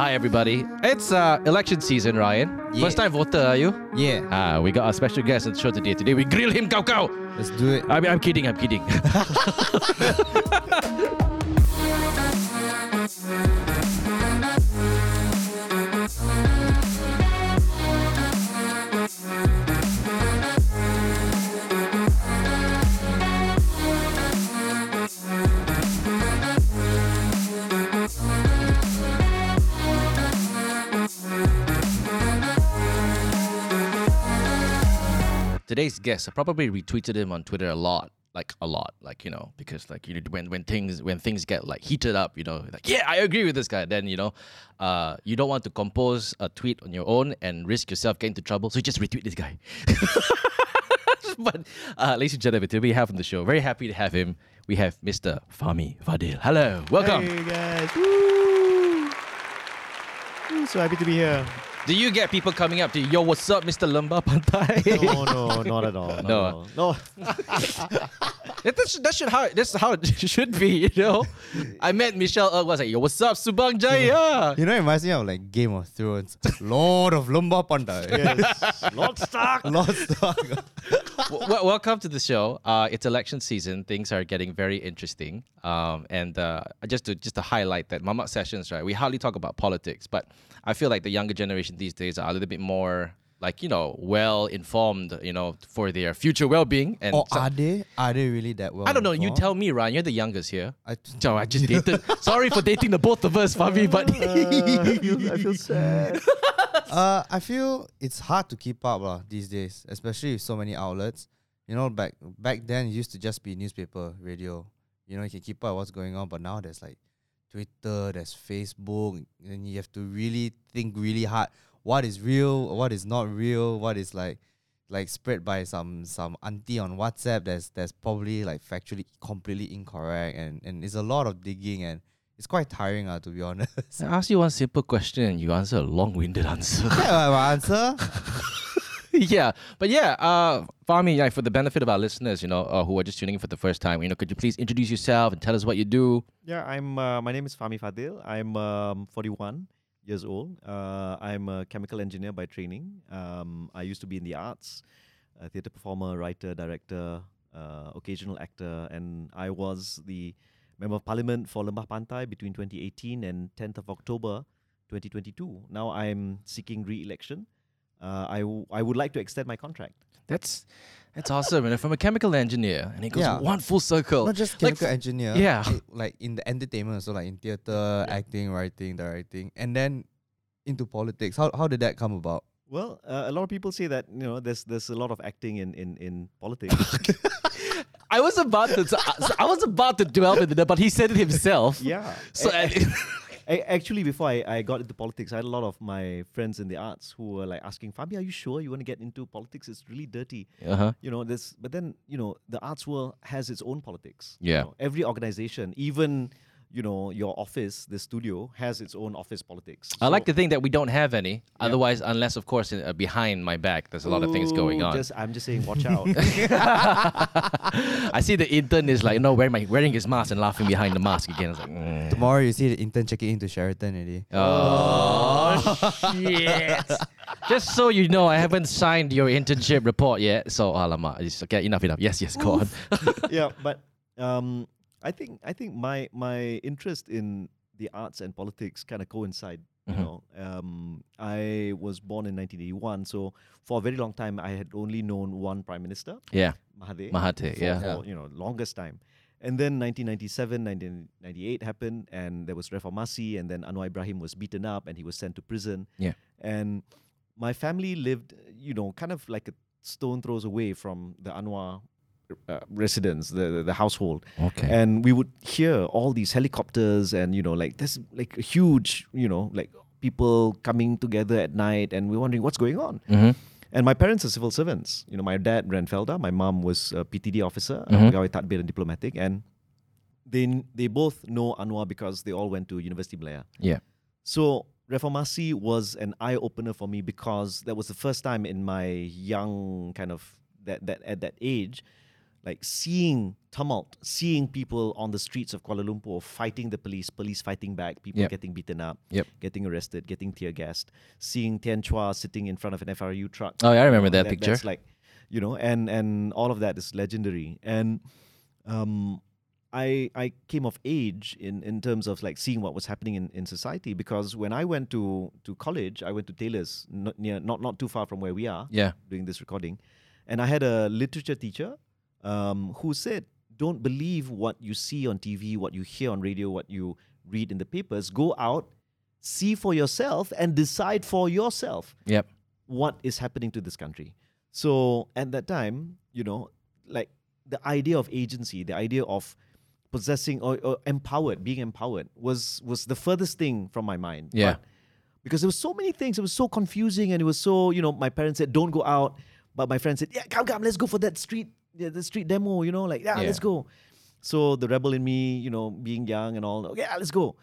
Hi, everybody. It's uh, election season, Ryan. Yeah. First time voter, are you? Yeah, Ah, we got a special guest on the show today. Today we grill him, cow cow. let's do it. I mean, I'm kidding. I'm kidding. Today's guest, I probably retweeted him on Twitter a lot, like a lot, like you know, because like you know, when when things when things get like heated up, you know, like yeah, I agree with this guy. Then you know, uh, you don't want to compose a tweet on your own and risk yourself getting into trouble, so you just retweet this guy. but uh, ladies and gentlemen, we have on the show, very happy to have him. We have Mr. Fahmi Fadzil. Hello, welcome. Hey guys. Woo, So happy to be here. Do you get people coming up to you, yo, what's up, Mr. Lembah Pantai? No, no, not at all. Not No. At all. No. That, that, should, that should how that's how it should be, you know. I met Michelle Ng was like, yo, what's up, Subang Jaya? You know, it reminds me of like Game of Thrones. Lord of Lembah Pantai. Yes. Lord Stark. Lord Stark. W- w- welcome to the show. Uh, it's election season. Things are getting very interesting. Um, and uh, just to just to highlight that, Mamak sessions, right? We hardly talk about politics, but I feel like the younger generation these days are a little bit more like you know well informed, you know, for their future well being. And or so- are they? Are they really that well? I don't know. You tell me, Ryan. You're the youngest here. I, So I just dated. Sorry for dating the both of us, Fabi, but I, feel, I feel sad. uh, I feel it's hard to keep up lah these days, especially with so many outlets. You know, back back then it used to just be newspaper, radio. You know, you can keep up what's going on, but now there's like Twitter, there's Facebook, and you have to really think really hard. What is real? What is not real? What is like like spread by some some auntie on WhatsApp that's that's probably like factually completely incorrect and and it's a lot of digging and it's quite tiring uh, to be honest. I ask you one simple question and you answer a long-winded answer. yeah, my answer. yeah, but yeah, uh, Fahmi, yeah, for the benefit of our listeners, you know, uh, who are just tuning in for the first time, you know, could you please introduce yourself and tell us what you do? Yeah, I'm. Uh, my name is Fahmi Fadzil. I'm um, 41 years old. Uh, I'm a chemical engineer by training. Um, I used to be in the arts, a theatre performer, writer, director, uh, occasional actor, and I was the member of parliament for Lembah Pantai between 2018 and 10th of October 2022. Now I'm seeking re-election. Uh, I, w- I would like to extend my contract. That's that's awesome. And from a chemical engineer, and it goes Yeah. one full circle. Not just Like chemical f- engineer. yeah. i- like in the entertainment, so like in theater, acting, writing, directing, and then into politics. How how did that come about? Well, uh, a lot of people say that you know there's there's a lot of acting in in, in politics. I was about to, I was about to dwell into that, but he said it himself. yeah. So A- A- actually, before I, I got into politics, I had a lot of my friends in the arts who were like asking, Fabi, are you sure you want to get into politics? It's really dirty. uh-huh. You know, this, but then, you know, the arts world has its own politics. you Yeah. know. every organization, even, you know, your office, the studio, has its own office politics. I like to think that we don't have any. Otherwise, unless of course uh, behind my back, there's a lot of things going on. Just, I'm just saying, watch out. I see the intern is like, you know, wearing my wearing his mask and laughing behind the mask again. I was like, mm. Tomorrow you see the intern checking into Sheraton already. oh shit! Just so you know, I haven't signed your internship report yet. So, alamak, it's okay. Enough, enough. Yes, yes, go on. yeah, but um, I think I think my my interest in the arts and politics kind of coincide. You Mhm. know, um, I was born in 1981, so for a very long time I had only known one prime minister, Yeah, Mahathir. Mahathir. for, Yeah. for, you know longest time. And then 1997, 1998 happened, and there was reformasi, and then Anwar Ibrahim was beaten up, and he was sent to prison. Yeah. And my family lived, you know, kind of like a stone throws away from the Anwar uh, residence, the, the household, Okay. and we would hear all these helicopters, and you know, like there's like a huge, you know, like people coming together at night, and we're wondering what's going on. mm-hmm. And my parents are civil servants. You know, my dad ran Felda, my mom was a PTD officer, Mhm. pegawai tadbir and diplomatic, and they they both know Anwar because they all went to University Malaya. Yeah. So Reformasi was an eye opener for me because that was the first time in my young kind of that that at that age like seeing tumult, seeing people on the streets of Kuala Lumpur fighting the police, police fighting back, people Yep. getting beaten up, Yep. getting arrested, getting tear gassed, seeing Tian Chua sitting in front of an FRU truck. Oh, yeah, I you remember know, that picture. That's like, you know, and and all of that is legendary. And um, I I came of age in in terms of like seeing what was happening in, in society because when I went to to college, I went to Taylor's, not near, not not too far from where we are Yeah. doing this recording, and I had a literature teacher um, who said, "Don't believe what you see on TV, what you hear on radio, what you read in the papers. Go out, see for yourself, and decide for yourself Yep. what is happening to this country." So at that time, you know, like the idea of agency, the idea of possessing or, or empowered, being empowered was was the furthest thing from my mind. Yeah. But because there was so many things. It was so confusing, and it was so you know. My parents said, "Don't go out," but my friend said, "Yeah, come, come, let's go for that street, yeah, the street demo." You know, like yeah, Yeah. let's go. So the rebel in me, you know, being young and all, okay, yeah, let's go.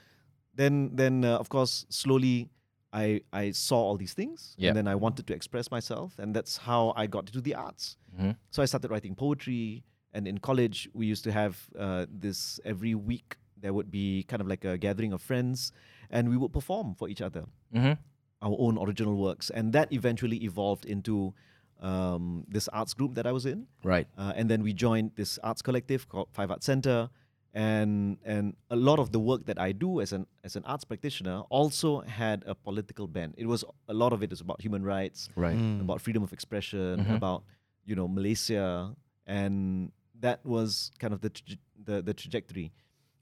Then, then uh, of course, slowly, I I saw all these things, Yeah. and then I wanted to express myself, and that's how I got to do the arts. Mhm. So I started writing poetry, and in college we used to have uh, this every week. There would be kind of like a gathering of friends, and we would perform for each other Mm-hmm. our own original works, and that eventually evolved into um, this arts group that I was in, Right. uh, and then we joined this arts collective called Five Art Center, and and a lot of the work that I do as an as an arts practitioner also had a political bent. It was a lot of it is about human rights, Right. Mm. about freedom of expression, Mhm. about you know Malaysia, and that was kind of the traje- the, the trajectory.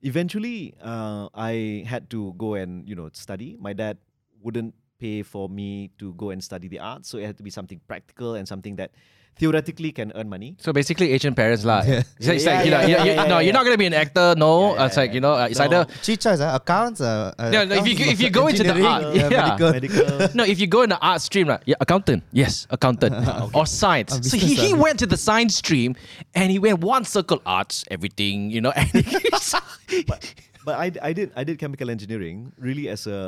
Eventually, uh, I had to go and you know study. My dad wouldn't pay for me to go and study the arts, so it had to be something practical and something that theoretically can earn money. So basically, Asian parents lah. Yeah. It's like, it's Yeah, like, you know, yeah, you know, you, no, you're not gonna be an actor. No, Yeah, yeah, it's like you know, uh, it's No. either Chicha, uh, accounts, uh, Yeah, no, if you- if you go into the engineering, art, yeah. medical. Medical. no. If you go in the art stream, right? Yeah, accountant. Yes, accountant or science. Uh, so he, he went to the science stream, and he went one circle arts, everything. You know, and but but I, I did I did chemical engineering really as a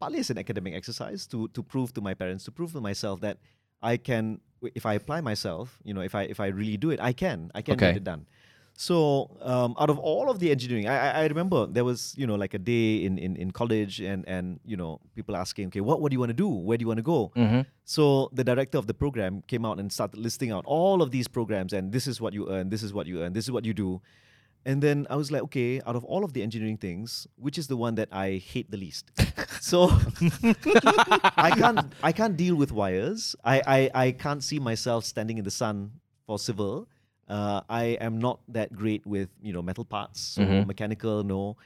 partly as an academic exercise to to prove to my parents to prove to myself that I can if I apply myself you know if I if I really do it I can I can Okay. get it done. So um, out of all of the engineering, I, I remember there was you know like a day in, in, in college and and you know people asking okay what what do you want to do where do you want to go Mhm. so the director of the program came out and started listing out all of these programs and this is what you earn, this is what you earn, this is what you do. And then I was like, okay, out of all of the engineering things, which is the one that I hate the least? so I can't I can't deal with wires. I, I, I can't see myself standing in the sun for civil. Uh, I am not that great with you know metal parts, so Mhm. mechanical, no.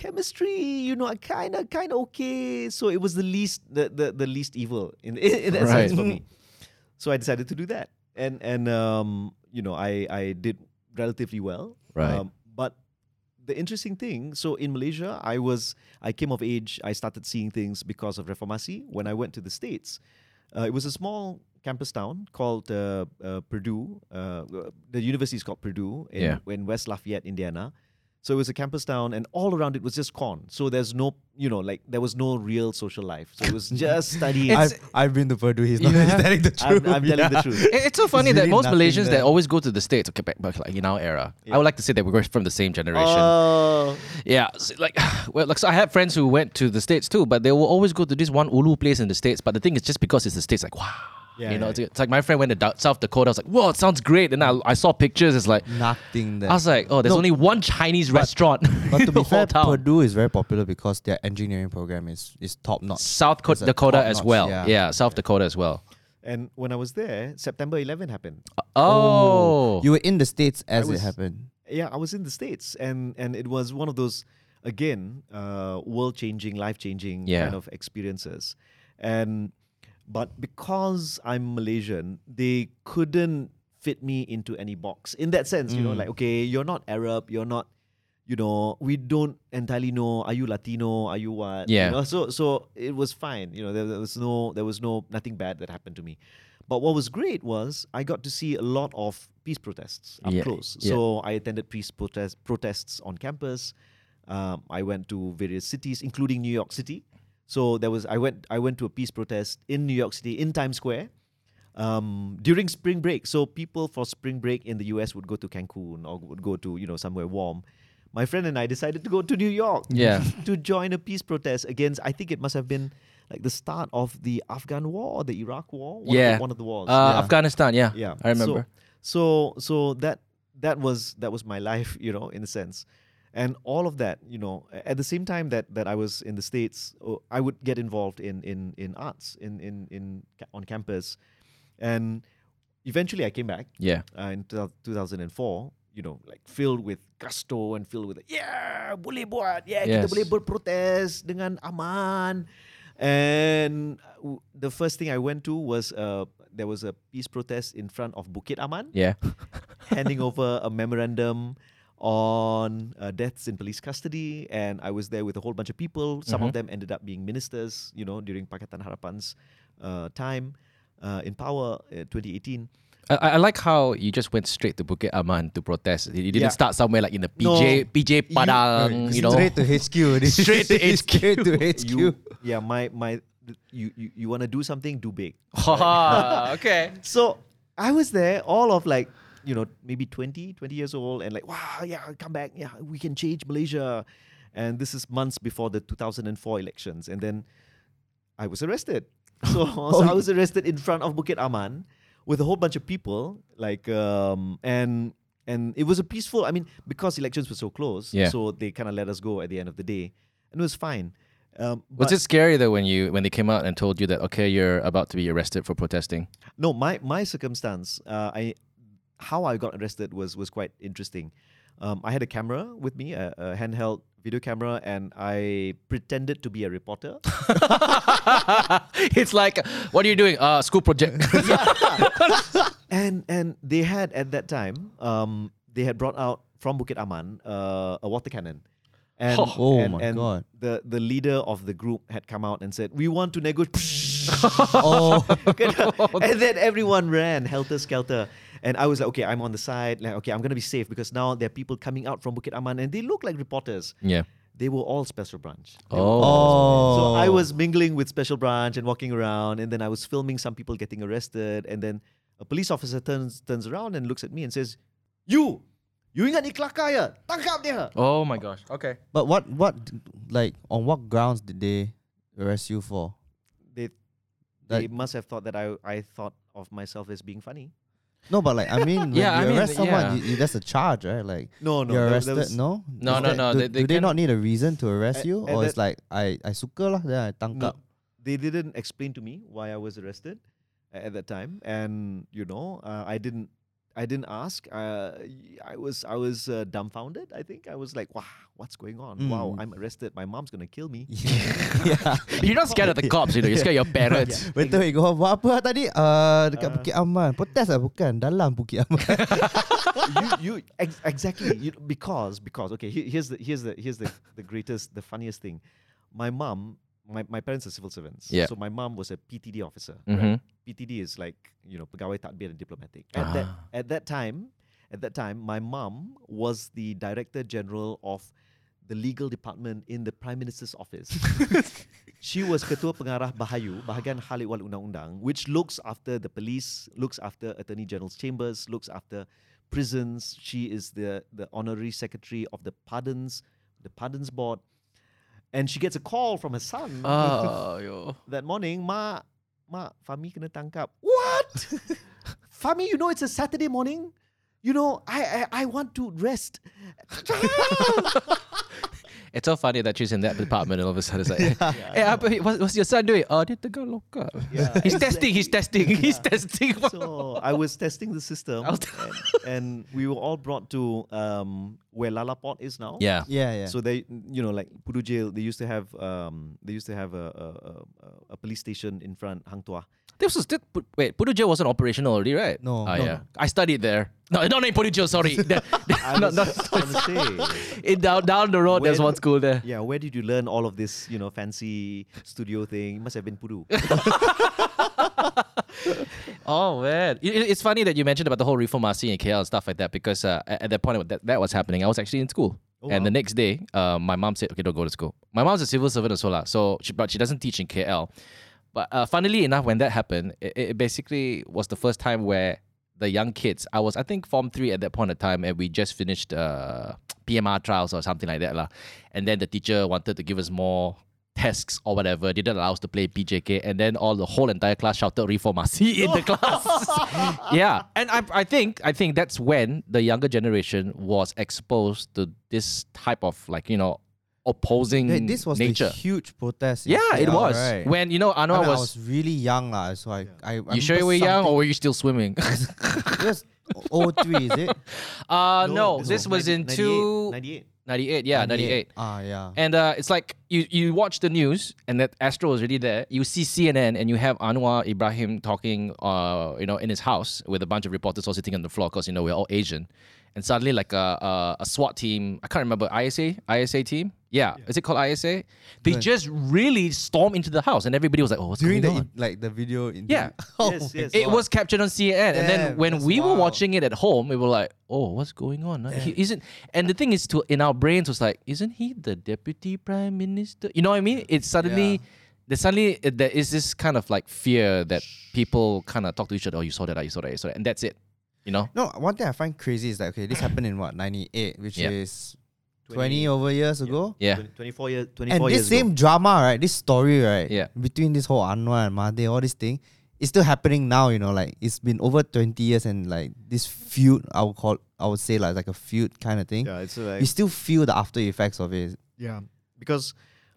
Chemistry, you know, I kind of kind of okay. So it was the least the, the, the least evil in in that sense for me. So I decided to do that, and and um, you know, I I did relatively well. Right. Um, but the interesting thing, so in Malaysia, I was I came of age. I started seeing things because of Reformasi when I went to the states. Uh, it was a small campus town called uh, uh, Purdue. Uh, the university is called Purdue in, Yeah. in West Lafayette, Indiana. So it was a campus town, and all around it was just corn. So there's no, you know, like there was no real social life. So it was just studying. I've, I've been to Purdue. He's not You he's have? telling the I'm, truth. I'm telling the truth. It- It's so funny that really most nothing Malaysians that always go to the states, okay, back, back like in our era, I would like to say that we're from the same generation. Oh, Yeah, s- like well, like so I have friends who went to the states too, but they will always go to this one ulu place in the states. But the thing is, just because it's the states, like wow, Yeah, you know, yeah. it's, it's like my friend went to Da- South Dakota. I was like, whoa, it sounds great. And I, I saw pictures. It's like Nothing there. I was like, oh, there's No, only one Chinese but- restaurant. but to the be fair, town. Purdue is very popular because their engineering program is is top notch. South Co- Dakota as top-notch, well. yeah. Yeah. South Dakota as well. and when I was there, September 11 happened. Oh, You were in the states as was- it happened. yeah, I was in the states, and and it was one of those again uh, world changing, life changing Yeah. kind of experiences, and but because I'm Malaysian, they couldn't fit me into any box in that sense. You know, Mm. like okay, you're not Arab, you're not. You know, we don't entirely know. Are you Latino? Are you what? you Yeah. know, so so it was fine. You know, there, there was no there was no nothing bad that happened to me. But what was great was I got to see a lot of peace protests up Yeah, close. yeah. So I attended peace protest, protests on campus. Um, I went to various cities, including New York City. So there was I went I went to a peace protest in New York City in Times Square. um, during spring break. So people for spring break in the US would go to Cancun or would go to you know somewhere warm. My friend and I decided to go to New York. Yeah. to join a peace protest against. I think it must have been like the start of the Afghan war or the Iraq war. One Yeah. of the, one of the wars. Uh, Yeah. Afghanistan, yeah. yeah, I remember. So, so so that that was that was my life, you know, in a sense. And all of that, you know, at the same time that that I was in the states, oh, I would get involved in in in arts in in in on campus, and eventually I came back Yeah. uh, in 2000 2004, you know, like filled with gusto and filled with yeah, boleh buat, yeah, kita Yes. boleh berprotes dengan aman. And uh, w- the first thing I went to was uh, there was a peace protest in front of Bukit Aman, Yeah. handing over a memorandum on uh, deaths in police custody, and I was there with a whole bunch of people. Some Mhm. of them ended up being ministers, you know, during Pakatan Harapan's uh, time uh, in power, uh, 2018. I, I like how you just went straight to Bukit Aman to protest. You you didn't Yeah. start somewhere like in the No. PJ PJ You- Padang, you, know. straight to HQ. Straight to HQ. straight to HQ. You, yeah, my my, you you, you want to do something, do big. okay. So I was there, all of like, you know, maybe 20, 20 years old, and like, wow, yeah, come back. Yeah, we can change Malaysia. And this is months before the 2004 elections. And then I was arrested. So, so I was arrested in front of Bukit Aman with a whole bunch of people. Like, um, and and it was a peaceful, I mean, because elections were so close. Yeah. So they kind of let us go at the end of the day. And it was fine. Um, Was it scary though when you when they came out and told you that okay you're about to be arrested for protesting? No, my my circumstance, uh, I how I got arrested was was quite interesting. Um, I had a camera with me, a, a handheld video camera, and I pretended to be a reporter. it's like what are you doing? Uh, school project. and and they had at that time, um, they had brought out from Bukit Aman uh, a water cannon. And, Oh and, my and God. The the leader of the group had come out and said, "We want to negotiate." oh, and then everyone ran helter skelter. And I was like, okay, I'm on the side. Like, okay, I'm gonna be safe because now there are people coming out from Bukit Aman and they look like reporters. yeah. They were all special branch. They Oh. all- So I Oh. was mingling with special branch and walking around, and then I was filming some people getting arrested, and then a police officer turns turns around and looks at me and says, "You, you ingat ni kelakar ya? Tangkap dia." Oh my gosh. Okay. but what what like on what grounds did they arrest you for? They Like- they must have thought that I I thought of myself as being funny. No, but like I mean, when Yeah, I you mean, arrest someone, yeah. you, you, that's a charge, right? Like No, no, you're arrested. there was- no, No, no, that- no, Do, they- they do they not need a reason to arrest At- you, at or it's like I I suka lah, then I tangkap. No, they didn't explain to me why I was arrested at that time, and you know, uh, I didn't, I didn't ask. Uh, y- I was, I was uh, dumbfounded. I think I was like, "Wow, what's going on? Wow, Mm. I'm arrested. My mom's gonna kill me." yeah. You're not scared of the cops, you know. You're scared of your parents. Betul, you go buat apa tadi? Uh, dekat Uh, Bukit Aman. Protes lah bukan dalam Bukit Aman. you, you ex- exactly you, because because okay. Here, here's the here's the here's the the greatest, the funniest thing. My mom, my, my parents are civil servants. Yeah. So my mom was a PTD officer. Mhm. PTD is like you know pegawai tadbir and diplomatic. At that Ah. at that time, at that time, my mom was the director general of the legal department in the prime minister's office. she was ketua pengarah Bahayu, bahagian hal ehwal undang-undang, which looks after the police, looks after attorney general's chambers, looks after prisons. She is the the honorary secretary of the pardons, the pardons board. And she gets a call from her son ah, yo. that morning, Ma, Ma, Fahmi kena tangkap. What? Fahmi, you know it's a Saturday morning. You know, I I, I want to rest. It's so funny that she's in that department and all of a sudden it's like, hey, apa, what's, what's your son doing? Oh, did the tengah lock up. Yeah, he's testing, he's testing, he's testing. so I was testing the system, I and, and we were all brought to um, where Lalaport is now. yeah. yeah, yeah. So they, you know, like Pudu Jail, they used to have, um, they used to have a, a, a, a police station in front, Hang Tuah. This was, this, Pu- wait, Pudu Jail wasn't operational already, right? No. Ah, No, yeah. I studied there. No, not in Pudu Jail, sorry. The- the- I not- not- gonna say, in down, down the road, there's one school there. yeah, where did you learn all of this, you know, fancy studio thing? It must have been Pudu. Oh man, It- it- it's funny that you mentioned about the whole reformasi in KL and stuff like that because uh, at at that point that that was happening, I was actually in school. Oh, and the next day, uh, my mom said, "Okay, don't go to school." My mom's a civil servant as well, lah, so she, but she doesn't teach in KL. But uh, funnily enough, when that happened, it, it basically was the first time where the young kids. I was, I think, form three at that point of time, and we just finished uh, PMR trials or something like that, lah. And then the teacher wanted to give us more tests or whatever. Didn't allow us to play PJK, and then all the whole entire class shouted "Reformasi" in the class. yeah, and I, I think, I think that's when the younger generation was exposed to this type of like you know opposing Wait, this was nature. the huge protest. in Yeah, it was. right? When you know I, Anwar mean, I was. was really young, lah. So I, I, I you sure you were young, or were you still swimming? it was 03, is it? uh no, this, was, 90 in two 98. 98. Yeah, 98. Ah, yeah. And uh, it's like you you watch the news and that Astro is already there. You see CNN and you have Anwar Ibrahim talking, uh, you know, in his house with a bunch of reporters all sitting on the floor because you know we're all Asian. And suddenly, like a, a a SWAT team, I can't remember ISA ISA team. Yeah, is it called ISA? They Good. just really stormed into the house and everybody was like, "Oh, what's During the going on?" like the video. In Yeah. oh, Yes, yes. It was captured on CNN, and then when that's we were watching it at home, we were like, "Oh, what's going on? Uh, He isn't." And the thing is, to in our brains was like, "Isn't he the deputy prime minister?" You know what I mean? It's suddenly, Yeah. there's suddenly uh, there is this kind of like fear that people kind of talk to each other. Oh, you saw that? ah, You saw that? You saw that? And that's it. You know? No, one thing I find crazy is that okay, this happened in what ninety eight, which Yeah. is twenty over years ago. Yeah. 20 24 years. 24 And years this same ago. drama, right? This story, right? Yeah. Between this whole Anwar and Mahathir, all this thing, it's still happening now. You know, like it's been over twenty years, and like this feud, I would call, I would say like like a feud kind of thing. Yeah, it's like You still feel the after effects of it. Yeah, because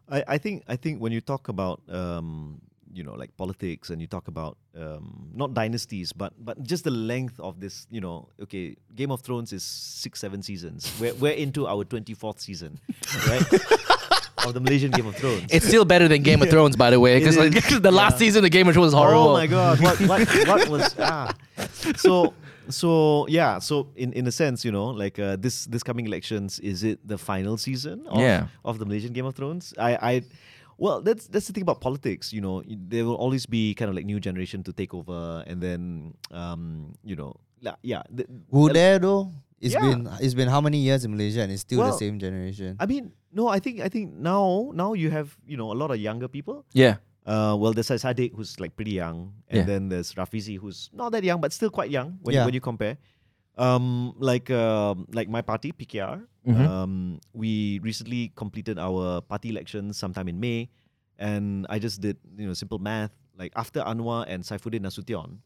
I, I think I think when you talk about um, you know like politics and you talk about um, not dynasties but but just the length of this you know okay Game of Thrones is six seven seasons we're we're into our twenty fourth season right of the Malaysian Game of Thrones. It's still better than Game of Thrones, by the way, because like the last yeah. season of Game of Thrones was horrible. Oh my god, what what what was ah? So so yeah, so in in a sense, you know, like uh, this this coming elections, is it the final season of, Yeah. of the Malaysian Game of Thrones? I I well, that's that's the thing about politics. You know, there will always be kind of like new generation to take over, and then um, you know, la- yeah. The, Who a- there though? It's Yeah. been it's been how many years in Malaysia and it's still the same generation. I mean, no, I think I think now now you have you know a lot of younger people. Yeah. Uh, well, there's Sadiq who's like pretty young, and Yeah. then there's Rafizi who's not that young but still quite young when Yeah. when you compare. Um, like um, like my party PKR, Mhm. um, we recently completed our party elections sometime in May, and I just did you know simple math. Like after Anwar and Saifuddin Nasution,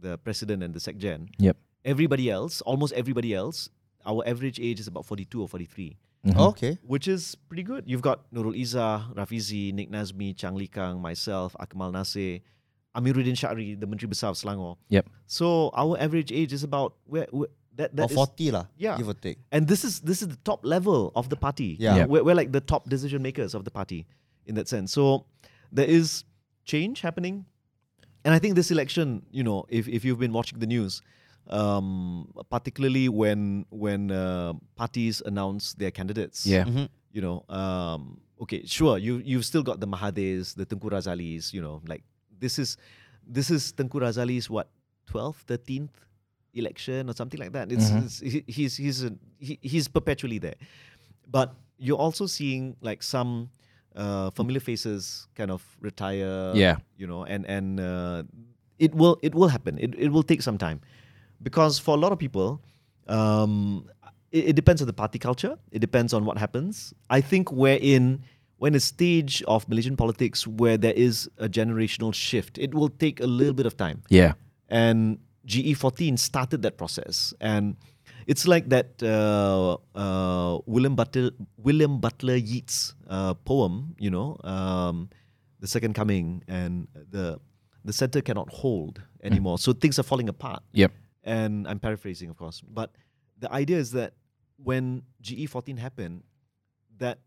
the president and the secgen, Yep. everybody else, almost everybody else, our average age is about 42 or 43 Mhm. okay. which is pretty good. You've got Nurul Izzah, Rafizi, Nik Nazmi, Chang Lih Kang, myself, Akmal Nasir, Amirudin Shari, the Menteri Besar of Selangor. Yep. So our average age is about where, where that Or that is, forty lah. yeah. Give or take. and this is this is the top level of the party. Yeah. Yep. We're, we're like the top decision makers of the party in that sense. So there is change happening. And I think this election, you know, if, if you've been watching the news, um, particularly when when uh, parties announce their candidates, Yeah. Mhm. you know, um, okay, sure, you you've still got the Mahathirs, the Tengku Razaleighs, you know, like this is this is Tengku Razaleigh's what 12th, 13th election or something like that. It's, Mhm. it's he's he's a, he, he's perpetually there, but you're also seeing like some uh, familiar faces kind of retire. Yeah. you know, and and uh, it will it will happen. It it will take some time because for a lot of people, um, it, it depends on the party culture. It depends on what happens. I think we're in we're in a stage of Malaysian politics where there is a generational shift. It will take a little bit of time, Yeah. and GE14 started that process, and it's like that uh, uh, William Butler William Butler Yeats uh, poem, you know, um, the Second Coming, and the the center cannot hold anymore. So things are falling apart Yep. and I'm paraphrasing, of course. But the idea is that when GE14 happened, that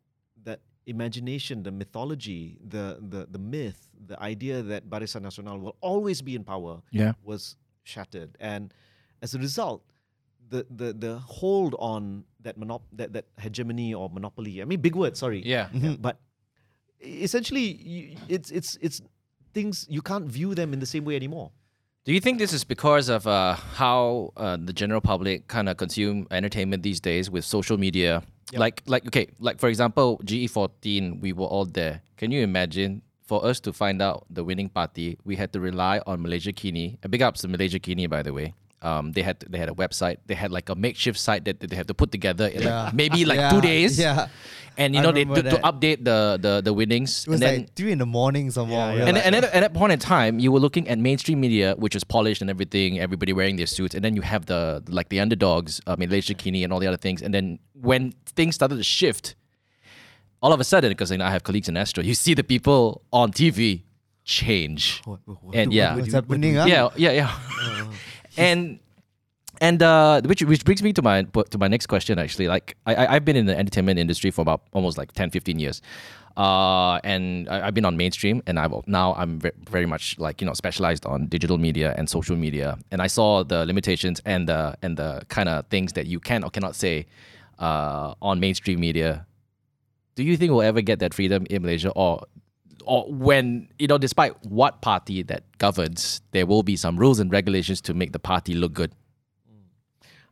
imagination, the mythology, the the the myth, the idea that Barisan Nasional will always be in power Yeah. was shattered, and as a result, the the the hold on that monop- that that hegemony or monopoly. I mean, big word. Sorry. Yeah. Mm-hmm. But essentially, you, it's it's it's things you can't view them in the same way anymore. Do you think this is because of uh, how uh, the general public kind of consume entertainment these days with social media? Yep. Like, like okay, like for example, GE14, we were all there. Can you imagine for us to find out the winning party, we had to rely on Malaysiakini. A big ups to Malaysiakini, by the way. Um, they had they had a website. They had like a makeshift site that they had to put together in Yeah. like maybe like Yeah, two days. Yeah. And you know they remember to, to update the the the winnings. It was and then like three in the morning somehow. Yeah, We yeah. and, like- and, at, and at that point in time, you were looking at mainstream media, which was polished and everything, everybody wearing their suits, and then you have the like the underdogs, uh, Malaysiakini, and all the other things. And then when things started to shift, all of a sudden, because you know, I have colleagues in Astro, you see the people on TV change, and yeah, what's happening? huh? yeah, yeah, yeah. and and uh, which which brings me to my to my next question actually. Like I I- I've been in the entertainment industry for about almost like 10, 15 years. Uh, and I, I've been on mainstream, and I've now I'm ve- very much like you know specialized on digital media and social media. And I saw the limitations and the and the kind of things that you can or cannot say uh, on mainstream media. Do you think we'll ever get that freedom in Malaysia, or or when you know, despite what party that governs, there will be some rules and regulations to make the party look good.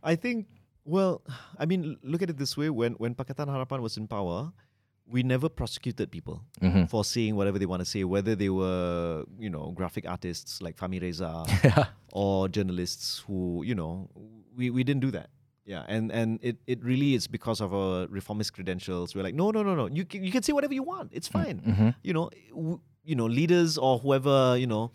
I think, well, I mean, look at it this way: when when Pakatan Harapan was in power, we never prosecuted people Mhm. for saying whatever they want to say, whether they were, you know, graphic artists like Fahmi Reza or journalists who, you know, we, we didn't do that. Yeah, and and it, it really is because of our reformist credentials. We're like, no, no, no, no. You can, you can say whatever you want. It's mm, fine. Mm-hmm. You know, w- you know, leaders or whoever, you know,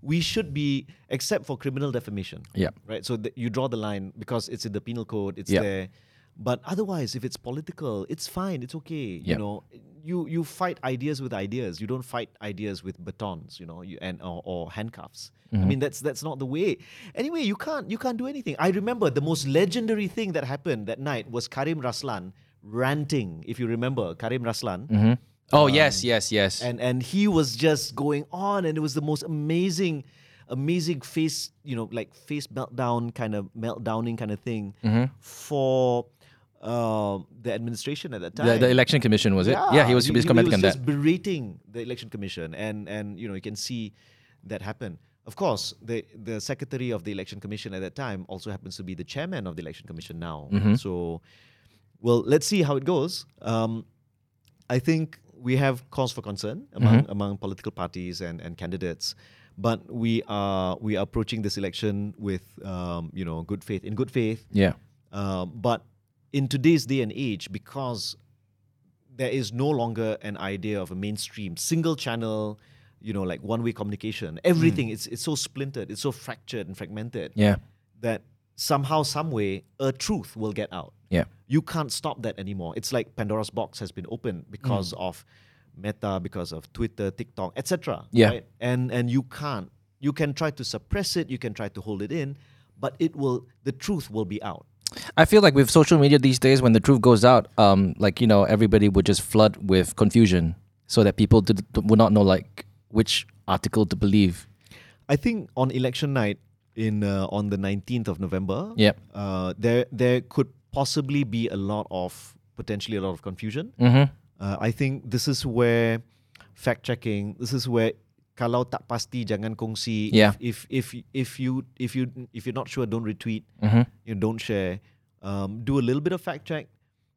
we should be except for criminal defamation Yeah. right? So th- you draw the line because it's in the penal code, it's Yep. there. But otherwise, if it's political, it's fine, it's okay. Yep. You know, you you fight ideas with ideas. You don't fight ideas with batons, you know, you and or, or handcuffs. I mm-hmm. mean, that's that's not the way. Anyway, you can't you can't do anything. I remember the most legendary thing that happened that night was Karim Raslan ranting. If you remember, Karim Raslan mm-hmm. Oh um, yes, yes, yes. and and he was just going on and it was the most amazing amazing face you know like face meltdown kind of meltdowning kind of thing Mm-hmm. for um the administration at that time the, the election commission was it? Yeah, he was he was commenting on just that. berating the election commission and and you know you can see that happen of course the the secretary of the election commission at that time also happens to be the chairman of the election commission now Mm-hmm. so well let's see how it goes um I think we have cause for concern among among political parties and, and candidates, but we are we are approaching this election with um, you know good faith in good faith. Yeah. Um, but in today's day and age, because there is no longer an idea of a mainstream single channel, you know, like one way communication. Everything hmm. it's it's so splintered, it's so fractured and fragmented Yeah. that somehow, some way, a truth will get out Yeah. you can't stop that anymore. It's like Pandora's box has been opened because hmm. of Meta, because of Twitter, TikTok, etc. Yeah. Right? And and you can't. You can try to suppress it. You can try to hold it in, but it will. The truth will be out. I feel like with social media these days, when the truth goes out, um, like you know, everybody would just flood with confusion, so that people did, would not know like which article to believe. I think on election night in uh, on the nineteenth of November, Yep. uh, there there could possibly be a lot of potentially a lot of confusion. Mm-hmm. Uh, I think this is where fact checking. This is where kalau tak pasti jangan kongsi. Yeah. If if if, if you if you if you're not sure, don't retweet. Mm-hmm. You know, don't share. Um, do a little bit of fact check.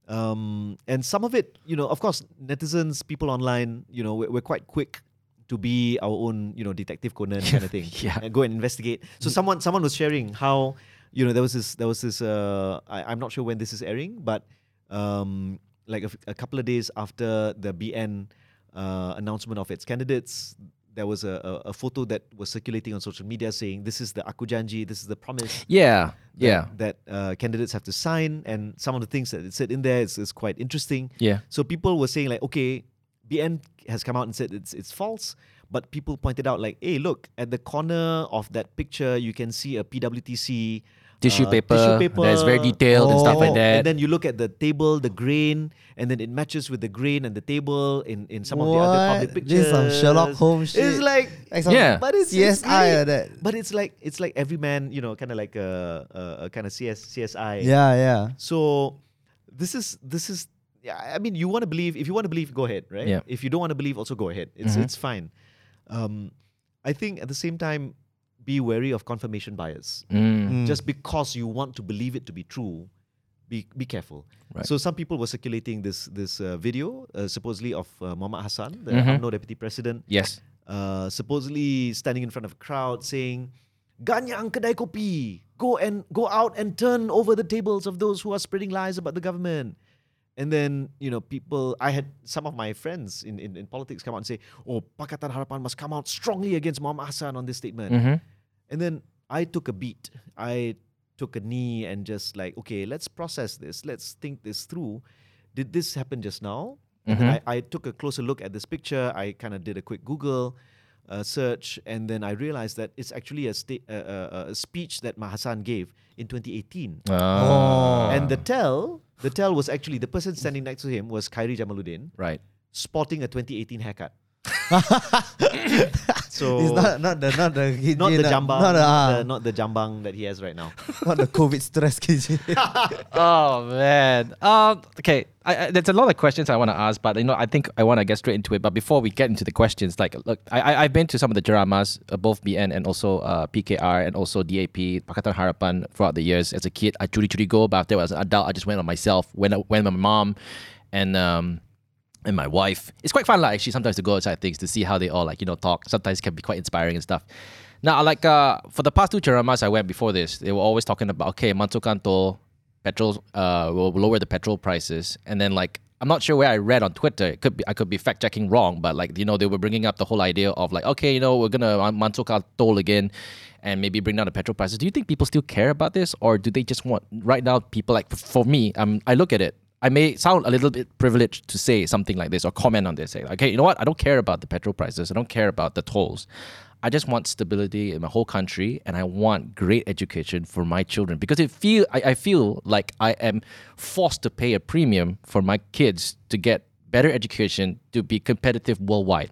Um, and some of it, you know, of course, netizens, people online, you know, we're, we're quite quick to be our own, you know, detective Conan kind of thing. Yeah. And go and investigate. So someone someone was sharing how, you know, there was this there was this uh I, I'm not sure when this is airing, but um like a, a couple of days after the BN uh, announcement of its candidates, there was a, a, photo that was circulating on social media saying this is the Aku Janji, this is the promise Yeah. that, Yeah. that uh, candidates have to sign, and some of the things that it said in there is, is quite interesting. Yeah. So people were saying like, okay, BN has come out and said it's it's false, but people pointed out like, hey, look at the corner of that picture, you can see a PWTC Tissue uh, paper. tissue paper That's very detailed and stuff like Oh, that. And then you look at the table, the grain, and then it matches with the grain and the table in, in some of the other public pictures. This is some Sherlock Holmes It's like Like some Yeah. but it's, it's CSI or that. But it's like it's like every man, you know, kind of like a, a, a kind of CS, CSI. Yeah, yeah. So this is this is yeah. I mean, you want to believe. If you want to believe, go ahead, right? Yeah. If you don't want to believe, also go ahead. It's Mhm. it's fine. Um, I think at the same time, be wary of confirmation bias. Mm. Mm. Just because you want to believe it to be true, be be careful. Right. So some people were circulating this this uh, video uh, supposedly of uh, Mohamad Hasan, the Mhm. UMNO deputy president, Yes. uh, supposedly standing in front of a crowd saying, "Ganyang kedai kopi, go and go out and turn over the tables of those who are spreading lies about the government." And then you know people, I had some of my friends in, in, in politics come out and say, "Oh, Pakatan Harapan must come out strongly against Mohamad Hasan on this statement." Mm-hmm. And then I took a beat. I took a knee and just like, okay, let's process this. Let's think this through. Did this happen just now? Mhm. I, I took a closer look at this picture. I kind of did a quick Google uh, search, and then I realized that it's actually a, sta- uh, uh, a speech that Mahasan gave in 2018. Oh. And the tell, the tell was actually the person standing next to him was Khairy Jamaluddin, right. sporting a 2018 haircut. so It's not not the not the kid- not the not- jambang, not the, not, ah, the, not the jambang that he has right now. not the COVID stress kid. oh man. Um. Okay. I, I, there's a lot of questions I want to ask, but you know, I think I want to get straight into it. But before we get into the questions, like, look, I, I I've been to some of the dramas, uh, both BN and also uh, PKR and also DAP, Pakatan Harapan throughout the years. As a kid, I truly truly go, but after as an adult, I just went on myself. When I went with my mom, and um. And my wife. It's quite fun, like actually, sometimes to go outside things to see how they all like you know talk. Sometimes can be quite inspiring and stuff. Now, like uh, for the past two ceramahs I went before this, they were always talking about okay, Mansukan toll, petrol uh, will lower the petrol prices, and then like I'm not sure where I read on Twitter. It could be I could be fact checking wrong, but like you know they were bringing up the whole idea of like okay, you know we're gonna Mansukan toll again, and maybe bring down the petrol prices. Do you think people still care about this, or do they just want right now? People like for me, um, I look at it. I may sound a little bit privileged to say something like this or comment on this. Say, okay, you know what? I don't care about the petrol prices. I don't care about the tolls. I just want stability in my whole country, and I want great education for my children because it feel I, I feel like I am forced to pay a premium for my kids to get better education to be competitive worldwide.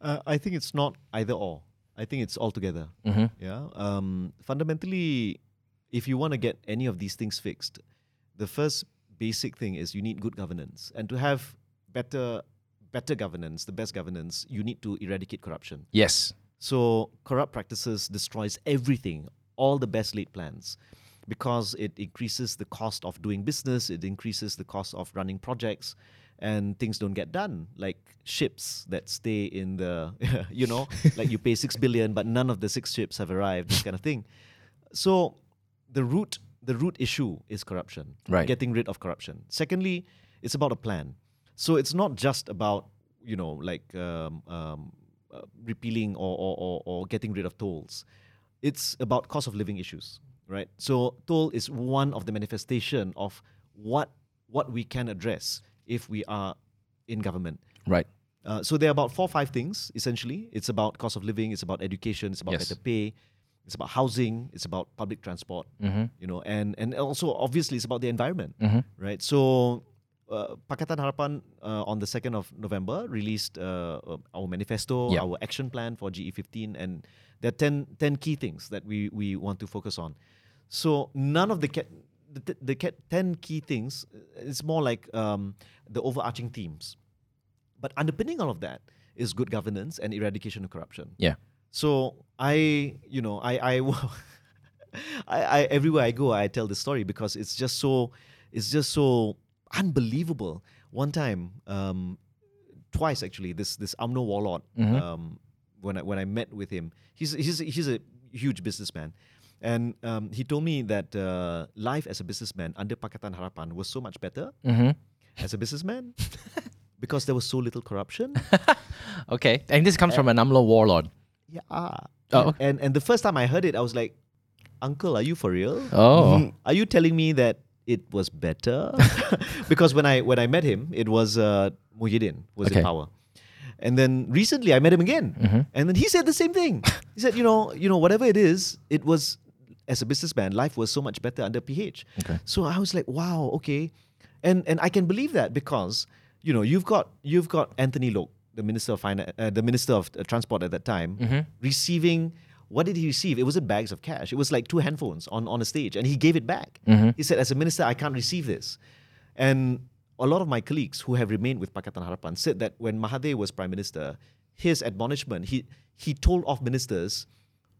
Uh, I think it's not either or. I think it's all together. Mm-hmm. Yeah. Um, fundamentally, if you want to get any of these things fixed, the first basic thing is you need good governance, and to have better, better governance, the best governance, you need to eradicate corruption. Yes. So corrupt practices destroys everything, all the best laid plans, because it increases the cost of doing business, it increases the cost of running projects, and things don't get done. Like ships that stay in the, you know, like you pay six billion, but none of the six ships have arrived, this kind of thing. So the root, the root issue is corruption. Right. Getting rid of corruption. Secondly, it's about a plan. So it's not just about you know like um, um, uh, repealing or, or, or, or getting rid of tolls. It's about cost of living issues, right? So toll is one of the manifestation of what what we can address if we are in government. Right. Uh, so there are about four or five things essentially. It's about cost of living. It's about education. It's about Yes. better pay. It's about housing. It's about public transport. Mm-hmm. You know, and and also obviously it's about the environment Mm-hmm. right? So, uh, Pakatan Harapan uh, on the 2nd of November released uh, uh, our manifesto, Yeah. our action plan for GE15, and there are 10, 10 key things that we, we want to focus on. So, none of the, ca- the, the, the ca- 10 key things, uh, it's more like um, the overarching themes. But underpinning all of that is good governance and eradication of corruption. Yeah. So I, you know, I, I, I, I, everywhere I go, I tell this story because it's just so, it's just so unbelievable. One time, um, twice actually, this this UMNO warlord, Mhm. um, when I when I met with him, he's he's he's a huge businessman, and um, he told me that uh, life as a businessman under Pakatan Harapan was so much better Mm-hmm. as a businessman because there was so little corruption. Okay. And this comes from an UMNO warlord. Yeah. Oh. And and the first time I heard it, I was like, Uncle, are you for real? Oh. Are you telling me that it was better? because when I when I met him, it was uh, Muhyiddin was Okay. in power. And then recently I met him again. Mhm. And then he said the same thing. He said, you know, you know, whatever it is, it was as a businessman, life was so much better under PH. Okay. So I was like, wow, okay. And and I can believe that because, you know, you've got you've got Anthony Loke, the Minister of Finance, uh, the Minister of uh, Transport at that time, Mhm. receiving what did he receive? It wasn't bags of cash. It was like two handphones on, on a stage, and he gave it back. Mhm. He said, as a minister, I can't receive this. And a lot of my colleagues who have remained with Pakatan Harapan said that when Mahathir was prime minister, his admonishment, he he told off ministers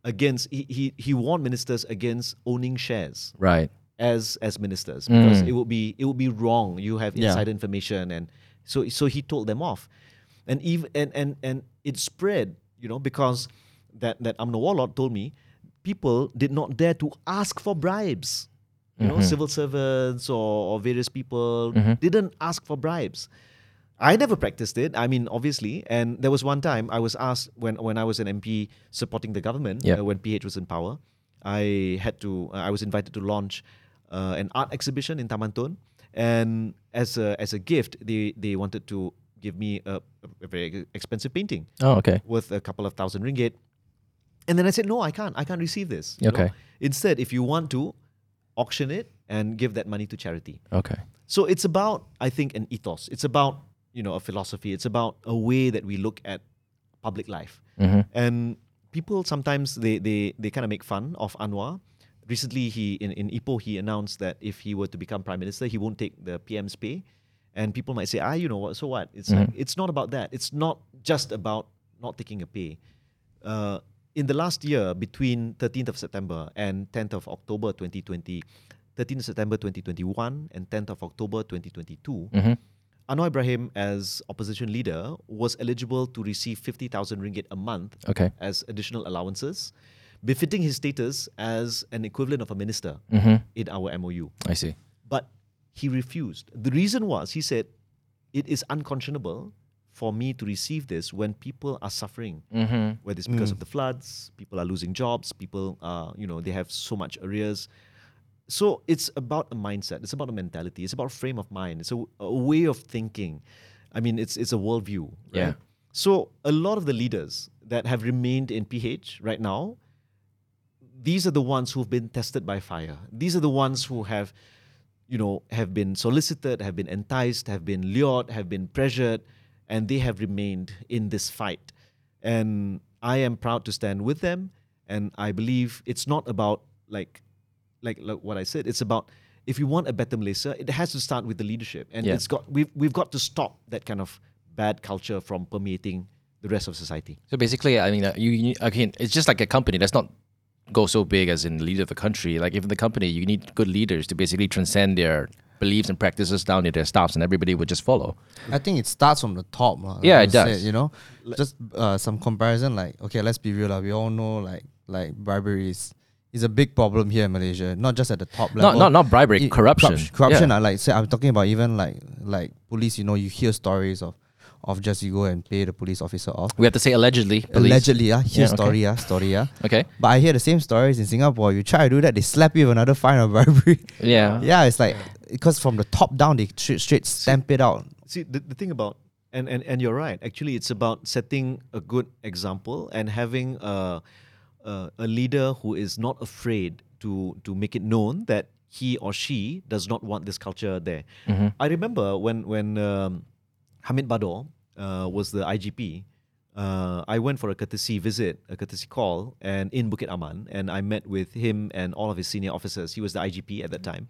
against he he, he warned ministers against owning shares Right. as as ministers because Mm. it would be it would be wrong. You have Yeah. insider information, and so so he told them off, and even and and and it spread, you know, because that that UMNO Warlord told me people did not dare to ask for bribes. You know, Mhm. civil servants or, or various people Mhm. didn't ask for bribes. I never practiced it. I mean, obviously, and there was one time I was asked when when I was an MP supporting the government Yep. uh, when PH was in power. I had to. Uh, I was invited to launch uh, an art exhibition in Tamanton, and as a as a gift, they they wanted to give me a, a very expensive painting Oh, okay. worth a couple of thousand ringgit. And then I said, no, I can't. I can't receive this. you know. Okay. Instead, if you want to, auction it and give that money to charity. Okay. So it's about, I think, an ethos. It's about, you know, a philosophy. It's about a way that we look at public life. Mm-hmm. And people sometimes they they, they kind of make fun of Anwar. Recently, he in, in Ipoh he announced that if he were to become prime minister, he won't take the PM's pay. And people might say, ah, you know what? So what? It's like, it's not about that. It's not just about not taking a pay. Uh, in the last year, between 13th of September and 10th of October 2020, 13th of September 2021 and 10th of October 2022, Mm-hmm. Anwar Ibrahim, as opposition leader, was eligible to receive 50,000 ringgit a month Okay. as additional allowances, befitting his status as an equivalent of a minister Mm-hmm. in our MOU. I see. But he refused. The reason was he said, It is unconscionable for me to receive this when people are suffering, Mm-hmm. whether it's because of the floods, people are losing jobs, people are, you know, they have so much arrears. So it's about a mindset, it's about a mentality, it's about a frame of mind, it's a, a way of thinking. I mean, it's it's a worldview, right? Yeah. So a lot of the leaders that have remained in PH right now, these are the ones who've been tested by fire. These are the ones who have, you know, have been solicited, have been enticed, have been lured, have been pressured, and they have remained in this fight. And I am proud to stand with them. And I believe it's not about like, like, like what I said. It's about if you want a better Malaysia, it has to start with the leadership, and Yeah. it's got we've we've got to stop that kind of bad culture from permeating the rest of society. So basically, I mean, uh, you, you again, it's just like a company. That's not go so big as in the leader of the country. Like even the company, you need good leaders to basically transcend their beliefs and practices down to their staffs, and everybody would just follow. I think it starts from the top. Yeah, you it does. said, you know, just uh, some comparison. Like, okay, let's be real. lah. We all know like like bribery is, is a big problem here in Malaysia. Not just at the top level. Not not not bribery, I- corruption. corrupt- corruption. Yeah. ah, like say, I'm talking about even like like police. You know, you hear stories of of just you go and pay the police officer off. We have to say allegedly. police. Allegedly, yeah. hear Yeah, okay. story, ah, story, ah. Okay. But I hear the same stories in Singapore. You try to do that, they slap you with another fine of bribery. Yeah. yeah, it's like because from the top down, they straight, straight stamp it out. See, the, the thing about and, and and you're right. Actually, it's about setting a good example and having a a, a leader who is not afraid to to make it known that he or she does not want this culture there. I remember when when um, Hamid Bador uh, was the IGP. Uh, I went for a courtesy visit, a courtesy call, and in Bukit Aman, and I met with him and all of his senior officers. He was the IGP at that time,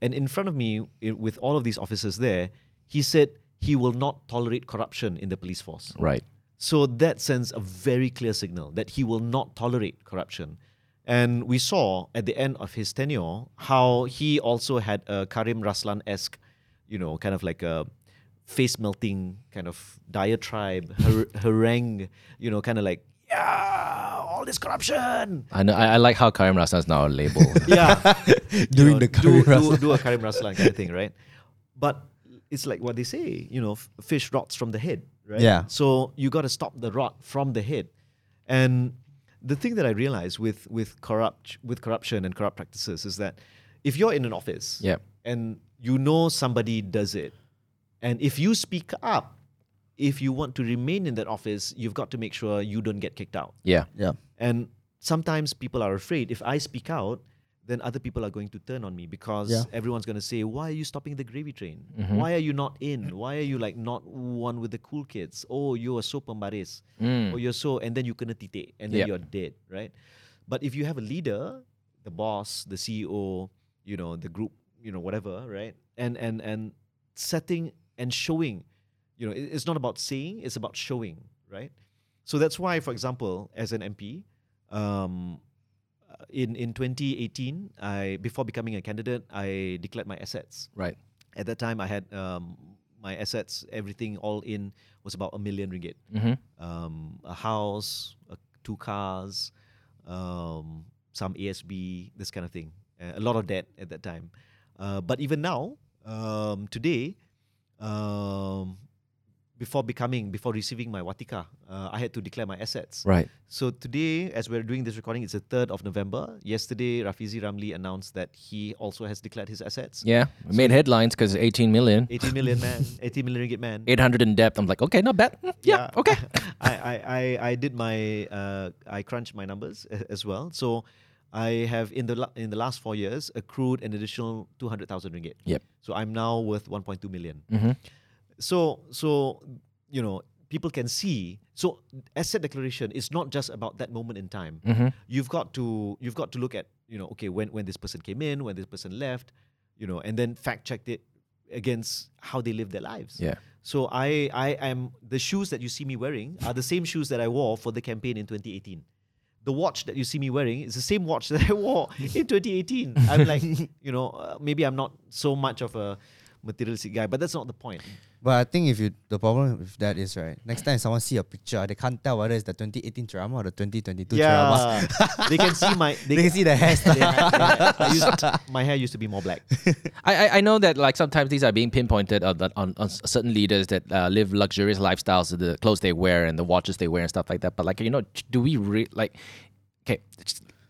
and in front of me, i- with all of these officers there, he said he will not tolerate corruption in the police force. Right. So that sends a very clear signal that he will not tolerate corruption. And we saw at the end of his tenure how he also had a Karim Raslan esque, you know, kind of like a face melting kind of diatribe, har- harangue, you know, kind of like, yeah, all this corruption. I know. I, I like how Karim Raslan is now a label. Yeah. Doing You the do, Karim do, do a Karim Raslan kind of thing, right? But it's like what they say, you know, f- fish rots from the head, right? Yeah. So you got to stop the rot from the head. And the thing that I realized with with corrupt with corruption and corrupt practices is that if you're in an office Yep. and you know somebody does it, and if you speak up, if you want to remain in that office, you've got to make sure you don't get kicked out. Yeah. Yeah. And sometimes people are afraid if I speak out, then other people are going to turn on me because Yeah. everyone's going to say, Why are you stopping the gravy train? Why are you not in? Why are you like not one with the cool kids? Oh, you are so pembaris. Mm. Or you're so, and then you kena titik and then Yep. you're dead, right? But if you have a leader, the boss, the CEO, you know, the group, you know, whatever, right? And and and setting and showing, you know, it's not about saying, it's about showing, right? So that's why, for example, as an MP, um, in in 2018, I before becoming a candidate, I declared my assets. Right. At that time, I had um, my assets, everything all in was about a million ringgit. Mm-hmm. Um, a house, uh, two cars, um, some ASB, this kind of thing. Uh, a lot of debt at that time. Uh, but even now, um, today, um, before becoming, before receiving my Watikah, uh, I had to declare my assets. Right. So today, as we're doing this recording, it's the 3rd of November. Yesterday, Rafizi Ramli announced that he also has declared his assets. Yeah. We made headlines because 18 million 18 million man, 18 million ringgit man. 800 in debt. I'm like, okay, not bad. Mm, Yeah, okay. I, I, I, I did my uh, I crunched my numbers as well. So I have in the la- in the last four years accrued an additional two hundred thousand ringgit. Yep. So I'm now worth one point two million. Mm-hmm. So so you know people can see. So asset declaration is not just about that moment in time. Mm-hmm. You've got to you've got to look at you know okay when when this person came in, when this person left, you know, and then fact check it against how they live their lives. Yeah. So I I am the shoes that you see me wearing are the same shoes that I wore for the campaign in 2018. The watch that you see me wearing is the same watch that I wore in 2018. I'm like, you know, uh, maybe I'm not so much of a materialistic guy, but that's not the point. But I think if you the problem with that is right. Next time someone see a picture, they can't tell whether it's the 2018 drama or the 2022 drama. yeah, they can see my They, can see the hairstyle. they ha- I used- my hair used to be more black. I, I I know that like sometimes these are being pinpointed on on, on certain leaders that uh, live luxurious lifestyles, the clothes they wear and the watches they wear and stuff like that. But like you know, do we re- like? Okay,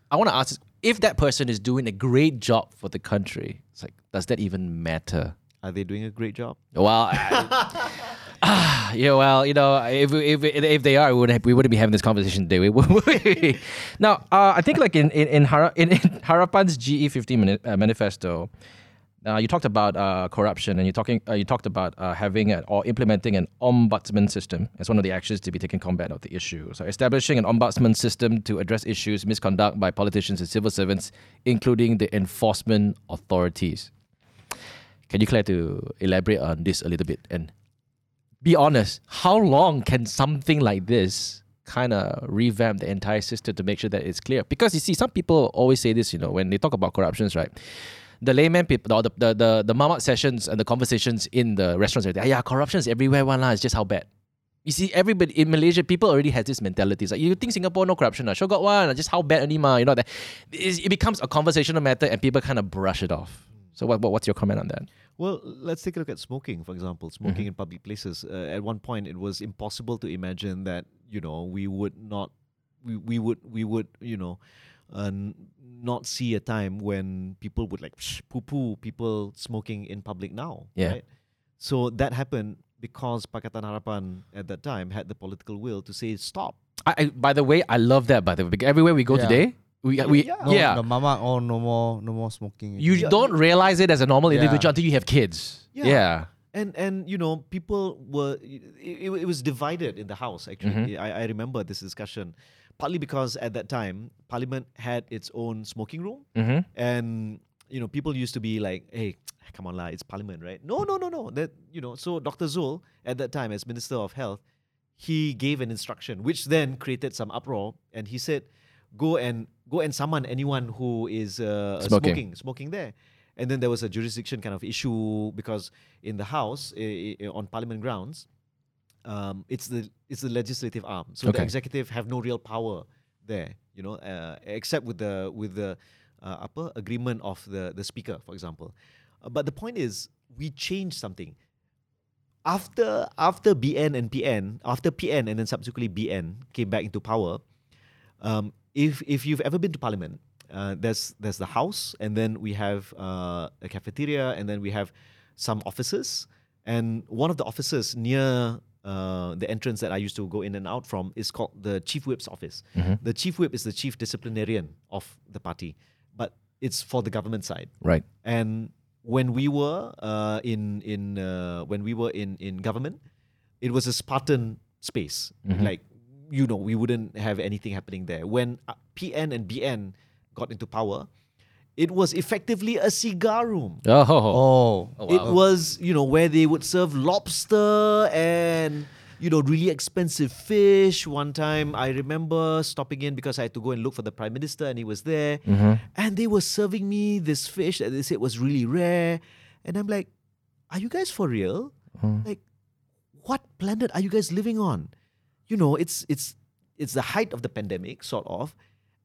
I want to ask: this, if that person is doing a great job for the country, it's like, does that even matter? Are they doing a great job? Well, I- ah, yeah, well, you know, if if if they are, we wouldn't we wouldn't be having this conversation today. we? now, uh, I think like in in in, Hara, in, in Harapan's GE15 mani- uh, manifesto, uh, you talked about uh, corruption, and you talking uh, you talked about uh, having a, or implementing an ombudsman system as one of the actions to be taken combat of the issue. So, establishing an ombudsman system to address issues misconduct by politicians and civil servants, including the enforcement authorities. Can you care to elaborate on this a little bit and be honest? How long can something like this kind of revamp the entire system to make sure that it's clear? Because you see, some people always say this, you know, when they talk about corruptions, right? The layman people, the the the, the mamak sessions and the conversations in the restaurants, are yeah, corruption is everywhere. One lah, it's just how bad. You see, everybody in Malaysia, people already has this mentality. It's like you think Singapore no corruption, ah? sure got one, ah, just how bad only ma, you know that. It becomes a conversational matter, and people kind of brush it off. So, what, what what's your comment on that? Well, let's take a look at smoking, for example. Smoking in public places. Uh, at one point, it was impossible to imagine that you know we would not, we, we would we would you know, uh, n- not see a time when people would like poo poo people smoking in public now. Yeah. Right? So that happened because Pakatan Harapan at that time had the political will to say stop. I, I by the way, I love that. By the way, because everywhere we go Yeah. today, we we yeah. No, yeah. The mama, oh, no more, no more smoking. you Yeah, don't realize it as a normal Yeah. individual until you have kids. Yeah. Yeah. and and you know people were it, it, it was divided in the house actually Mhm. I, I remember this discussion partly because at that time parliament had its own smoking room Mm-hmm. and you know people used to be like hey come on lah it's parliament right no no no no that you know so dr zul at that time as minister of health he gave an instruction which then created some uproar and he said go and go and summon anyone who is uh, Smoking. smoking smoking there and then there was a jurisdiction kind of issue because in the house i- i- on parliament grounds um, it's the it's the legislative arm so the Okay. executive have no real power there you know uh, except with the with the uh, apa agreement of the the speaker for example Uh, but the point is we changed something after after BN and PN after PN and then subsequently BN came back into power um, if if you've ever been to parliament uh, there's there's the house and then we have uh, a cafeteria and then we have some offices and one of the offices near uh, the entrance that I used to go in and out from is called the chief whip's office. Mhm. The chief whip is the chief disciplinarian of the party, but it's for the government side. Right. And when we were uh, in in uh, when we were in in government, it was a Spartan space. Mhm. Like you know, we wouldn't have anything happening there. When uh, PN and BN got into power, it was effectively a cigar room. Oh. Oh, Oh, It was you know where they would serve lobster and you know, really expensive fish. One time I remember stopping in because I had to go and look for the prime minister and he was there. And they were serving me this fish that they said was really rare. And I'm like, are you guys for real? Like, what planet are you guys living on? You know, it's it's it's the height of the pandemic, sort of.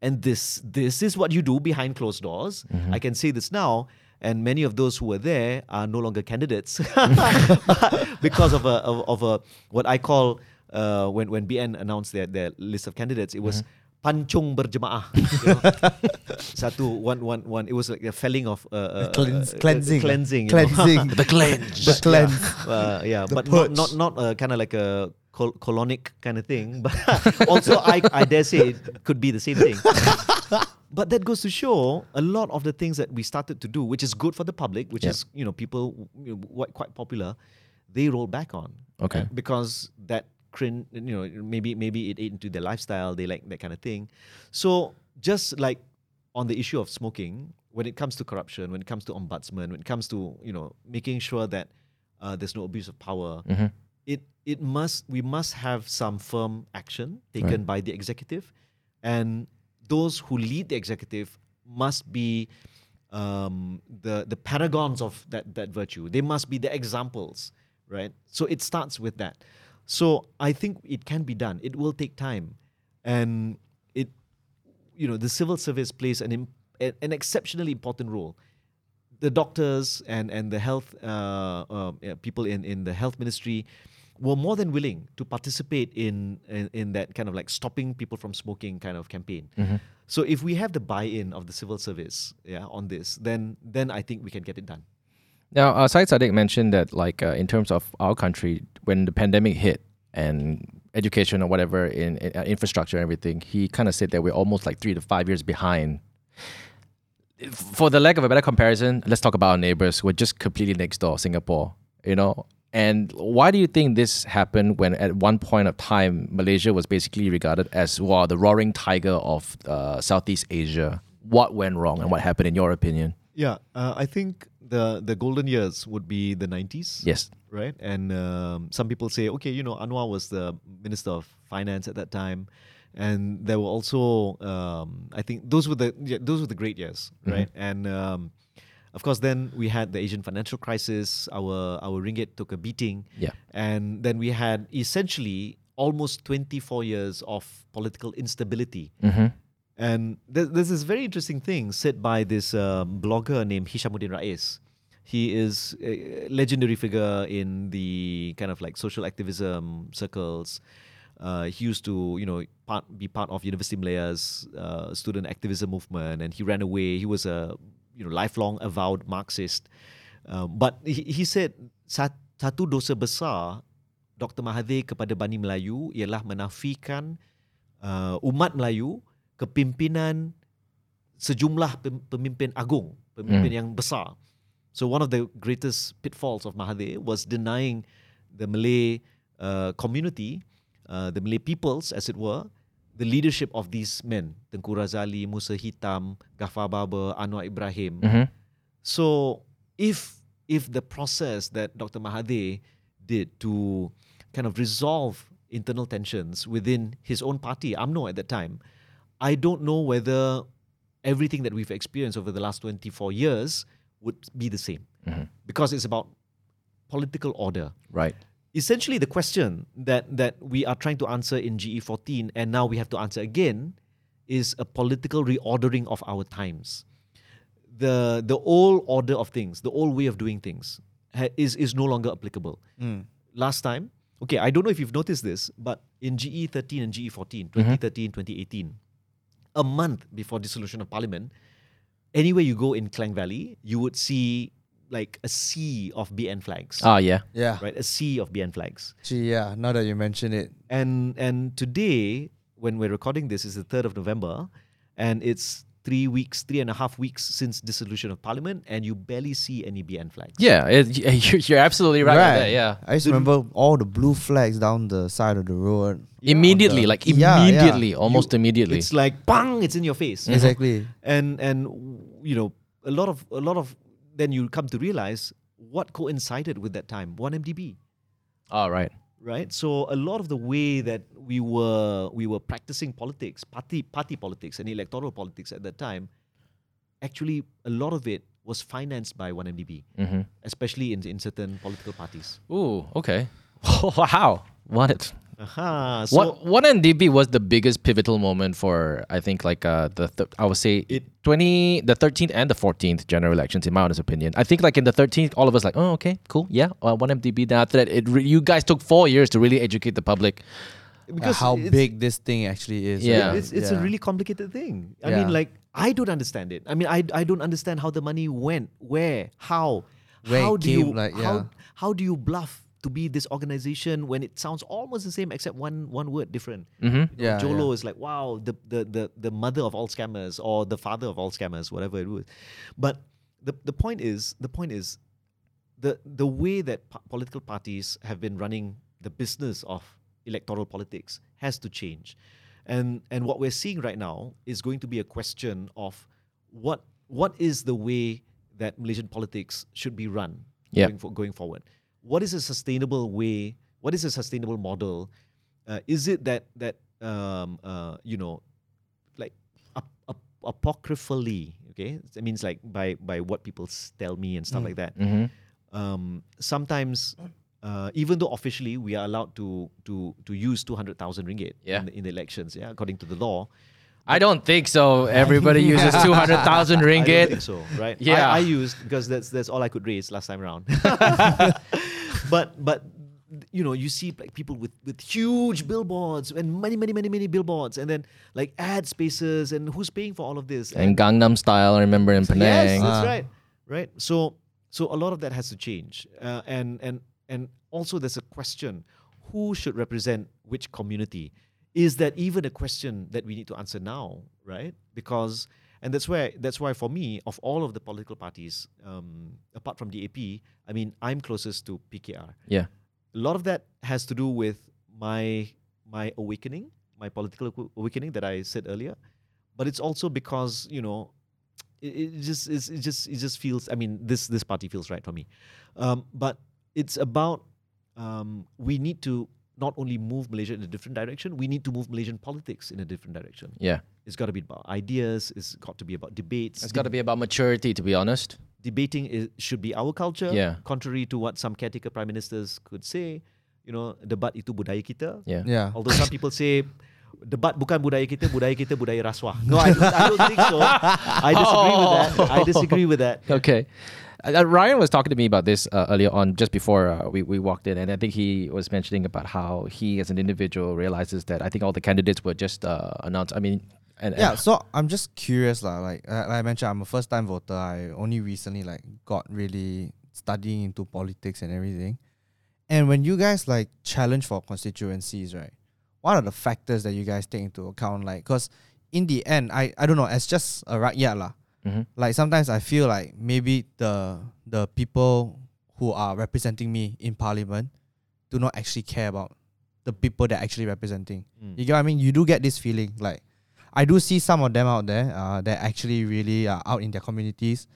And this this is what you do behind closed doors. I can say this now. And many of those who were there are no longer candidates because of a of, of a what I call uh, when when BN announced their, their list of candidates, it was pancung berjemaah. you know. Satu one one one. It was like a felling of uh, uh, Cleanse- uh, cleansing. cleansing. Cleansing. The cleanse. the cleanse. uh, yeah, The but not purge. not not uh, kind of like a col- colonic kind of thing. But also, I I dare say it could be the same thing. but that goes to show a lot of the things that we started to do, which is good for the public, which Yep. is you know people you know, quite popular, they roll back on Okay. because that crin you know maybe maybe it ate into their lifestyle they like that kind of thing so just like on the issue of smoking when it comes to corruption when it comes to ombudsman when it comes to you know making sure that uh, there's no abuse of power Mhm. It it must we must have some firm action taken by the executive and those who lead the executive must be um, the the paragons of that that virtue. They must be the examples right? So it starts with that. So i think it can be done. It will take time. And it you know the civil service plays an im- an exceptionally important role. The doctors and and the health uh, uh, people in in the health ministry were more than willing to participate in, in in that kind of like stopping people from smoking kind of campaign. So if we have the buy-in of the civil service, yeah, on this, then then I think we can get it done. Now, uh, Syed Saddiq mentioned that, like, uh, in terms of our country, when the pandemic hit and education or whatever in, in uh, infrastructure and everything, he kind of said that we're almost like three to five years behind. For the lack of a better comparison, let's talk about our neighbors. We're just completely next door, Singapore. You know, and why do you think this happened when at one point of time Malaysia was basically regarded as wow, the roaring tiger of uh, Southeast Asia? What went wrong and what happened in your opinion? Yeah, uh, I think the the golden years would be the 90s. Yes. right? And um, some people say, okay, you know, Anwar was the minister of finance at that time, and there were also, um, I think, those were the yeah, those were the great years, right? And um, of course, then we had the Asian financial crisis. Our our ringgit took a beating, Yeah. and then we had essentially almost 24 years of political instability. Mm-hmm. And there's, there's this very interesting thing said by this um, blogger named Hishamuddin Rais. He is a legendary figure in the kind of like social activism circles. Uh, he used to, you know, part, be part of University Malaya's uh, student activism movement, and he ran away. He was a, you know, lifelong avowed Marxist. Um, but he, he said "Sat- satu dosa besar Dr. Mahathir kepada Bani Melayu ialah menafikan uh, umat Melayu kepimpinan sejumlah pemimpin agung, pemimpin yang besar. So one of the greatest pitfalls of Mahathir was denying the Malay uh, community, uh, the Malay peoples, as it were, the leadership of these men, Tengku Razaleigh, Musa Hitam, Ghafar Baba, Anwar Ibrahim. Mm-hmm. So if if the process that Dr. Mahathir did to kind of resolve internal tensions within his own party, UMNO at that time, I don't know whether everything that we've experienced over the last 24 years would be the same because it's about political order. Right. Essentially, the question that that we are trying to answer in GE14 and now we have to answer again is a political reordering of our times. The the old order of things, the old way of doing things, ha- is is no longer applicable. Hmm. Last time, okay, I don't know if you've noticed this, but in GE 13 and GE 14, mm-hmm. 2013, 2018, a month before dissolution of parliament, anywhere you go in Klang Valley, you would see like a sea of BN flags, Ah, yeah. Yeah. right? A sea of BN flags. Gee, yeah. Now that you mention it, And and today, when we're recording this, is the third of November, and it's three weeks, three and a half weeks since dissolution of parliament, and you barely see any BN flags. Yeah, it, you're, you're absolutely right. with that, yeah. I used to remember all the blue flags down the side of the road. Immediately, the- like Yeah, yeah. immediately, almost immediately. It's like bang, it's in your face. Exactly. And and you know, a lot of a lot of then you come to realize what coincided with that time. One MDB. All right. right? So a lot of the way that we were we were practicing politics, party party politics and electoral politics at that time, actually a lot of it was financed by 1MDB, Mm-hmm. especially in in certain political parties. Ooh, okay. wow What? Aha. So what what NDB was the biggest pivotal moment for I think like uh the th- I would say It- twenty the thirteenth and the fourteenth general elections in my honest opinion. I think like in the thirteenth, all of us like oh okay cool yeah uh, one MDB. Then after that, it re- you guys took four years to really educate the public. Because how big this thing actually is. Yeah. right? It's, it's a really complicated thing. I Yeah. mean, like, I don't understand it. I mean, I, I don't understand how the money went, where, how. Where how it do you, came, like, how, yeah. how do you bluff to be this organization when it sounds almost the same except one one word different? Mm-hmm. You know, Yeah, Jho Low yeah. is like, wow, the, the, the, the mother of all scammers or the father of all scammers, whatever it was. But the, the point is, the point is, the, the way that po- political parties have been running the business of electoral politics has to change. And, and what we're seeing right now is going to be a question of what, what is the way that Malaysian politics should be run Yeah. going, for, going forward. What is a sustainable way? What is a sustainable model? Uh, is it that that um, uh, you know, like ap- ap- apocryphally? Okay, it means like by by what people tell me and stuff like that. Mm-hmm. Um, sometimes, uh, even though officially we are allowed to to to use two hundred thousand ringgit Yeah. in, the, in the elections, yeah, according to the law. I don't think so. Everybody uses two hundred thousand I don't ringgit. think so, right? Yeah. I, I used because that's that's all I could raise last time around. but but you know you see like people with with huge billboards and many many many many billboards and then like ad spaces and who's paying for all of this And Gangnam Style, I remember in Penang Yes, Penang. that's Ah. right. Right. So so a lot of that has to change, uh, and and and also there's a question: who should represent which community? Is that even a question that we need to answer now? Right? Because and that's where that's why for me, of all of the political parties, um, apart from DAP, I mean, I'm closest to PKR Yeah. a lot of that has to do with my my awakening, my political awakening that I said earlier, but it's also because you know it, it just it's, it just it just feels. I mean, this this party feels right for me, um, but it's about um, we need to not only move Malaysia in a different direction, we need to move Malaysian politics in a different direction. Yeah. It's got to be about ideas. It's got to be about debates. It's got to be about maturity, to be honest. debating is, should be our culture. Yeah. Contrary to what some caretaker prime ministers could say, you know, debat itu budaya kita. Yeah. Yeah. Although some people say debat bukan budaya kita, budaya kita budaya rasuah. No, I don't, I don't think so. I disagree with that. I disagree with that. Okay. Uh, Ryan was talking to me about this uh, earlier on, just before uh, we, we walked in, and I think he was mentioning about how he, as an individual, realizes that I think all the candidates were just uh, announced. I mean, and, and Yeah, so I'm just curious, lah. Like, uh, like I mentioned, I'm a first time voter. I only recently like got really studying into politics and everything. And when you guys like challenge for constituencies, right? What are the factors that you guys take into account? Like, cause in the end, I I don't know. It's just a right yeah lah. Mhm. Like sometimes I feel like maybe the the people who are representing me in parliament do not actually care about the people they're actually representing. Mm. You get what I mean? You do get this feeling like I do see some of them out there uh, that actually really are out in their communities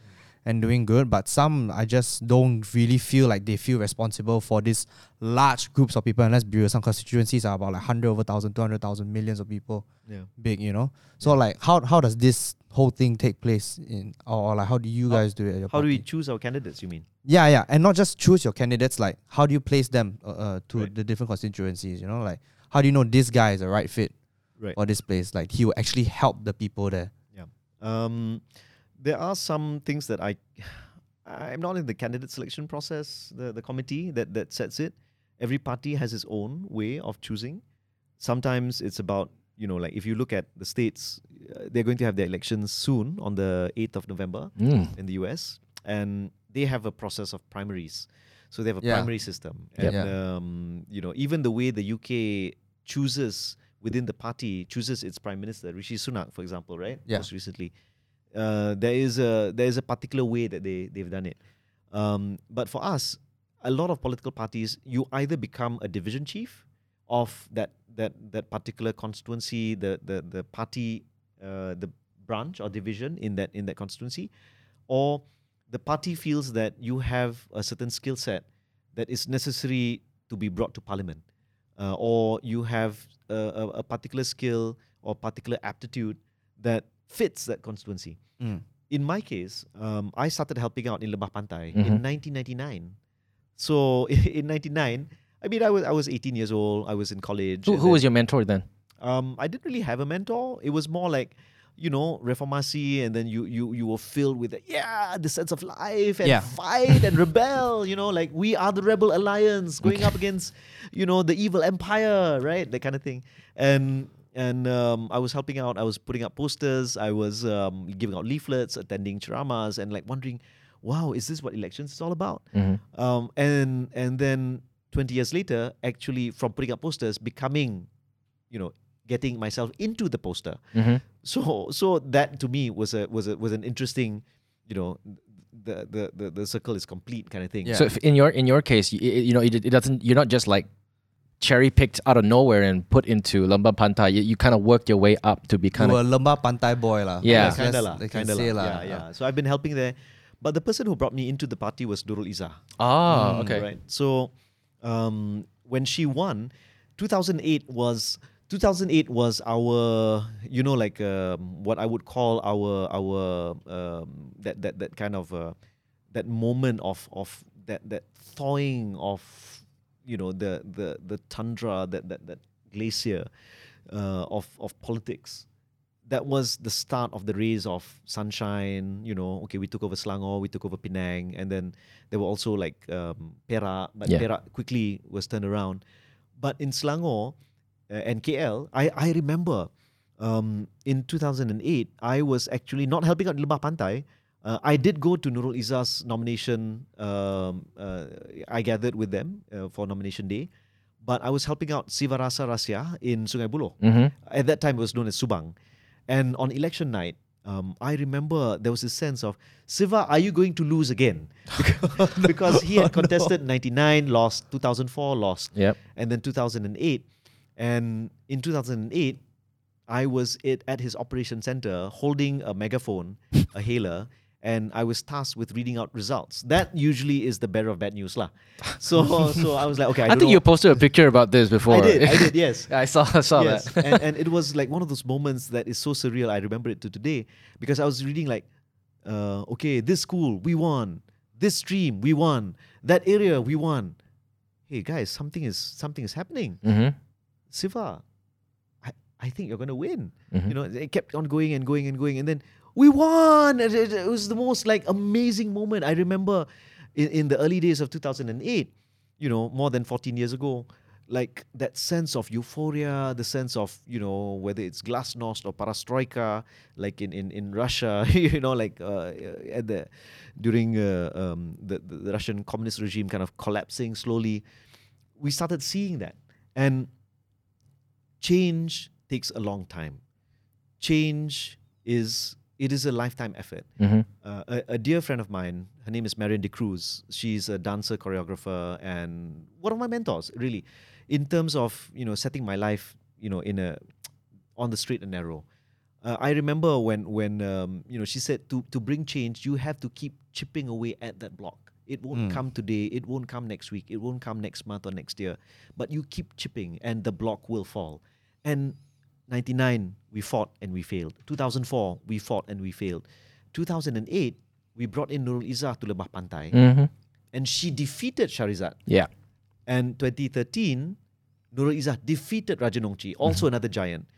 and doing good, but some I just don't really feel like they feel responsible for these large groups of people. And let's be real, some constituencies are about like 100 over 1,000, 200,000 millions of people Yeah. big, you know? So, like, how, how does this whole thing take place in, or, or like, how do you guys do it? How do we choose our candidates, you mean? Yeah, yeah, and not just choose your candidates. Like, how do you place them uh, uh, to Right. the different constituencies? You know, like, how do you know this guy is the right fit Right. for this place? Like, he will actually help the people there. Yeah. Um, there are some things that I, I'm not in the candidate selection process. The the committee that that sets it. Every party has its own way of choosing. Sometimes it's about you know like if you look at the states, uh, they're going to have their elections soon on the eighth of November Mm. in the US, and they have a process of primaries. So they have a Yeah. primary system, and Yeah. um, you know even the way the UK chooses within the party chooses its prime minister, Rishi Sunak, for example, right? Yeah. Most recently, uh, there is a there is a particular way that they they've done it. Um, but for us, a lot of political parties, you either become a division chief of that that that particular constituency, the the the party, uh, the branch or division in that in that constituency, or the party feels that you have a certain skill set that is necessary to be brought to parliament. Uh, or you have a, a, particular skill or particular aptitude that fits that constituency. Mm. In my case, um, I started helping out in Lembah Pantai Mhm. in 1999. So in 99, I mean, I was I was 18 years old. I was in college. Who, who then- was your mentor then? um, I didn't really have a mentor. It was more like, you know, reformasi, and then you you you were filled with yeah the sense of life and Yeah. fight and rebel. You know, like we are the rebel alliance going up against, you know, the evil empire, right? That kind of thing. And and um, I was helping out. I was putting up posters. I was um, giving out leaflets, attending ceramahs, and like wondering, wow, is this what elections is all about? Mm-hmm. Um, and and then 20 years later, actually from putting up posters, becoming, you know, getting myself into the poster. Mm-hmm. So so that to me was a was a was an interesting, you know, the the the, the circle is complete kind of thing. Yeah. So if in your in your case, you, you know, it, it doesn't. You're not just like cherry picked out of nowhere and put into Lembah Pantai. You, you kind of worked your way up to be kind of. a Lembah Pantai boy lah. Yeah. Kinda let's- lah, kinda say lah. lah. Yeah, yeah. So I've been helping there, but the person who brought me into the party was Nurul Izzah. Ah, Mm, okay. Right. So um, when she won, 2008 was 2008 was our you know like um, what I would call our our um, that that that kind of uh, that moment of of that that thawing of you know the the the tundra that that that glacier uh, of of politics that was the start of the rays of sunshine. You know, okay, we took over Selangor, we took over Penang, and then there were also like um, Perak, but Yeah. Perak quickly was turned around. But in Selangor and KL, I I remember um, in 2008, I was actually not helping out in Lembah Pantai. Uh, I did go to Nurul Izzah's nomination. Um, uh, I gathered with them uh, for nomination day, but I was helping out Sivarasa Rasiah in Sungai Buloh Mm-hmm. at that time it was known as Subang. And on election night, um, I remember there was a sense of Siva, are you going to lose again? Because, because he had contested 99, lost, 2004, lost, Yep. and then 2008. And in 2008, I was it at his operation center holding a megaphone, a hailer, and I was tasked with reading out results. That usually is the bearer of bad news, lah. So, so I was like, okay, I, I, think know. you posted a picture about this before. I did, I did, yes I saw, I saw yes, that. and, and it was like one of those moments that is so surreal. I remember it to today because I was reading like, uh, okay, this school we won, this stream we won, that area we won. Hey guys, something is something is happening. mm-hmm. Siva, I, I think you're gonna win. Mhm. You know, it kept on going and going and going, and then we won. It, it- it was the most like amazing moment. I remember in, in the early days of 2008. You know, more than 14 years ago. Like that sense of euphoria, the sense of you know whether it's glasnost or perestroika, like in in, in Russia, you know, like uh, at the during uh, um, the, the Russian communist regime kind of collapsing slowly, we started seeing that, and change takes a long time. Change is it is a lifetime effort. Mm-hmm. Uh, a, a dear friend of mine, her name is Marion D'Cruz. She's a dancer, choreographer, and one of my mentors, really, in terms of you know setting my life, you know, in a on the straight and narrow. Uh, I remember when when um, you know she said to to bring change, you have to keep chipping away at that block. It won't Mm. come today. It won't come next week. It won't come next month or next year. But you keep chipping, and the block will fall. And 99 we fought and we failed 2004 we fought and we failed 2008 we brought in Nurul Izzah to Lembah Pantai Mm-hmm. and she defeated Shahrizat Yeah. and 2013 Nurul Izzah defeated Raja Nong Chik also another giant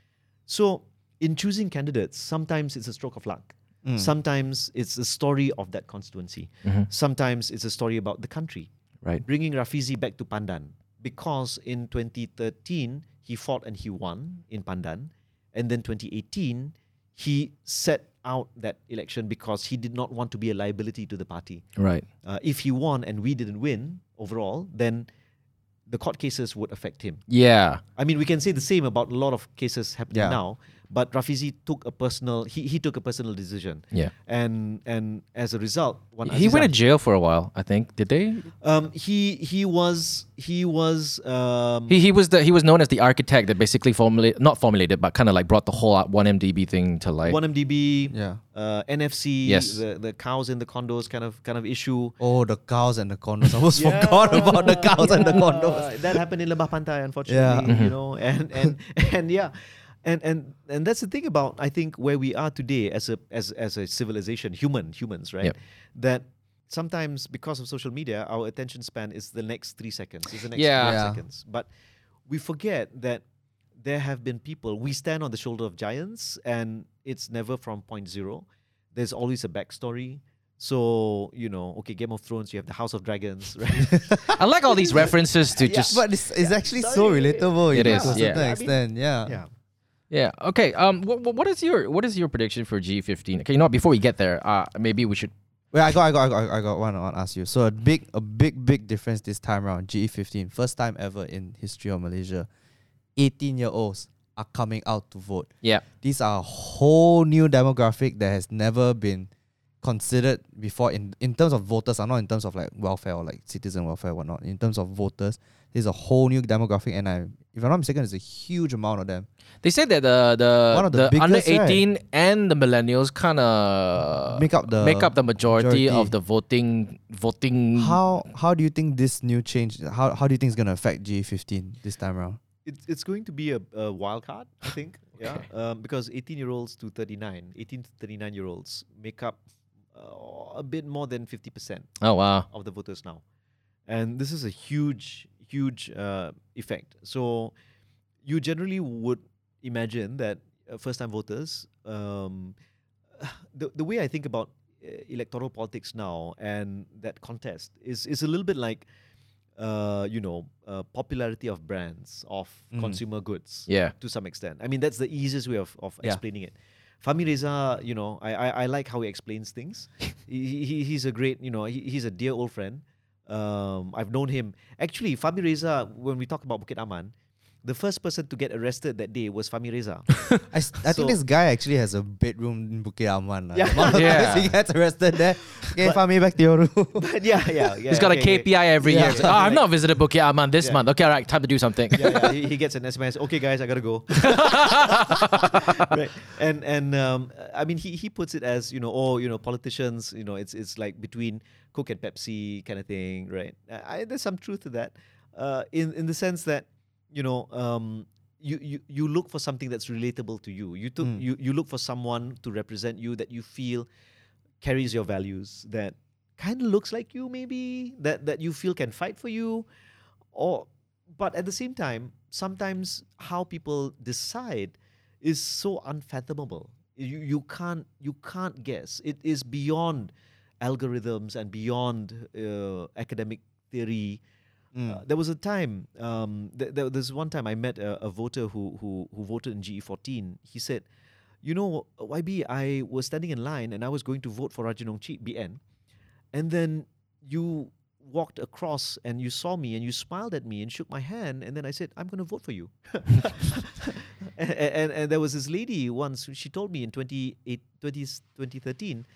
so in choosing candidates sometimes it's a stroke of luck Mm. sometimes it's a story of that constituency Mhm. sometimes it's a story about the country Right. bringing Rafizi back to Pandan because in 2013 he fought and he won in Pandan, and then 2018 he set out that election because he did not want to be a liability to the party. Right. Uh, if he won and we didn't win overall, then the court cases would affect him. Yeah. I mean, we can say the same about a lot of cases happening Yeah. now, but Rafizi took a personal he, he took a personal decision, Yeah. and and as a result, one He went to jail for a while, I think. Did they? um he he was he was um He, he was the he was known as the architect that basically formulated not formulated but kind of like brought the whole one MDB thing to life. one MDB Yeah. uh, NFC Yes. the the cows in the condos kind of kind of issue. Oh, the cows and the condos. I almost forgot about the cows and the condos. That happened in Lembah Pantai, unfortunately. Mm-hmm. You know, and and and yeah, and and and that's the thing about I think where we are today as a as as a civilization, human humans, right? Yep. That sometimes because of social media, our attention span is the next three seconds, is the next Yeah. five Yeah. seconds, but we forget that there have been people. We stand on the shoulder of giants, and it's never from point zero. There's always a backstory. So you know, okay, Game of Thrones, you have the House of Dragons, right? I like all these references to Yeah, just But it's, it's actually so relatable. It you know, is, to a yeah. certain I mean, extent. yeah. yeah. Yeah. Okay. Um. What, what is your what is your prediction for G15? Okay. You know, what, before we get there, uh, maybe we should. Wait, I got, I got, I got, I got one. I want to ask you. So a big, a big, big difference this time around. GE15, first time ever in history of Malaysia. 18 year olds are coming out to vote. Yeah. These are a whole new demographic that has never been considered before in in terms of voters. Are not in terms of like welfare or like citizen welfare or whatnot. In terms of voters, there's a whole new demographic, and I, if I'm not mistaken, it's a huge amount of them. They said that the the, One of the under biggest, right? 18 and the millennials kind of Make up the make up the majority, majority. of the voting voting. How how do you think this new change? How how do you think it's gonna affect GE15 this time around? It's it's going to be a, a wild card, I think. Yeah, um, because 18 year olds to 39, 18 to 39 year olds make up uh, a bit more than 50 percent Oh wow. of the voters now, and this is a huge huge uh, effect. So you generally would imagine that uh, first time voters. Um, the the way I think about uh, electoral politics now and that contest is is a little bit like. Uh, you know, uh, popularity of brands of Mm. consumer goods Yeah. to some extent. I mean, that's the easiest way of, of Yeah. explaining it. Fahmi Reza, you know, I, I, I like how he explains things. he, he, he's a great, you know, he, he's a dear old friend. Um, I've known him. Actually, Fahmi Reza, when we talk about Bukit Aman, the first person to get arrested that day was Fahmi Reza. I, s- I think So- this guy actually has a bedroom in Bukit Aman. lah. Yeah. The amount of Yeah. times he gets arrested there. Okay, But- Fahmi, back to your room. but yeah, yeah, yeah. He's got okay, a okay. KPI every Yeah. year. It's like, oh, I've not visited Bukit Aman this Yeah. month. Okay, all right, time to do something. yeah, yeah, he, he gets an SMS. Okay, guys, I gotta go. right, and and um, I mean, he he puts it as you know, oh, you know, politicians, you know, it's it's like between Coke and Pepsi kind of thing, right? I, there's some truth to that, uh, in in the sense that you know, um, you you you look for something that's relatable to you. You took Mm. you you look for someone to represent you that you feel carries your values that kind of looks like you maybe that that you feel can fight for you or but at the same time sometimes how people decide is so unfathomable you you can't you can't guess it is beyond algorithms and beyond uh, academic theory Mm. uh, there was a time um, th- there, there's one time I met a, a voter who, who who voted in GE14 he said you know YB I was standing in line and I was going to vote for Raja Nong Chik BN and then you walked across and you saw me and you smiled at me and shook my hand and then I said I'm going to vote for you and, and, and there was this lady once she told me in 28, 20, 2013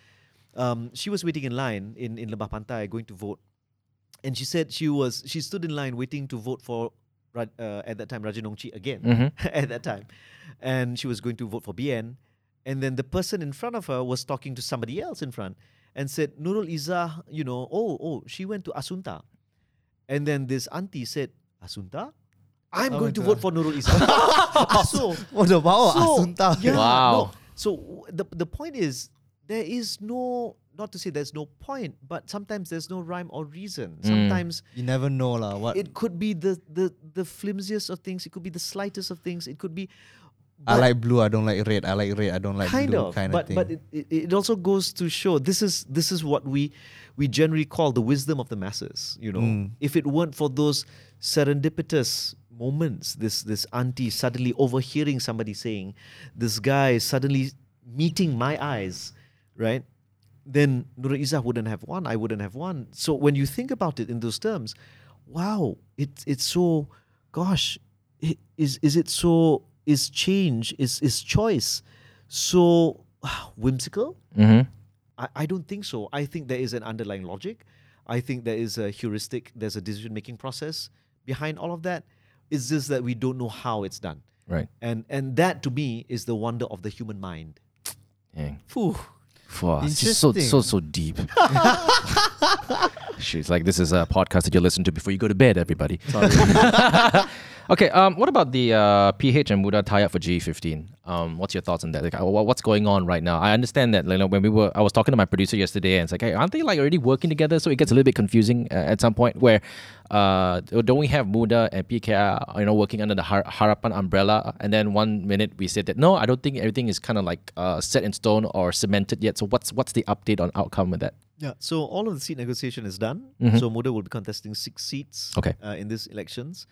um, she was waiting in line in, in Lembah Pantai going to vote and she said she was she stood in line waiting to vote for uh, at that time Raja Nong Chik again Mhm. at that time and she was going to vote for BN and then the person in front of her was talking to somebody else in front and said Nurul Izzah you know oh oh she went to Assunta and then this auntie said Assunta I'm Oh going my to vote for Nurul Izzah so What the power so, Assunta? yeah, Wow. no. So the the point is there is no not to say there's no point, but sometimes there's no rhyme or reason. Mm. Sometimes You never know lah. What it could be the the the flimsiest of things. It could be the slightest of things. It could be. I like blue. I don't like red. I like red. I don't like kind blue. of, kind but of thing. but it, it, it also goes to show this is this is what we we generally call the wisdom of the masses. You know, Mm. if it weren't for those serendipitous moments, this this auntie suddenly overhearing somebody saying, "This guy is suddenly meeting my eyes," right? Then Nur Izzah wouldn't have won. I wouldn't have won. So when you think about it in those terms, wow, it's it's so, gosh, i- is is it so is change, is is choice, so whimsical? Mm-hmm. I, I don't think so. I think there is an underlying logic. I think there is a heuristic, there's a decision making process behind all of that. It's just that we don't know how it's done. Right. And and that to me is the wonder of the human mind. Dang. Phew. Wow, it's just so so so deep. She's like, this is a podcast that you listen to before you go to bed, everybody. okay, um, what about the uh, PH and Muda tie up for G15? Um, what's your thoughts on that? Like, uh, what's going on right now? I understand that like, when we were, I was talking to my producer yesterday, and it's like, hey, aren't they like already working together? So it gets a little bit confusing uh, at some point. Where uh, don't we have Muda and PKR, you know, working under the Har- Harapan umbrella? And then one minute we said that no, I don't think everything is kind of like uh, set in stone or cemented yet. So what's what's the update on outcome with that? Yeah. So all of the seat negotiation is done. Mhm. So Muda will be contesting six seats Okay. uh, in these elections.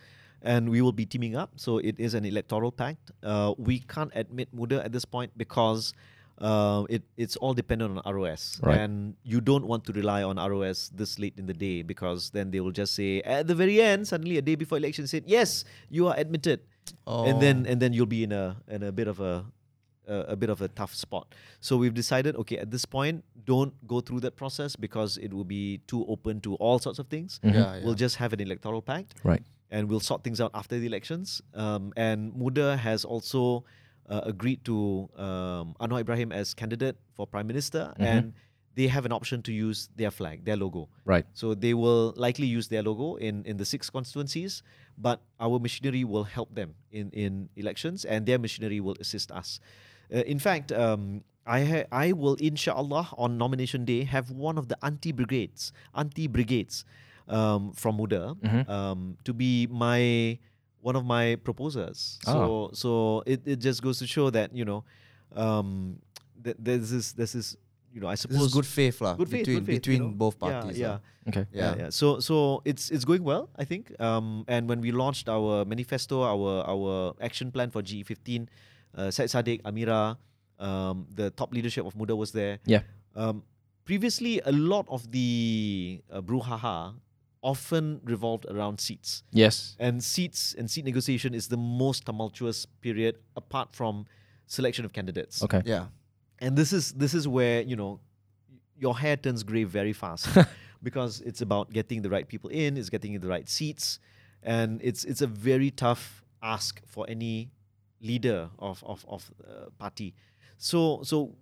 And we will be teaming up. So it is an electoral pact. Uh, we can't admit Muda at this point because uh, it, it's all dependent on ROS. Right. And you don't want to rely on ROS this late in the day because then they will just say at the very end, suddenly a day before election, said, yes, you are admitted. and then and then you'll be in a in a bit of a a, a bit of a tough spot. So we've decided, okay, at this point, don't go through that process because it will be too open to all sorts of things. Mhm. yeah, yeah. We'll just have an electoral pact, Right. And we'll sort things out after the elections. Um, and Muda has also uh, agreed to um, Anwar Ibrahim as candidate for prime minister, Mhm. and they have an option to use their flag, their logo. Right. So they will likely use their logo in, in the six constituencies, but our machinery will help them in, in elections and their machinery will assist us. Uh, in fact, um, I ha- I will inshallah on nomination day have one of the anti brigades, anti brigades um, from Muda Mhm. um, to be my one of my proposers. So so it, it just goes to show that you know um, th- there's this there's this you know I This suppose is good faith, lah. good faith, between good faith, you know. both Yeah, parties. Yeah, lah. Okay. yeah, Yeah. yeah. So so it's it's going well, I think. Um, and when we launched our manifesto, our our action plan for G15, uh, Syed Saddiq, Amira, um, the top leadership of Muda was there. Yeah. Um, previously, a lot of the uh, brouhaha often revolved around seats, Yes. and seats and seat negotiation is the most tumultuous period apart from selection of candidates Okay. Yeah. and this is this is where you know your hair turns gray very fast because it's about getting the right people in it's getting the right seats and it's it's a very tough ask for any leader of of of uh, party so so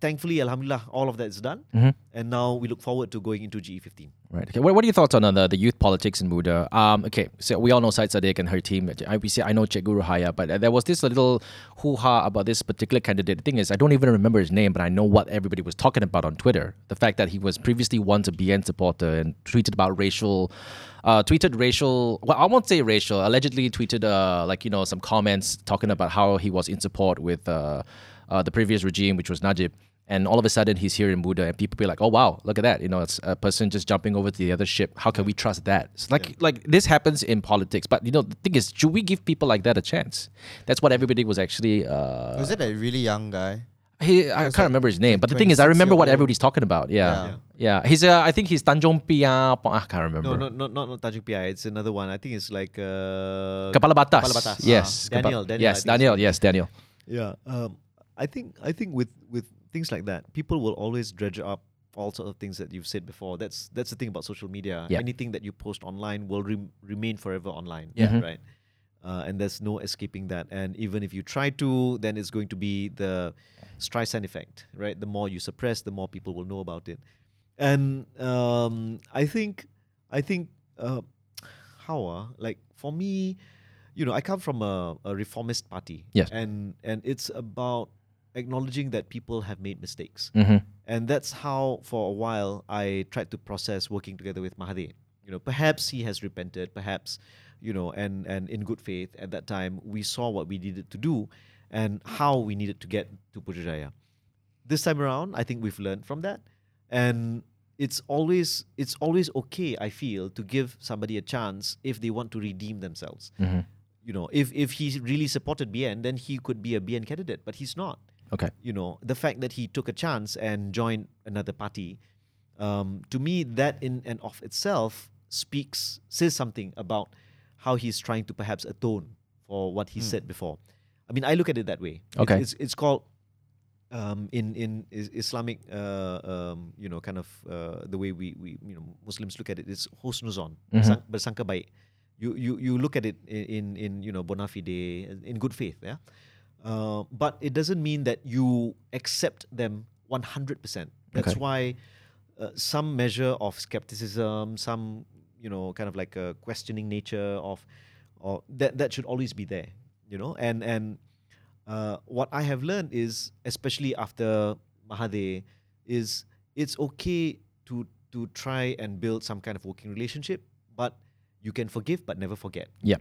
thankfully alhamdulillah all of that is done Mhm. and now we look forward to going into E ge15 Right. Okay. What, what are your thoughts on uh, the, the youth politics in Muda? Um, okay. So we all know Syed Saddiq and her team. I, we say, I know Cik Guru Haya, but uh, there was this little hoo ha about this particular candidate. The thing is, I don't even remember his name, but I know what everybody was talking about on Twitter. The fact that he was previously once a BN supporter and tweeted about racial, uh, tweeted racial, well, I won't say racial, allegedly tweeted, uh, like, you know, some comments talking about how he was in support with uh, the previous regime, which was Najib and all of a sudden he's here in Muda, and people be like, "Oh wow, look at that! You know, it's a person just jumping over to the other ship. How can we trust that?" It's like like this happens in politics, but you know, the thing is, should we give people like that a chance? That's what everybody was actually. Uh, Was it a really young guy? he, I can't like remember his name, but the thing is, I remember what everybody's talking about. Yeah, Yeah. yeah. He's uh, I think he's Tanjung Piai. I can't remember. no no not not, not Tanjung Piai it's another one i think it's like uh, Kepala Batas. Kepala Batas. Yes, Ah. Daniel, Kepala- Daniel, Yes, Daniel. Yes, Daniel. Yeah, um, I think I think with with things like that, people will always dredge up all sorts of things that you've said before. That's that's the thing about social media. Yeah. Anything that you post online will rem- remain forever online. Yeah. Mhm. right. Uh, and there's no escaping that. And even if you try to, then it's going to be the Streisand effect, right? The more you suppress, the more people will know about it. And um, I think, I think, uh, how uh, like for me, you know, I come from a, a reformist party. Yes. And and it's about acknowledging that people have made mistakes. hmm And that's how, for a while, I tried to process working together with Mahathir. You know, perhaps he has repented, perhaps, you know, and, and in good faith at that time, we saw what we needed to do and how we needed to get to Putrajaya. This time around, I think we've learned from that. And it's always it's always okay, I feel, to give somebody a chance if they want to redeem themselves. hmm You know, if if he really supported BN, then he could be a BN candidate, but he's not Okay. you know the fact that he took a chance and joined another party um, to me that in and of itself speaks says something about how he's trying to perhaps atone for what he said before I mean, I look at it that way. It's- Okay. It's it's, called um, in in Islamic uh, um, you know kind of uh, the way we we you know Muslims look at it, it is husnuzon Mhm. sang- bersangka baik. You you you look at it in in you know bona fide in good faith, yeah. Uh, but it doesn't mean that you accept them 100%. That's Okay. why uh, some measure of skepticism, some you know kind of like a questioning nature of or that that should always be there, you know. And and uh, what I have learned is, especially after Mahathir, is it's okay to to try and build some kind of working relationship, but you can forgive but never forget. Yeah,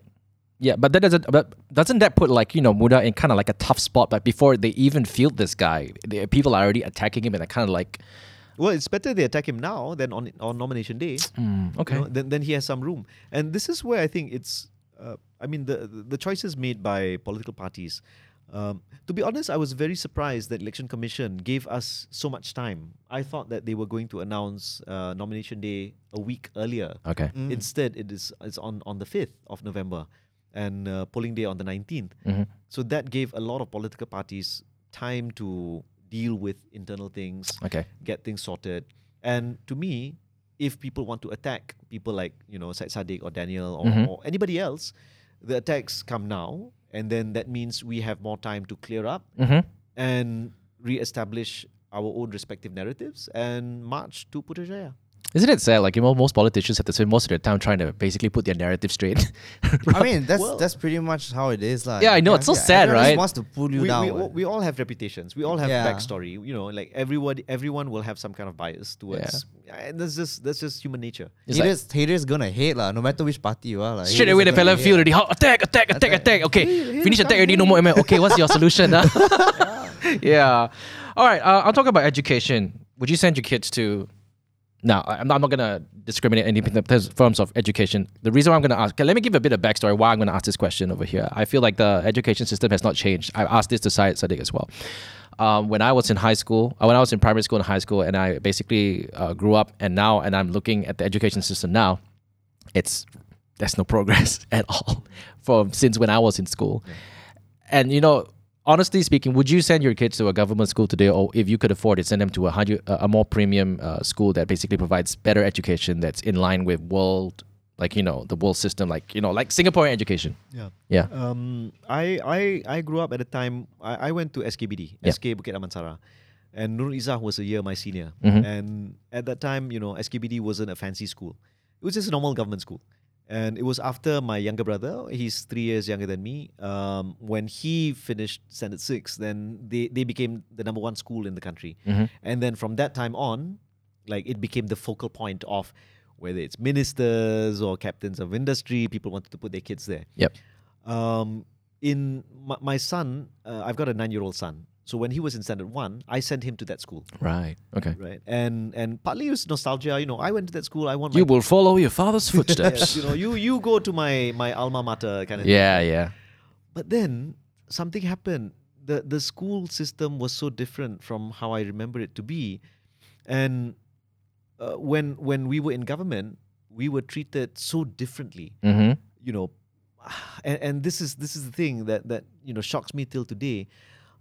but that doesn't. But doesn't that put like you know Muda in kind of like a tough spot? But before they even field this guy, the, people are already attacking him, and they're kind of like, Well, it's better they attack him now than on on nomination day. mm, you okay, know, then then he has some room. And this is where I think it's. Uh, I mean, the the choices made by political parties. Um, to be honest, I was very surprised that election commission gave us so much time. I thought that they were going to announce uh, nomination day a week earlier. okay, Mm. Instead, it is it's on on the fifth of November, and uh, polling day on the nineteenth. Mhm. So that gave a lot of political parties time to deal with internal things, okay, get things sorted. And to me, if people want to attack people like you know Syed Saddiq or Daniel or, Mhm. or anybody else, the attacks come now, and then that means we have more time to clear up mm-hmm. and re-establish our own respective narratives and march to Putrajaya. Isn't it sad? Like you know, most politicians have to spend most of their time trying to basically put their narrative straight. I mean, that's Well- that's pretty much how it is, like. Yeah, I know, it's so sad, everyone just right? Wants to pull you we, down. we, what. all, we all have reputations. We all have Yeah. backstory. You know, like everyone, everyone will have some kind of bias towards. And that's just that's just human nature. It's like- haters, haters gonna hate lah, no matter which party you are. Like, Straight haters away, are the gonna fella hate. feel already. How attack, attack, attack, attack. Okay, finish attack already. No more. Okay, what's your solution? huh? yeah. All right. Uh, I'll talk about education. Would you send your kids to? No, I- I'm not, I'm not gonna discriminate any terms of education. The reason why I'm gonna ask. Okay, let me give a bit of backstory why I'm gonna ask this question over here. I feel like the education system has not changed. I asked this to Syed Saddiq as well. Um, when I was in high school, uh, when I was in primary school and high school, and I basically uh, grew up, and now, and I'm looking at the education system now, it's there's no progress at all from since when I was in school. And you know, honestly speaking, would you send your kids to a government school today, or if you could afford it, send them to a hundred, a more premium uh, school that basically provides better education that's in line with world, like you know, the world system, like you know, like Singaporean education. Yeah. Yeah. Um, I, I I grew up at a time. I, I went to SKBD, Yeah. SK Bukit Damansara, and Nurul Izzah was a year my senior. Mhm. And at that time, you know, SKBD wasn't a fancy school. It was just a normal government school. And it was after my younger brother, he's three years younger than me. Um, when he finished Standard Six, then they, they became the number one school in the country. Mhm. And then from that time on, like it became the focal point of whether it's ministers or captains of industry, people wanted to put their kids there. Yep. Um, in my, my son, uh, I've got a nine-year-old son. So when he was in standard one, I sent him to that school, Right. Okay. right? And and partly it was nostalgia. You know, I went to that school. I want You will follow your father's Yes, footsteps. you know, you you go to my my alma mater kind of. yeah. Yeah. But then something happened. The the school system was so different from how I remember it to be, and uh, when when we were in government, we were treated so differently. Mm-hmm. You know, and, and this is this is the thing that that you know shocks me till today.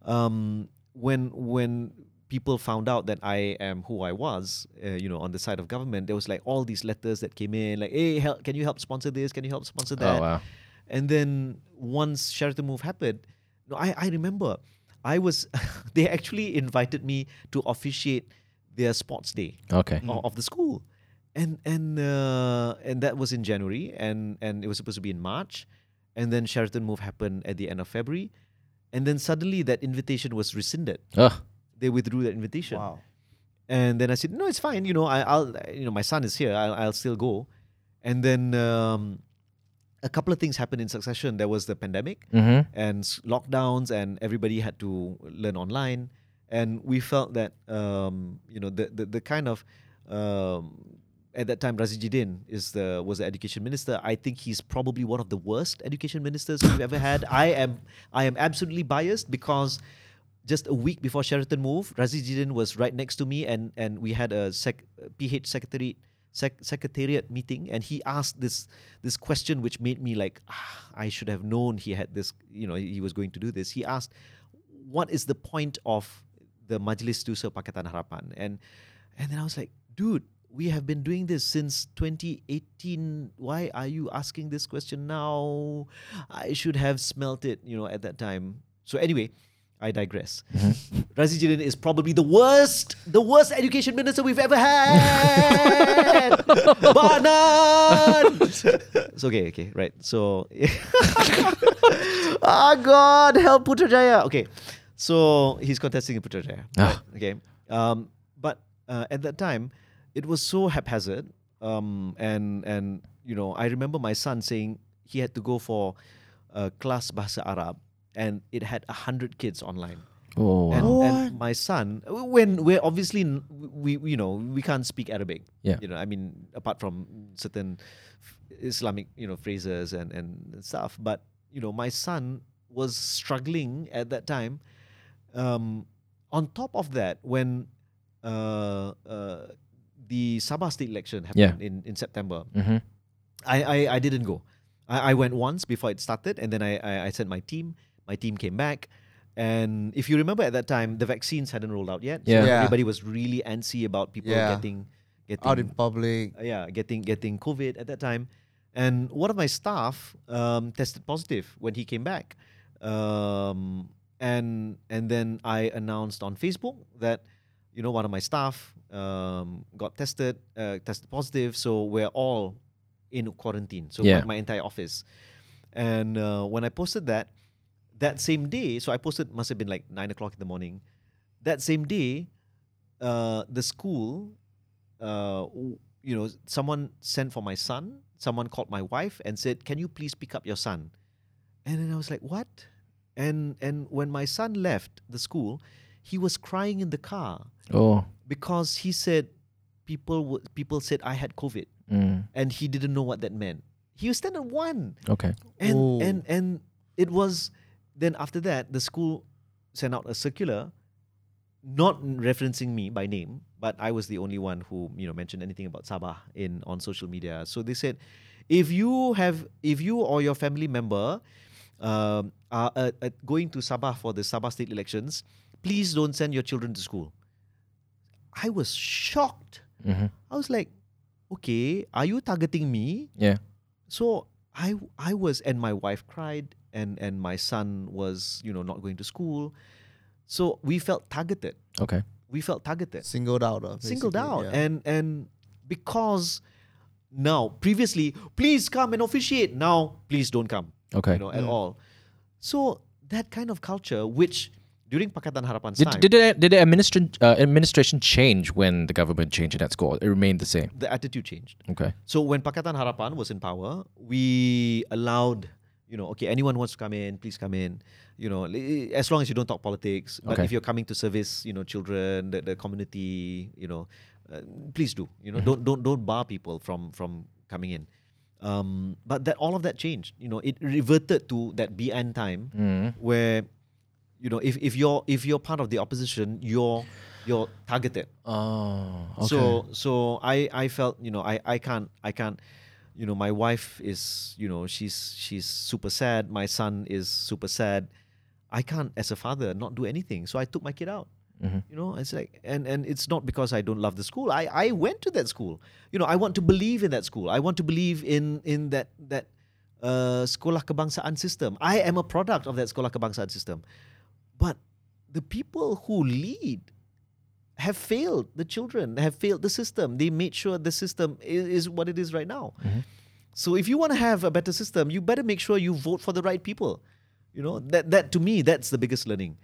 Um, when when people found out that I am who I was, uh, you know, on the side of government, there was like all these letters that came in, like, "Hey, help, can you help sponsor this? Can you help sponsor that?" Oh wow. And then once Sheraton Move happened, no, I, I remember I was they actually invited me to officiate their sports day Okay. o- of the school. And and uh, and that was in January and and it was supposed to be in March. And then Sheraton Move happened at the end of February. And then suddenly that invitation was rescinded. Ugh. They withdrew that invitation. Wow. And then I said, no, it's fine. You know, I, I'll, you know, my son is here. I'll, I'll still go. And then um, a couple of things happened in succession. There was the pandemic Mm-hmm. and lockdowns, and everybody had to learn online. And we felt that, um, you know, the, the, the kind of, um, at that time, Radzi Jidin is the was the education minister. I think he's probably one of the worst education ministers we've ever had. I am I am absolutely biased because just a week before Sheraton moved, Radzi Jidin was right next to me, and and we had a sec, PH secretary sec- secretariat meeting, and he asked this this question, which made me like, ah, I should have known he had this. You know, he was going to do this. He asked, "What is the point of the Majlis Dusa Pakatan Harapan?" And and then I was like, dude, we have been doing this since 2018. Why are you asking this question now? I should have smelt it, you know, at that time. So anyway, I digress. Razi Jalin is probably the worst, the worst education minister we've ever had. Banan. it's okay, okay, right. So, ah God, help Putrajaya. Okay, so he's contesting in Putrajaya. Ah. right, Okay, um, but uh, at that time, it was so haphazard. Um, and and you know, I remember my son saying he had to go for a class Bahasa Arab, and it had a hundred kids online. Oh, And, wow. and my son, when we're obviously n- we you know we can't speak Arabic. Yeah. You know, I mean, apart from certain Islamic you know phrases and and stuff, but you know, my son was struggling at that time. Um, on top of that, when uh, uh, the Sabah state election happened in in September, hmm I, I, I didn't go. I, I went once before it started, and then I, I, I sent my team. My team came back. And if you remember at that time, the vaccines hadn't rolled out yet. Yeah. So Yeah. everybody was really antsy about people Yeah. getting getting Out in public. uh, yeah, getting getting COVID at that time. And one of my staff um, tested positive when he came back. Um, and and then I announced on Facebook that you know one of my staff um, got tested uh, tested positive, so we're all in quarantine. So Yeah. my, my entire office. And uh, when I posted that, that same day, so I posted must have been like nine o'clock in the morning. That same day, uh, the school, uh, you know, someone sent for my son. Someone called my wife and said, "Can you please pick up your son?" And then I was like, "What?" And and when my son left the school, he was crying in the car Oh. because he said people w- people said I had COVID Mm. and he didn't know what that meant. He was standard one, Okay. and Oh. and and it was then after that the school sent out a circular, not referencing me by name, but I was the only one who you know mentioned anything about Sabah in on social media. So they said, if you have if you or your family member um, are uh, uh, going to Sabah for the Sabah state elections, please don't send your children to school. I was shocked. hmm I was like, okay, are you targeting me? Yeah. So I I was and my wife cried and and my son was you know not going to school. So we felt targeted. Okay. We felt targeted, Singled out. Uh, singled out, yeah. and and because now previously please come and officiate. Now please don't come. Okay. You know at Mm. all. So that kind of culture, which during Pakatan Harapan's Did, time, did, the, did the administration, uh, administration change when the government changed in that school? It remained the same. the attitude changed. Okay. So when Pakatan Harapan was in power, we allowed, you know, okay, anyone wants to come in, please come in. You know, as long as you don't talk politics. But Okay. if you're coming to service, you know, children, the, the community, you know, uh, please do. You know, Mhm. don't don't don't bar people from from coming in. Um, but that all of that changed. You know, it reverted to that BN time Mm. where, you know, if, if you're if you're part of the opposition, you're you're targeted. Oh. Okay. So so I I felt you know I I can't I can't you know my wife is you know she's she's super sad my son is super sad I can't as a father not do anything so I took my kid out Mhm. you know it's like and and it's not because I don't love the school I I went to that school you know I want to believe in that school I want to believe in in that that uh, sekolah kebangsaan system I am a product of that sekolah kebangsaan system but the people who lead have failed. The children have failed the system. They made sure the system is, is what it is right now. Mhm. so if you want to have a better system you better make sure you vote for the right people. You know that that to me that's the biggest learning.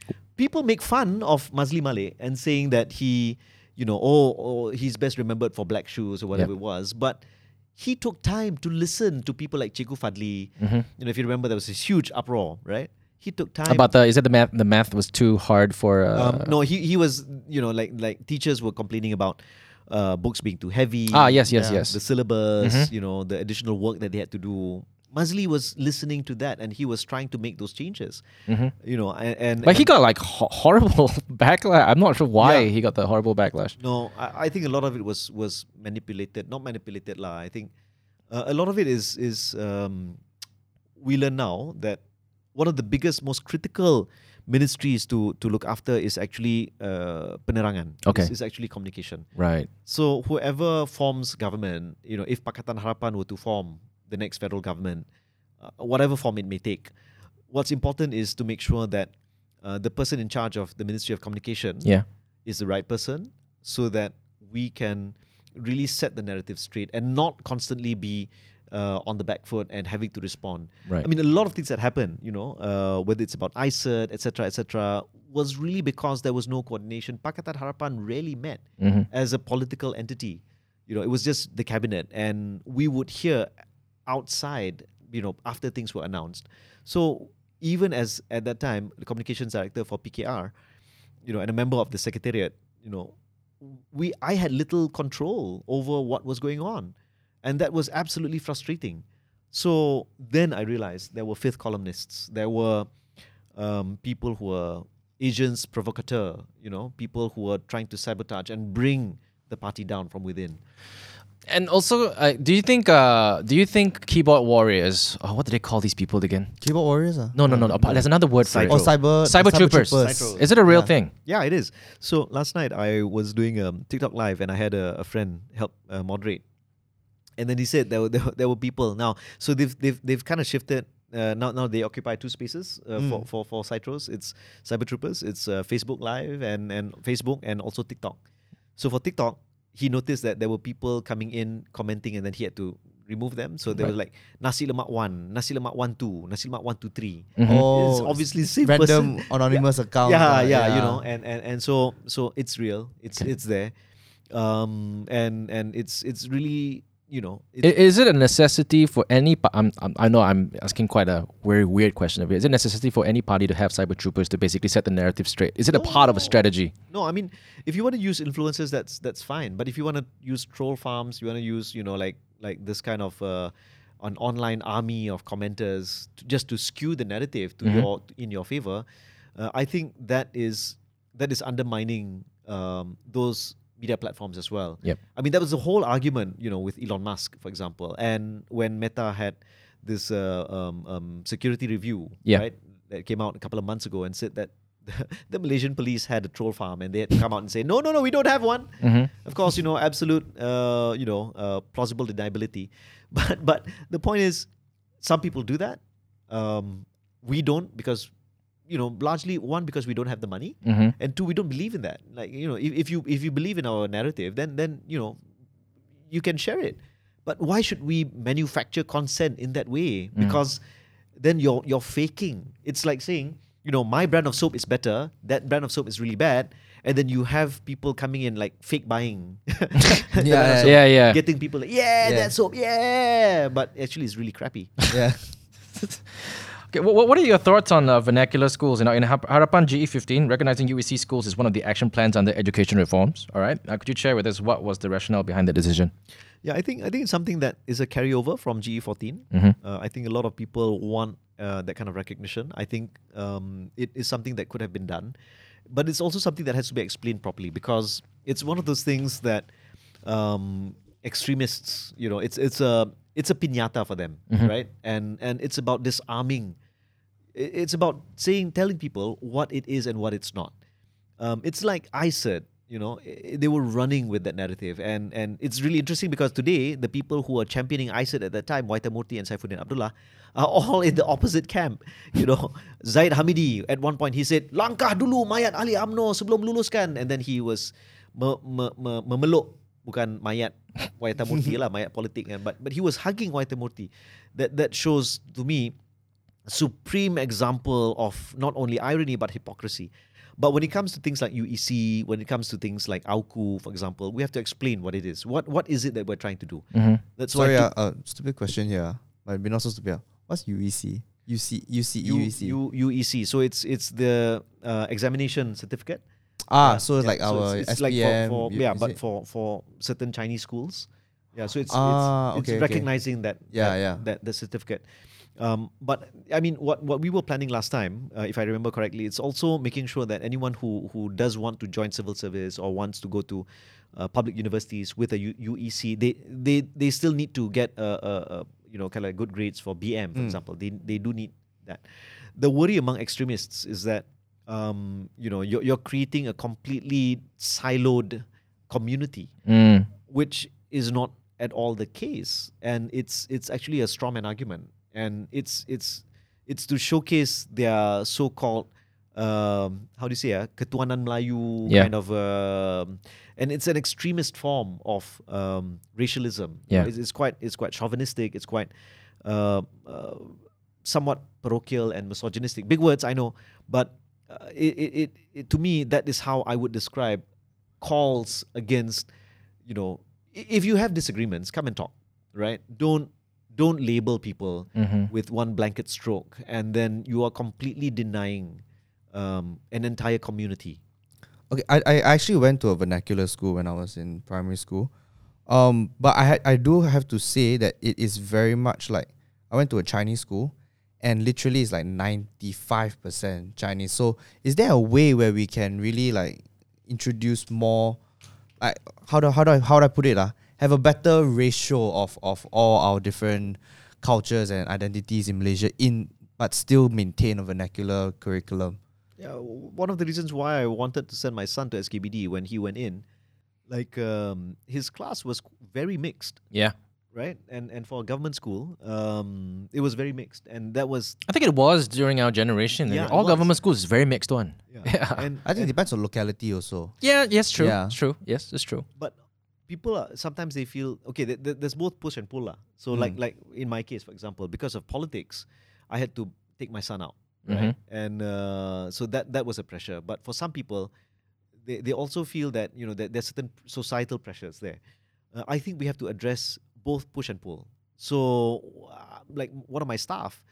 People make fun of Maszlee Malik and saying that he you know oh, oh he's best remembered for black shoes or whatever it was. But he took time to listen to people like Cikgu Fadli. Mhm. you know if you remember there was this huge uproar right he took time About the is that the math? The math was too hard for. Uh, um, no, he he was you know like like teachers were complaining about uh, books being too heavy. Ah, yes, yes, Yeah. yes. The syllabus, Mhm. you know, the additional work that they had to do. Maszlee was listening to that and he was trying to make those changes. Mhm. You know, and, and But he and- got like ho- horrible backlash. I'm not sure why Yeah. he got the horrible backlash. No, I, I think a lot of it was was manipulated. Not manipulated, lah. I think uh, a lot of it is is um, we learn now that one of the biggest, most critical ministries to to look after is actually uh, penerangan. Okay. is, actually communication. Right. So whoever forms government, you know, if Pakatan Harapan were to form the next federal government, uh, whatever form it may take, what's important is to make sure that uh, the person in charge of the Ministry of Communication Yeah. is the right person, so that we can really set the narrative straight and not constantly be uh, on the back foot and having to respond. Right. I mean, a lot of things that happen, you know, uh, whether it's about ICERD, etc., etc., was really because there was no coordination. Pakatan Harapan rarely met Mhm. as a political entity. You know, it was just the cabinet, and we would hear outside, you know, after things were announced. So even as at that time, the communications director for PKR, you know, and a member of the secretariat, you know, we I had little control over what was going on, and that was absolutely frustrating. So then I realized there were fifth columnists. There were um, people who were agents provocateur, you know, people who were trying to sabotage and bring the party down from within. And also, uh, do you think? Uh, do you think keyboard warriors? Oh, what do they call these people again? Keyboard warriors, ah. No, no, no. no. apart- There's another word for Cyber- it. Oh, cyber Cyber troopers. Cyber- Is it a real Yeah. thing? Yeah, it is. So last night I was doing a TikTok live and I had a, a friend help uh, moderate, and then he said there were, there were there were people now. So they've they've they've kind of shifted. Uh, now now they occupy two spaces uh, for Mm. for for Cytros. It's Cyber Troopers. It's uh, Facebook Live and and Facebook and also TikTok. So for TikTok, he noticed that there were people coming in commenting, and then he had to remove them. So there was like nasi lemak one, nasi lemak one two, nasi lemak one two three. Mhm. Oh, It's obviously same random person. anonymous account. yeah, ah, yeah, you know, and, and and so so it's real. It's Okay. it's there, um, and and it's it's really you know Is it a necessity for any? Pa- I'm, I'm, I know I'm asking quite a very weird question of it. Is it a necessity for any party to have cyber troopers to basically set the narrative straight? Is it a part of a strategy? no. I mean, if you want to use influencers, that's that's fine. But if you want to use troll farms, you want to use you know like like this kind of uh, an online army of commenters to, just to skew the narrative to Mhm. your in your favor, uh, I think that is that is undermining um, those media platforms as well. Yep. I mean, that was the whole argument, you know, with Elon Musk, for example, and when Meta had this uh, um, um, security review, Yeah. right, that came out a couple of months ago and said that the Malaysian police had a troll farm and they had to come out and say, no, no, no, we don't have one. Mm-hmm. Of course, you know, absolute, uh, you know, uh, plausible deniability. But but the point is, some people do that. Um, we don't because, you know, largely one because we don't have the money, Mm-hmm. and two we don't believe in that. Like you know, if, if you if you believe in our narrative, then then you know, you can share it. But why should we manufacture consent in that way? Mm. Because then you're you're faking. It's like saying, you know, my brand of soap is better. That brand of soap is really bad. And then you have people coming in like fake buying. the brand of Yeah, Yeah, yeah. Getting people like, yeah, Yeah. that soap, yeah. But actually, it's really crappy. yeah. Okay, what, what are your thoughts on uh, vernacular schools? You know, in Harapan GE15, recognizing UEC schools is one of the action plans under education reforms. All right, uh, could you share with us what was the rationale behind the decision? Yeah, I think I think it's something that is a carryover from GE14. Mhm. Uh, I think a lot of people want uh, that kind of recognition. I think um, it is something that could have been done, but it's also something that has to be explained properly because it's one of those things that um, extremists, you know, it's it's a it's a piñata for them, Mhm. right? And and it's about disarming. It's about saying, telling people what it is and what it's not. Um, it's like I said, you know, they were running with that narrative, and and it's really interesting because today the people who are championing ICERD at that time, Waytha Moorthy and Saifuddin Abdullah, are all in the opposite camp. You know, Zahid Hamidi at one point he said, "Langkah dulu mayat Ali UMNO sebelum luluskan," and then he was me, me, me, memeluk bukan mayat Waytha Moorthy lah, mayat politik kan, but but he was hugging Waita Murti. That that shows to me supreme example of not only irony but hypocrisy. But when it comes to things like UEC, when it comes to things like AUKU, for example, we have to explain what it is. What what is it that we're trying to do? Mm-hmm. That's Sorry, why uh, uh, stupid question here. ah. Might be not so stupid. ah. What's UEC? UC, UC, U, UEC. U, UEC. So it's it's the uh, examination certificate. ah, Yeah, so it's yeah. like our it's, it's SPM. like for, for yeah, but it? for for certain Chinese schools. Yeah, so it's Ah, it's, it's okay, okay. recognizing that Yeah, that, yeah. that the certificate. Um, but I mean, what what we were planning last time, uh, if I remember correctly, it's also making sure that anyone who who does want to join civil service or wants to go to uh, public universities with a U- UEC, they they they still need to get a, a, a you know kind of good grades for BM, for Mm. example. They they do need that. The worry among extremists is that um, you know you're you're creating a completely siloed community Mm. which is not at all the case and it's it's actually a strawman argument and it's it's it's to showcase their so-called um, how do you say uh, ketuanan Melayu Yeah. kind of um, and it's an extremist form of um, racialism Yeah. it's, it's quite it's quite chauvinistic it's quite uh, uh, somewhat parochial and misogynistic big words I know but uh, it, it, it to me that is how I would describe calls against you know if you have disagreements come and talk right don't don't label people Mm-hmm. with one blanket stroke and then you are completely denying um, an entire community Okay, I, I actually went to a vernacular school when I was in primary school. Um, but I had I do have to say that it is very much like I went to a Chinese school and literally it's like ninety five percent Chinese. So is there a way where we can really like introduce more like how do how do I how do I put it uh, have a better ratio of, of all our different cultures and identities in Malaysia in but still maintain a vernacular curriculum. Yeah, one of the reasons why I wanted to send my son to SKBD when he went in, like um, his class was very mixed, Yeah. right? And and for a government school, um, it was very mixed, and that was I think it was during our generation. Yeah, All government schools is very mixed one. yeah. Yeah. And I think and- it depends on locality also. Yeah, yes, true. Yeah. It's true. Yes, it's true. but people are sometimes they feel okay. Th- th- there's both push and pull, lah. So like Mm. like in my case, for example, because of politics, I had to take my son out, Mhm. And uh, so that that was a pressure. But for some people, they they also feel that you know that there's certain societal pressures there. Uh, I think we have to address both push and pull. So uh, like one of my staff.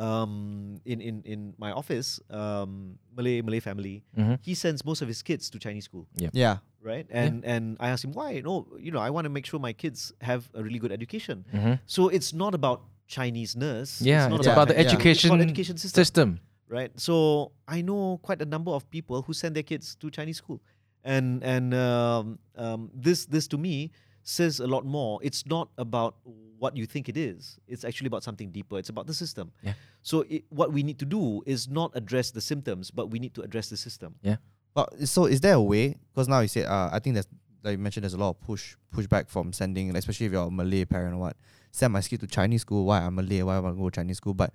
Um, in, in, in my office, um, Malay Malay family, Mhm. he sends most of his kids to Chinese school Yeah. right? And and I asked him why. No, you know, I want to make sure my kids have a really good education. Mhm. So it's not about Chinese nurse. Yeah, not it's Yeah, about the education, about education system, system. right? So I know quite a number of people who send their kids to Chinese school, and and um, um, this this to me says a lot more. It's not about what you think it is. It's actually about something deeper. It's about the system. Yeah. So it, what we need to do is not address the symptoms, but we need to address the system. Yeah. But so is there a way? Because now you said, uh, I think there's like you mentioned, there's a lot of push pushback from sending, especially if you're a Malay parent or what. Send my kid to Chinese school. Why I'm Malay? Why I want to go to Chinese school? But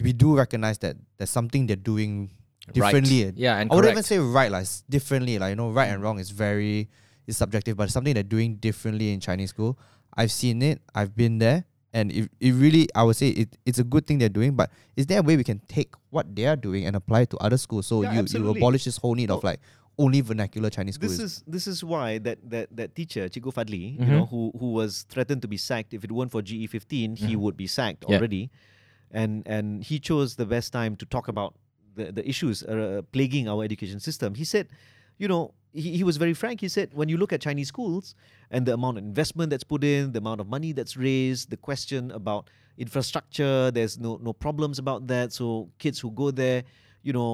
we do recognize that there's something they're doing differently. Right. Yeah, and I wouldn't even say right, like differently. Like you know, right and wrong is very is subjective, but it's something they're doing differently in Chinese school. I've seen it. I've been there, and it, it really, I would say it, it's a good thing they're doing. But is there a way we can take what they are doing and apply it to other schools? So Yeah, you, you abolish this whole need of like only vernacular Chinese school. This is- is this is why that that that teacher Cikgu Fadli, you Mhm. know, who who was threatened to be sacked. If it weren't for GE 15 he Mhm. would be sacked Yeah. already, and and he chose the best time to talk about the the issues uh, plaguing our education system. He said, you know, he, he was very frank. He said, when you look at Chinese schools and the amount of investment that's put in, the amount of money that's raised, the question about infrastructure, there's no no problems about that. So kids who go there, you know,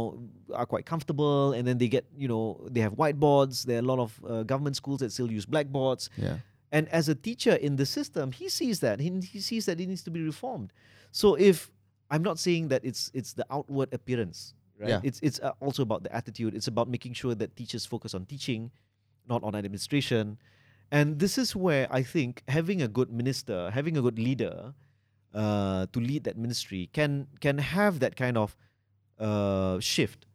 are quite comfortable, and then they get, you know, they have whiteboards. There are a lot of uh, government schools that still use blackboards. yeah. And as a teacher in the system, he sees that he, he sees that it needs to be reformed. So if I'm not saying that it's it's the outward appearance, right? Yeah. It's it's uh, also about the attitude. It's about making sure that teachers focus on teaching, not on administration. And this is where I think having a good minister, having a good leader, uh, to lead that ministry can can have that kind of uh, shift,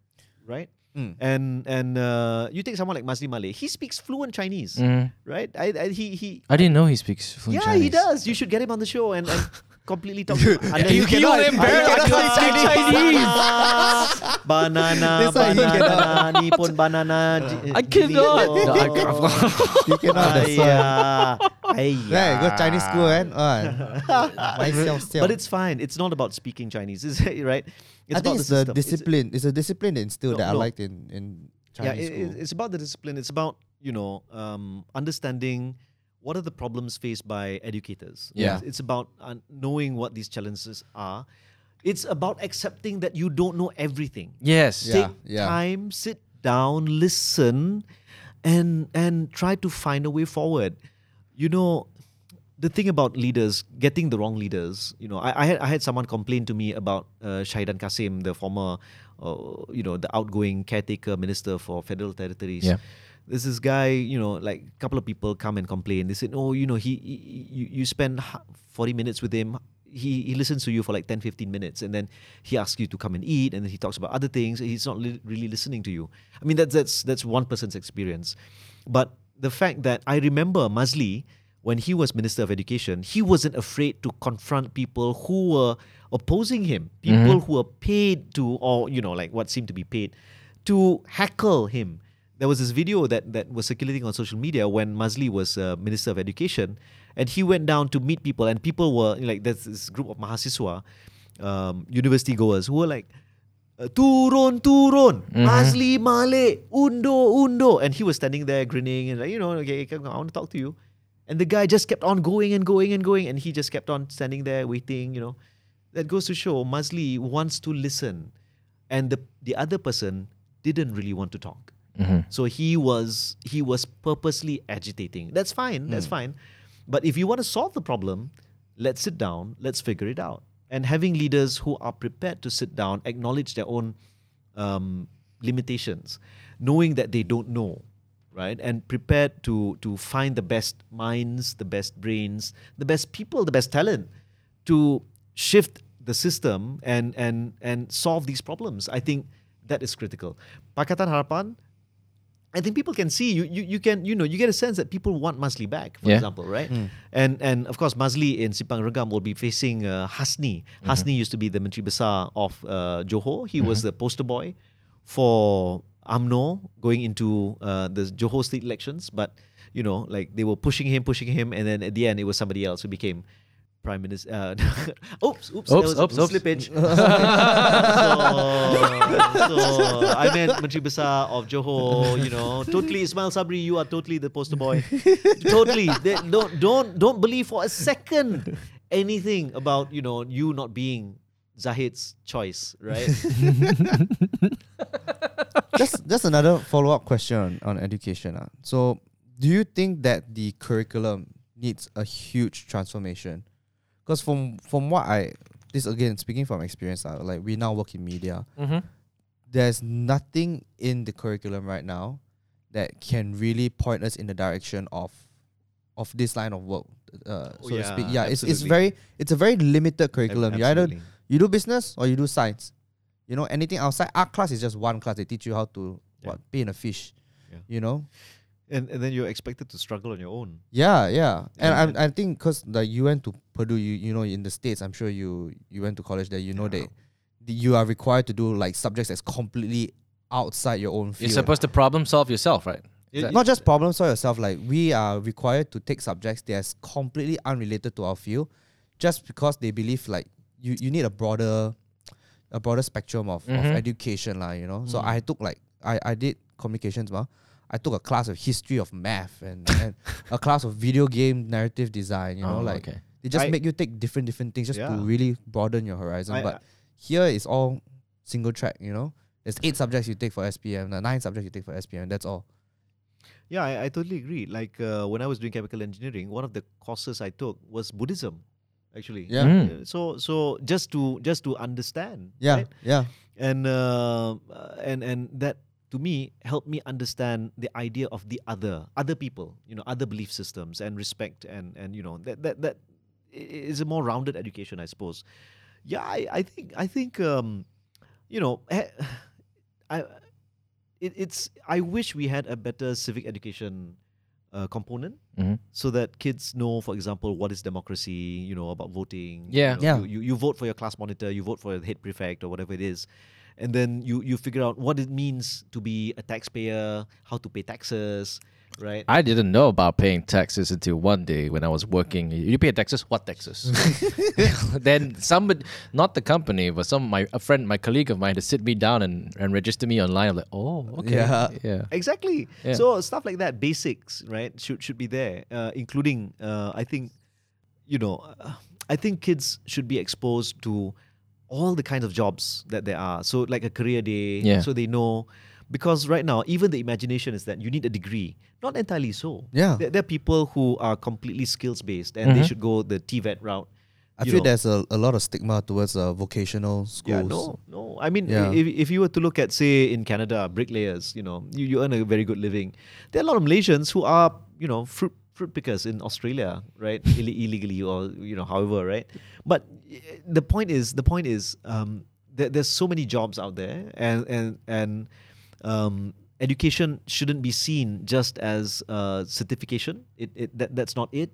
right? Mm. And and uh, you take someone like Maszlee Malik, he speaks fluent Chinese, Mm. right? I, I he he I didn't know he speaks fluent yeah, he does. You should get him on the show and, and completely talk. You- Under- you cannot- you cannot speak Chinese. banana, That's why he banana, ni pun banana. ji- I cannot. jilid. No, I can't. You cannot. That's why. Aiya. Go Chinese school, and uh, myself still. But it's fine. It's not about speaking Chinese, is it, right? It's I think about it's the system. Discipline. It's, a discipline instilled No, that I liked in in yeah, Chinese it- school. it- it's about the discipline. It's about you know um, understanding what are the problems faced by educators? Yeah. It's, it's about uh, knowing what these challenges are. It's about accepting that you don't know everything. Yes. Yeah. Take time, sit down, listen, and and try to find a way forward. You know, the thing about leaders, getting the wrong leaders. You know, I, I had I had someone complain to me about uh, Shahidan Kasim, the former, uh, you know, the outgoing caretaker minister for federal territories. Yeah. There's this guy, you know, like a couple of people come and complain. They said, "Oh, you know, he, he you, you spend 40 minutes with him. He, he listens to you for like 10, 15 minutes, and then he asks you to come and eat, and then he talks about other things. He's not li- really listening to you. I mean, that's that's that's one person's experience, but the fact that I remember Maszlee when he was Minister of Education, he wasn't afraid to confront people who were opposing him, people mm-hmm. who were paid to, or you know, like what seemed to be paid to heckle him. There was this video that, that was circulating on social media when Maszlee was uh, Minister of Education, and he went down to meet people, and people were like, there's this group of mahasiswa, um, university goers, who were like, uh, turun, turun, Maszlee Malik, undo, undo. And he was standing there grinning and like, you know, okay, okay, I want to talk to you. And the guy just kept on going and going and going, and he just kept on standing there waiting, you know. That goes to show Maszlee wants to listen, and the the other person didn't really want to talk. So he was he was purposely agitating. That's fine. That's fine. But if you want to solve the problem, let's sit down. Let's figure it out. And having leaders who are prepared to sit down, acknowledge their own um, limitations, knowing that they don't know, right, and prepared to to find the best minds, the best brains, the best people, the best talent to shift the system and and and solve these problems. I think that is critical. Pakatan Harapan, I think people can see you, you you can you know you get a sense that people want Maszlee back, for Yeah. example, right? And and of course Maszlee in Simpang Renggam will be facing uh, Hasni. Hasni used to be the Menteri Besar of uh, Johor. He was the poster boy for UMNO going into uh, the Johor state elections, but you know like they were pushing him, pushing him, and then at the end it was somebody else who became prime minister. Uh, oops, oops, Oops, oops, oops. slippage. so, so I meant Menteri Besar of Johor. You know, totally Ismail Sabri. You are totally the poster boy. totally. They- don't don't don't believe for a second anything about you know you not being Zahid's choice, right? just just another follow up question on, on education. ah. So, do you think that the curriculum needs a huge transformation? Because from from what I this again speaking from experience, ah, like we now work in media. Mm-hmm. There's nothing in the curriculum right now that can really point us in the direction of of this line of work, uh, Oh, so to speak. yeah, Yeah, it's it's very it's a very limited curriculum. You either you do business or you do science. You know, anything outside art class is just one class. They teach you how to Yeah. what paint a fish. Yeah. You know. And and then you're expected to struggle on your own. Yeah, yeah, and And- I I think because the you went to Purdue, you you know in the states, I'm sure you you went to college there. You know Yeah. that you are required to do like subjects that's completely outside your own field. You're supposed to problem solve yourself, right? Yeah, Not just problem solve yourself. Like we are required to take subjects that's completely unrelated to our field, just because they believe like you you need a broader, a broader spectrum of, of Mhm. education, lah. You know. So Mm. I took like I I did communications, ma. I took a class of history of math and, and a class of video game narrative design. You know, Oh, like okay. they just I- make you take different different things just to really broaden your horizon. I- but here is all single track. You know, there's eight subjects you take for SPM, the nine subjects you take for SPM. That's all. Yeah, I, I totally agree. Like uh, when I was doing chemical engineering, one of the courses I took was Buddhism, actually. Yeah. Mm. So so just to just to understand. Yeah, right? yeah. And uh, and and that to me helped me understand the idea of the other, other people, you know, other belief systems and respect and and you know that that that is a more rounded education, I suppose. Yeah, I, I think I think um, you know, eh, I it, it's I wish we had a better civic education uh, component Mhm. so that kids know, for example, what is democracy, you know, about voting. Yeah. you, know, Yeah. You, you, you vote for your class monitor, you vote for the head prefect or whatever it is. And then you, you figure out what it means to be a taxpayer, how to pay taxes. right? I didn't know about paying taxes until one day when I was working. You pay taxes? What taxes? then somebody, not the company, but some my a friend, my colleague of mine, to sit me down and, and register me online. I'm like, oh, okay, Yeah. yeah. Exactly. Yeah. So stuff like that, basics, right, should should be there, uh, including uh, I think, you know, uh, I think kids should be exposed to all the kinds of jobs that there are. So like a career day, Yeah. so they know. Because right now, even the imagination is that you need a degree. Not entirely so. Yeah. There, there are people who are completely skills based and they Mhm. should go the TVET route. I feel know. there's a, a lot of stigma towards uh, vocational schools. Yeah, no, no. I mean, Yeah. if, if you were to look at, say, in Canada, bricklayers, you know, you, you earn a very good living. There are a lot of Malaysians who are, you know, fruit fruit pickers in Australia, right? Ill- illegally or you know, however, right? But eh, the point is, the point is, um, there, there's so many jobs out there, and and and um, education shouldn't be seen just as uh, certification. It, it that, that's not it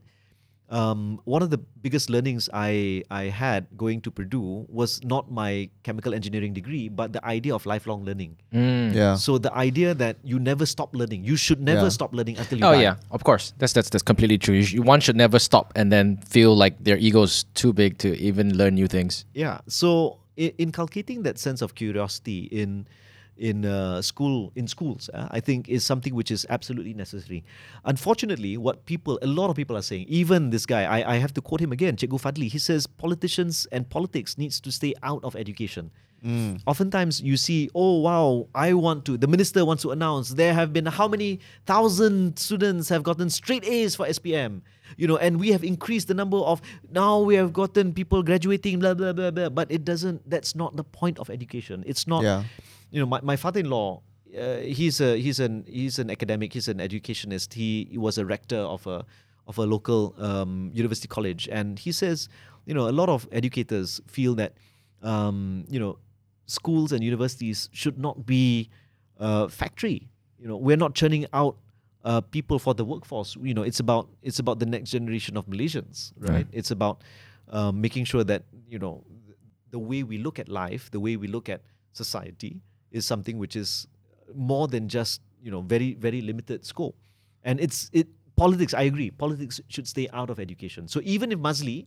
um, one of the biggest learnings I, I had going to Purdue was not my chemical engineering degree, but the idea of lifelong learning. Mm. Yeah. So the idea that you never stop learning, you should never Yeah. stop learning until you Oh die. yeah, of course. That's that's that's completely true. You one should never stop and then feel like their ego's too big to even learn new things. Yeah. So I- inculcating that sense of curiosity in in uh, school in schools, uh, I think is something which is absolutely necessary. Unfortunately, what people a lot of people are saying, even this guy, I, I have to quote him again, Cikgu Fadli. He says politicians and politics needs to stay out of education. Mm. Oftentimes you see, oh wow, I want to. The minister wants to announce there have been how many thousand students have gotten straight A's for SPM, you know, and we have increased the number of. Now we have gotten people graduating, blah blah blah blah. But it doesn't. That's not the point of education. It's not. Yeah. You know, my, my father-in-law, uh, he's a he's an he's an academic. He's an educationist. He, he was a rector of a of a local um, university college, and he says, you know, a lot of educators feel that, um, you know, schools and universities should not be uh, factory. You know, we're not churning out uh, people for the workforce. You know, it's about it's about the next generation of Malaysians, right? Right. It's about um, making sure that you know the way we look at life, the way we look at society, is something which is more than just you know very very limited scope. And it's it politics. I agree. Politics should stay out of education. So even if Maszlee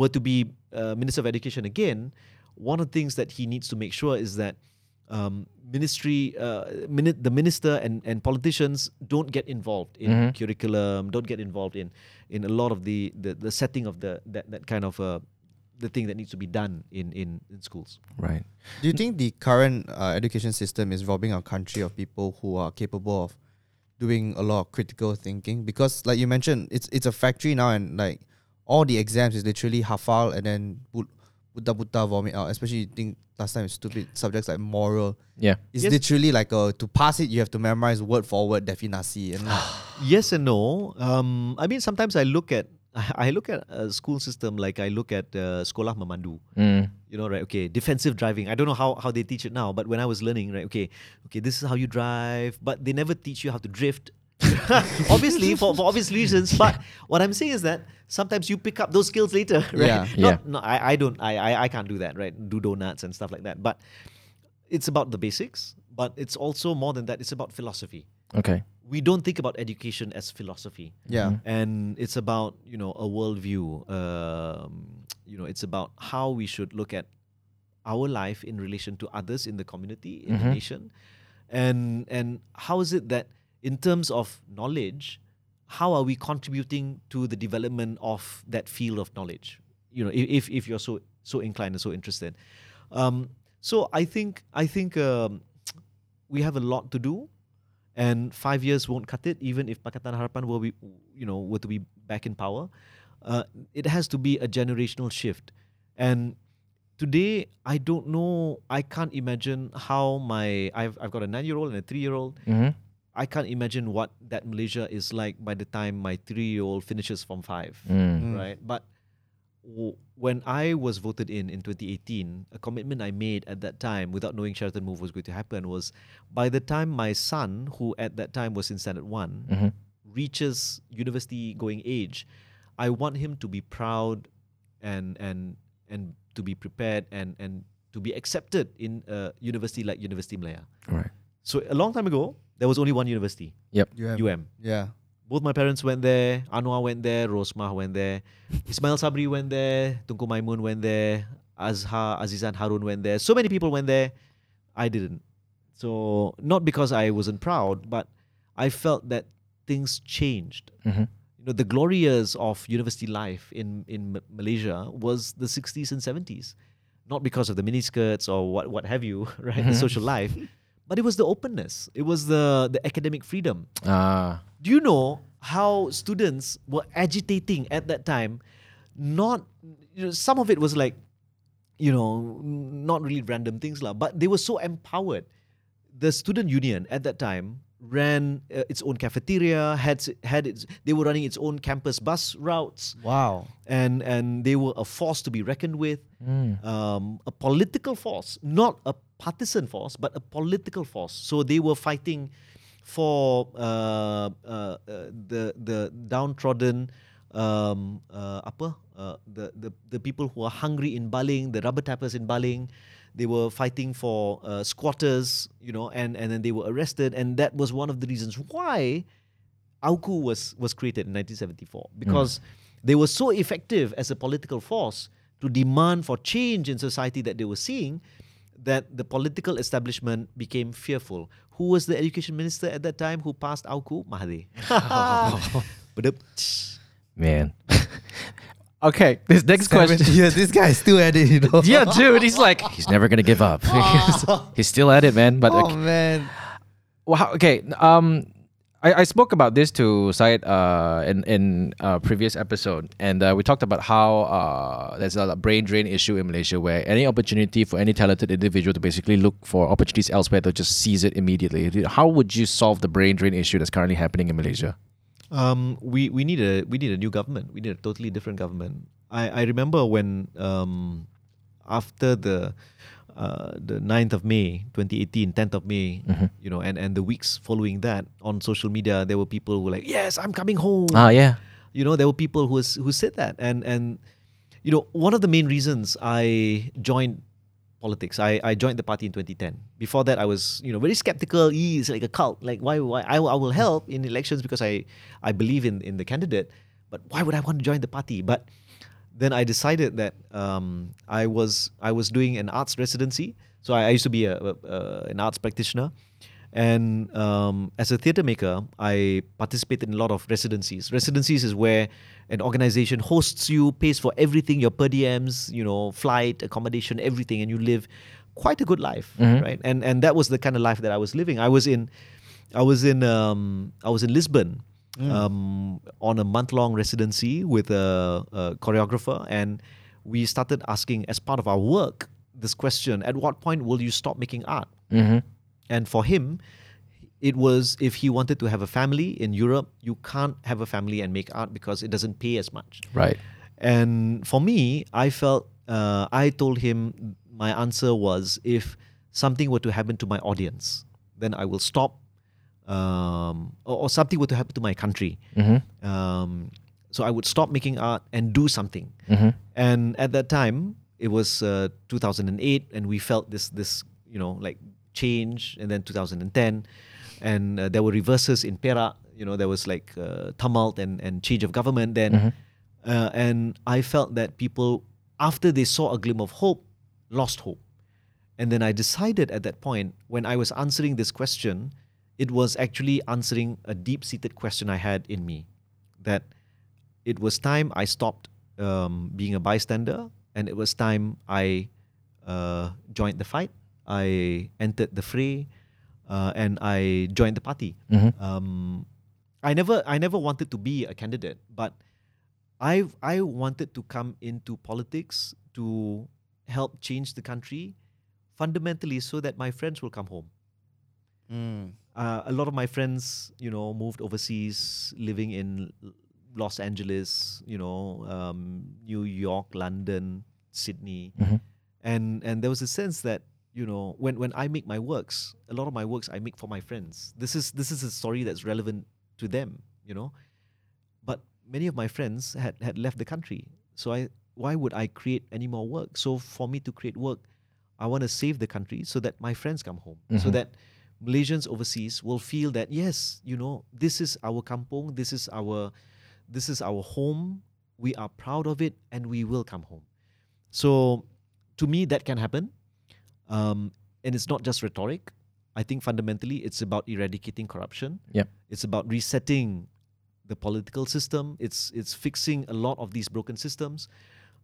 were to be uh, minister of education again, one of the things that he needs to make sure is that um, ministry, uh, mini- the minister and, and politicians don't get involved in Mhm. curriculum, don't get involved in in a lot of the the, the setting of the that, that kind of uh, the thing that needs to be done in in, in schools. Right. Do you think the current uh, education system is robbing our country of people who are capable of doing a lot of critical thinking? Because, like you mentioned, it's it's a factory now, and like all the exams is literally hafal and then put buta buta vomit out. Especially you think last time stupid subjects like moral. Yeah. It's Yes. literally like a to pass it you have to memorize word for word definasi and like, Yes and no. Um, I mean, sometimes I look at I look at a school system like I look at uh, Sekolah Memandu. Mm. you know, right? Okay, defensive driving. I don't know how, how they teach it now, but when I was learning, right? Okay, okay, this is how you drive, but they never teach you how to drift. Obviously, for, for obvious reasons. But what I'm saying is that sometimes you pick up those skills later, right? Yeah. Yeah. No, I, I don't, I, I, I can't do that, right? Do donuts and stuff like that. But it's about the basics, but it's also more than that. It's about philosophy. Okay. We don't think about education as philosophy yeah. and it's about you know a worldview. Um, you know, it's about how we should look at our life in relation to others in the community, in the Mhm. nation, and and how is it that in terms of knowledge, how are we contributing to the development of that field of knowledge? You know, if if, if you're so so inclined and so interested. Um, so I think I think um, we have a lot to do and five years won't cut it even if Pakatan Harapan were be, you know were to be back in power uh, it has to be a generational shift and today I don't know I can't imagine how my I've, I've got a nine year old and a three year old Mm-hmm. I can't imagine what that Malaysia is like by the time my three year old finishes from five Mm. Mm. right? But w- when I was voted in in 2018, a commitment I made at that time, without knowing Sheraton Move was going to happen, was by the time my son, who at that time was in Standard One, Mm-hmm. reaches university going age, I want him to be proud and and and to be prepared and and to be accepted in a university like University Malaya. Right. So a long time ago, there was only one university, UM. UM. Yeah. Both my parents went there. Anwar went there. Rosmah went there. Ismail Sabri went there. Tunku Maimun went there. Azhar, Azizan Harun went there. So many people went there. I didn't. So not because I wasn't proud, but I felt that things changed. Mhm. You know, the glory years of university life in in Ma- Malaysia was the 60s and 70s, not because of the miniskirts or what what have you, right? The Mhm. social life, but it was the openness. It was the the academic freedom Ah. do you know how students were agitating at that time not you know, some of it was like you know not really random things lah, but they were so empowered the student union at that time ran uh, its own cafeteria had had its they were running its own campus bus routes Wow. and and they were a force to be reckoned with Mm. um, a political force, not a partisan force, but a political force. So they were fighting for uh, uh, uh, the the downtrodden, um, uh, apa, uh, the, the the people who are hungry in Baling, the rubber tappers in Baling. They were fighting for uh, squatters, you know, and, and then they were arrested, and that was one of the reasons why AUKU was was created in 1974 because they were so effective as a political force to demand for change in society that they were seeing that the political establishment became fearful. Who was the education minister at that time who passed AUKU? Mahathir. Man. okay, this next Seven question. years. This guy is still at it, you know. yeah, dude, he's like he's never gonna give up. he's still at it, man. But Oh okay, man. wow, okay. Um, I, I spoke about this to Syed uh in in a previous episode, and uh, we talked about how uh there's a brain drain issue in Malaysia where any opportunity for any talented individual to basically look for opportunities elsewhere, they'll just seize it immediately. How would you solve the brain drain issue that's currently happening in Malaysia? Um, we we need a we need a new government. We need a totally different government. I, I remember when um, after the uh, the 9th of May, 2018, 10th of May, you know, and, and the weeks following that on social media, there were people who were like, "Yes, I'm coming home." Ah, yeah. you know, there were people who was, who said that, and and you know, one of the main reasons I joined politics, I, I joined the party in 2010. Before that, I was you know very skeptical. "Ee, It's like a cult. Like why why I, I will help in elections because I I believe in in the candidate, but why would I want to join the party? But then I decided that um, I was I was doing an arts residency. So I, I used to be a, a, a- an arts practitioner, and um, as a theatre maker, I participated in a lot of residencies. Residencies is where an organization hosts you, pays for everything, your per diems, you know, flight, accommodation, everything, and you live quite a good life, right? And and that was the kind of life that I was living. I was in, I was in, um, I was in Lisbon. Um, on a month-long residency with a, a choreographer, and we started asking, as part of our work, this question: At what point will you stop making art? Mm-hmm. And for him, it was if he wanted to have a family in Europe, you can't have a family and make art because it doesn't pay as much. Right. And for me, I felt uh, I told him my answer was if something were to happen to my audience, then I will stop. Um, or, or something were to happen to my country, Mm-hmm. um, so I would stop making art and do something. Mm-hmm. And at that time, it was uh, 2008, and we felt this this you know like change. And then 2010, and uh, there were reverses in Perak. You know, there was like uh, tumult and and change of government. Then, uh, and I felt that people, after they saw a glimmer of hope, lost hope. And then I decided at that point, when I was answering this question, it was actually answering a deep seated question I had in me that it was time I stopped um, being a bystander and it was time I uh, joined the fight. I entered the fray uh, and I joined the party. Mm-hmm. Um, I never, I never wanted to be a candidate, but I, I wanted to come into politics to help change the country fundamentally so that my friends will come home. Mm. Uh, a lot of my friends, you know, moved overseas, living in Los Angeles, you know, um, New York, London, Sydney, Mhm. and and there was a sense that you know when when I make my works, a lot of my works I make for my friends. This is this is a story that's relevant to them, you know. But many of my friends had had left the country, so I why would I create any more work? So for me to create work, I want to save the country so that my friends come home, so Mhm. that Malaysians overseas will feel that yes, you know, this is our kampong, this is our this is our home. We are proud of it and we will come home. So to me that can happen. Um, and it's not just rhetoric. I think fundamentally it's about eradicating corruption. Yep. It's about resetting the political system. It's it's fixing a lot of these broken systems.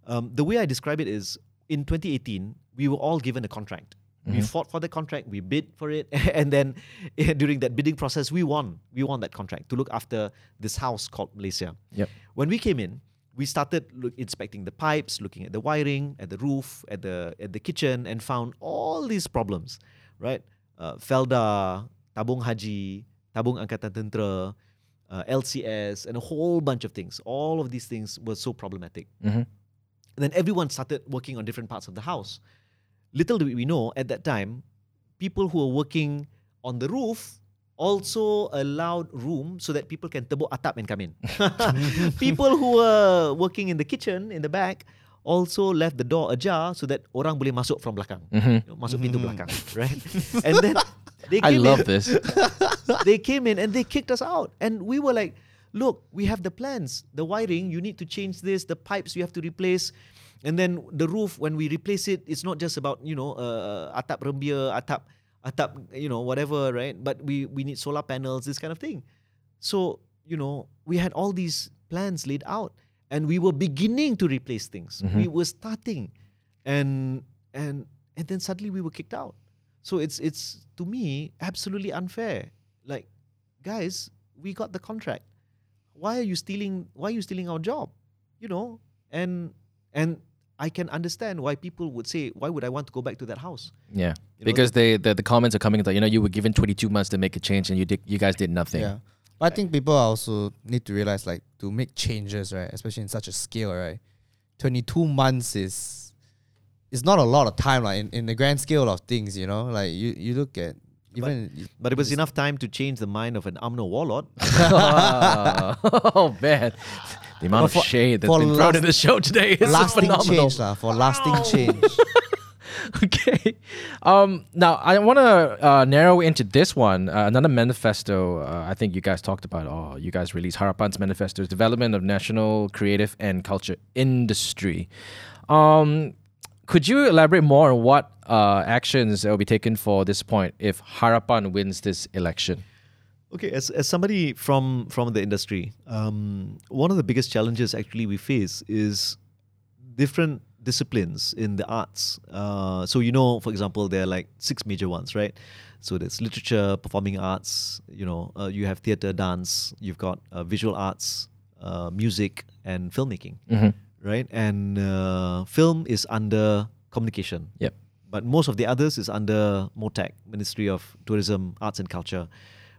Um, the way I describe it is in 2018, we were all given a contract. We Mhm. fought for the contract, we bid for it, and then during that bidding process, we won. We won that contract to look after this house called Malaysia. Yep. When we came in, we started look, inspecting the pipes, looking at the wiring, at the roof, at the at the kitchen, and found all these problems, right? Uh, Felda, Tabung Haji, Tabung Angkatan Tentera, uh, LCS, and a whole bunch of things. All of these things were so problematic. Mhm. And then everyone started working on different parts of the house. Little did we know at that time, people who were working on the roof also allowed room so that people can tebok atap and come in. people who were working in the kitchen in the back also left the door ajar so that orang boleh masuk from belakang. Mhm. You know, masuk pintu belakang, right? And then they came I came love in, this. they came in and they kicked us out. And we were like, look, we have the plans, the wiring, you need to change this, the pipes you have to replace. And then the roof, when we replace it, it's not just about, you know, uh, atap rembia, atap, atap, you know, whatever, right? But we, we need solar panels, this kind of thing. So, you know, we had all these plans laid out and we were beginning to replace things. We mm-hmm. were starting. And, and, and then suddenly we were kicked out. So it's, it's to me, absolutely unfair. Like, guys, we got the contract. Why are you stealing? Why are you stealing our job? You know, and and I can understand why people would say, why would I want to go back to that house? Yeah. You know, Because they the, the comments are coming like, you know, you were given 22 months to make a change and you did you guys did nothing. Yeah. But I think people also need to realize like to make changes, right? Especially in such a scale, right? Twenty two months is is not a lot of time, like in, in the grand scale of things, you know. Like you, you look at even But it was enough time to change the mind of an UMNO warlord. oh man. The amount of for- shade that's been thrown in the show today is lasting phenomenal. change, lah, for lasting change. okay. Um, now I want to uh, narrow into this one. Uh, another manifesto. Uh, I think you guys talked about. Oh, you guys released Harapan's manifesto, development of national creative and culture industry. Um, could you elaborate more on what uh, actions will be taken for this point if Harapan wins this election? Okay, as, as somebody from from the industry, um, one of the biggest challenges actually we face is different disciplines in the arts. Uh, so you know, for example, there are like six major ones, right? So there's literature, performing arts. You know, uh, you have theatre, dance. You've got uh, visual arts, uh, music, and filmmaking, Mhm. right? And uh, film is under communication. Yep. But most of the others is under MOTAC, Ministry of Tourism, Arts and Culture,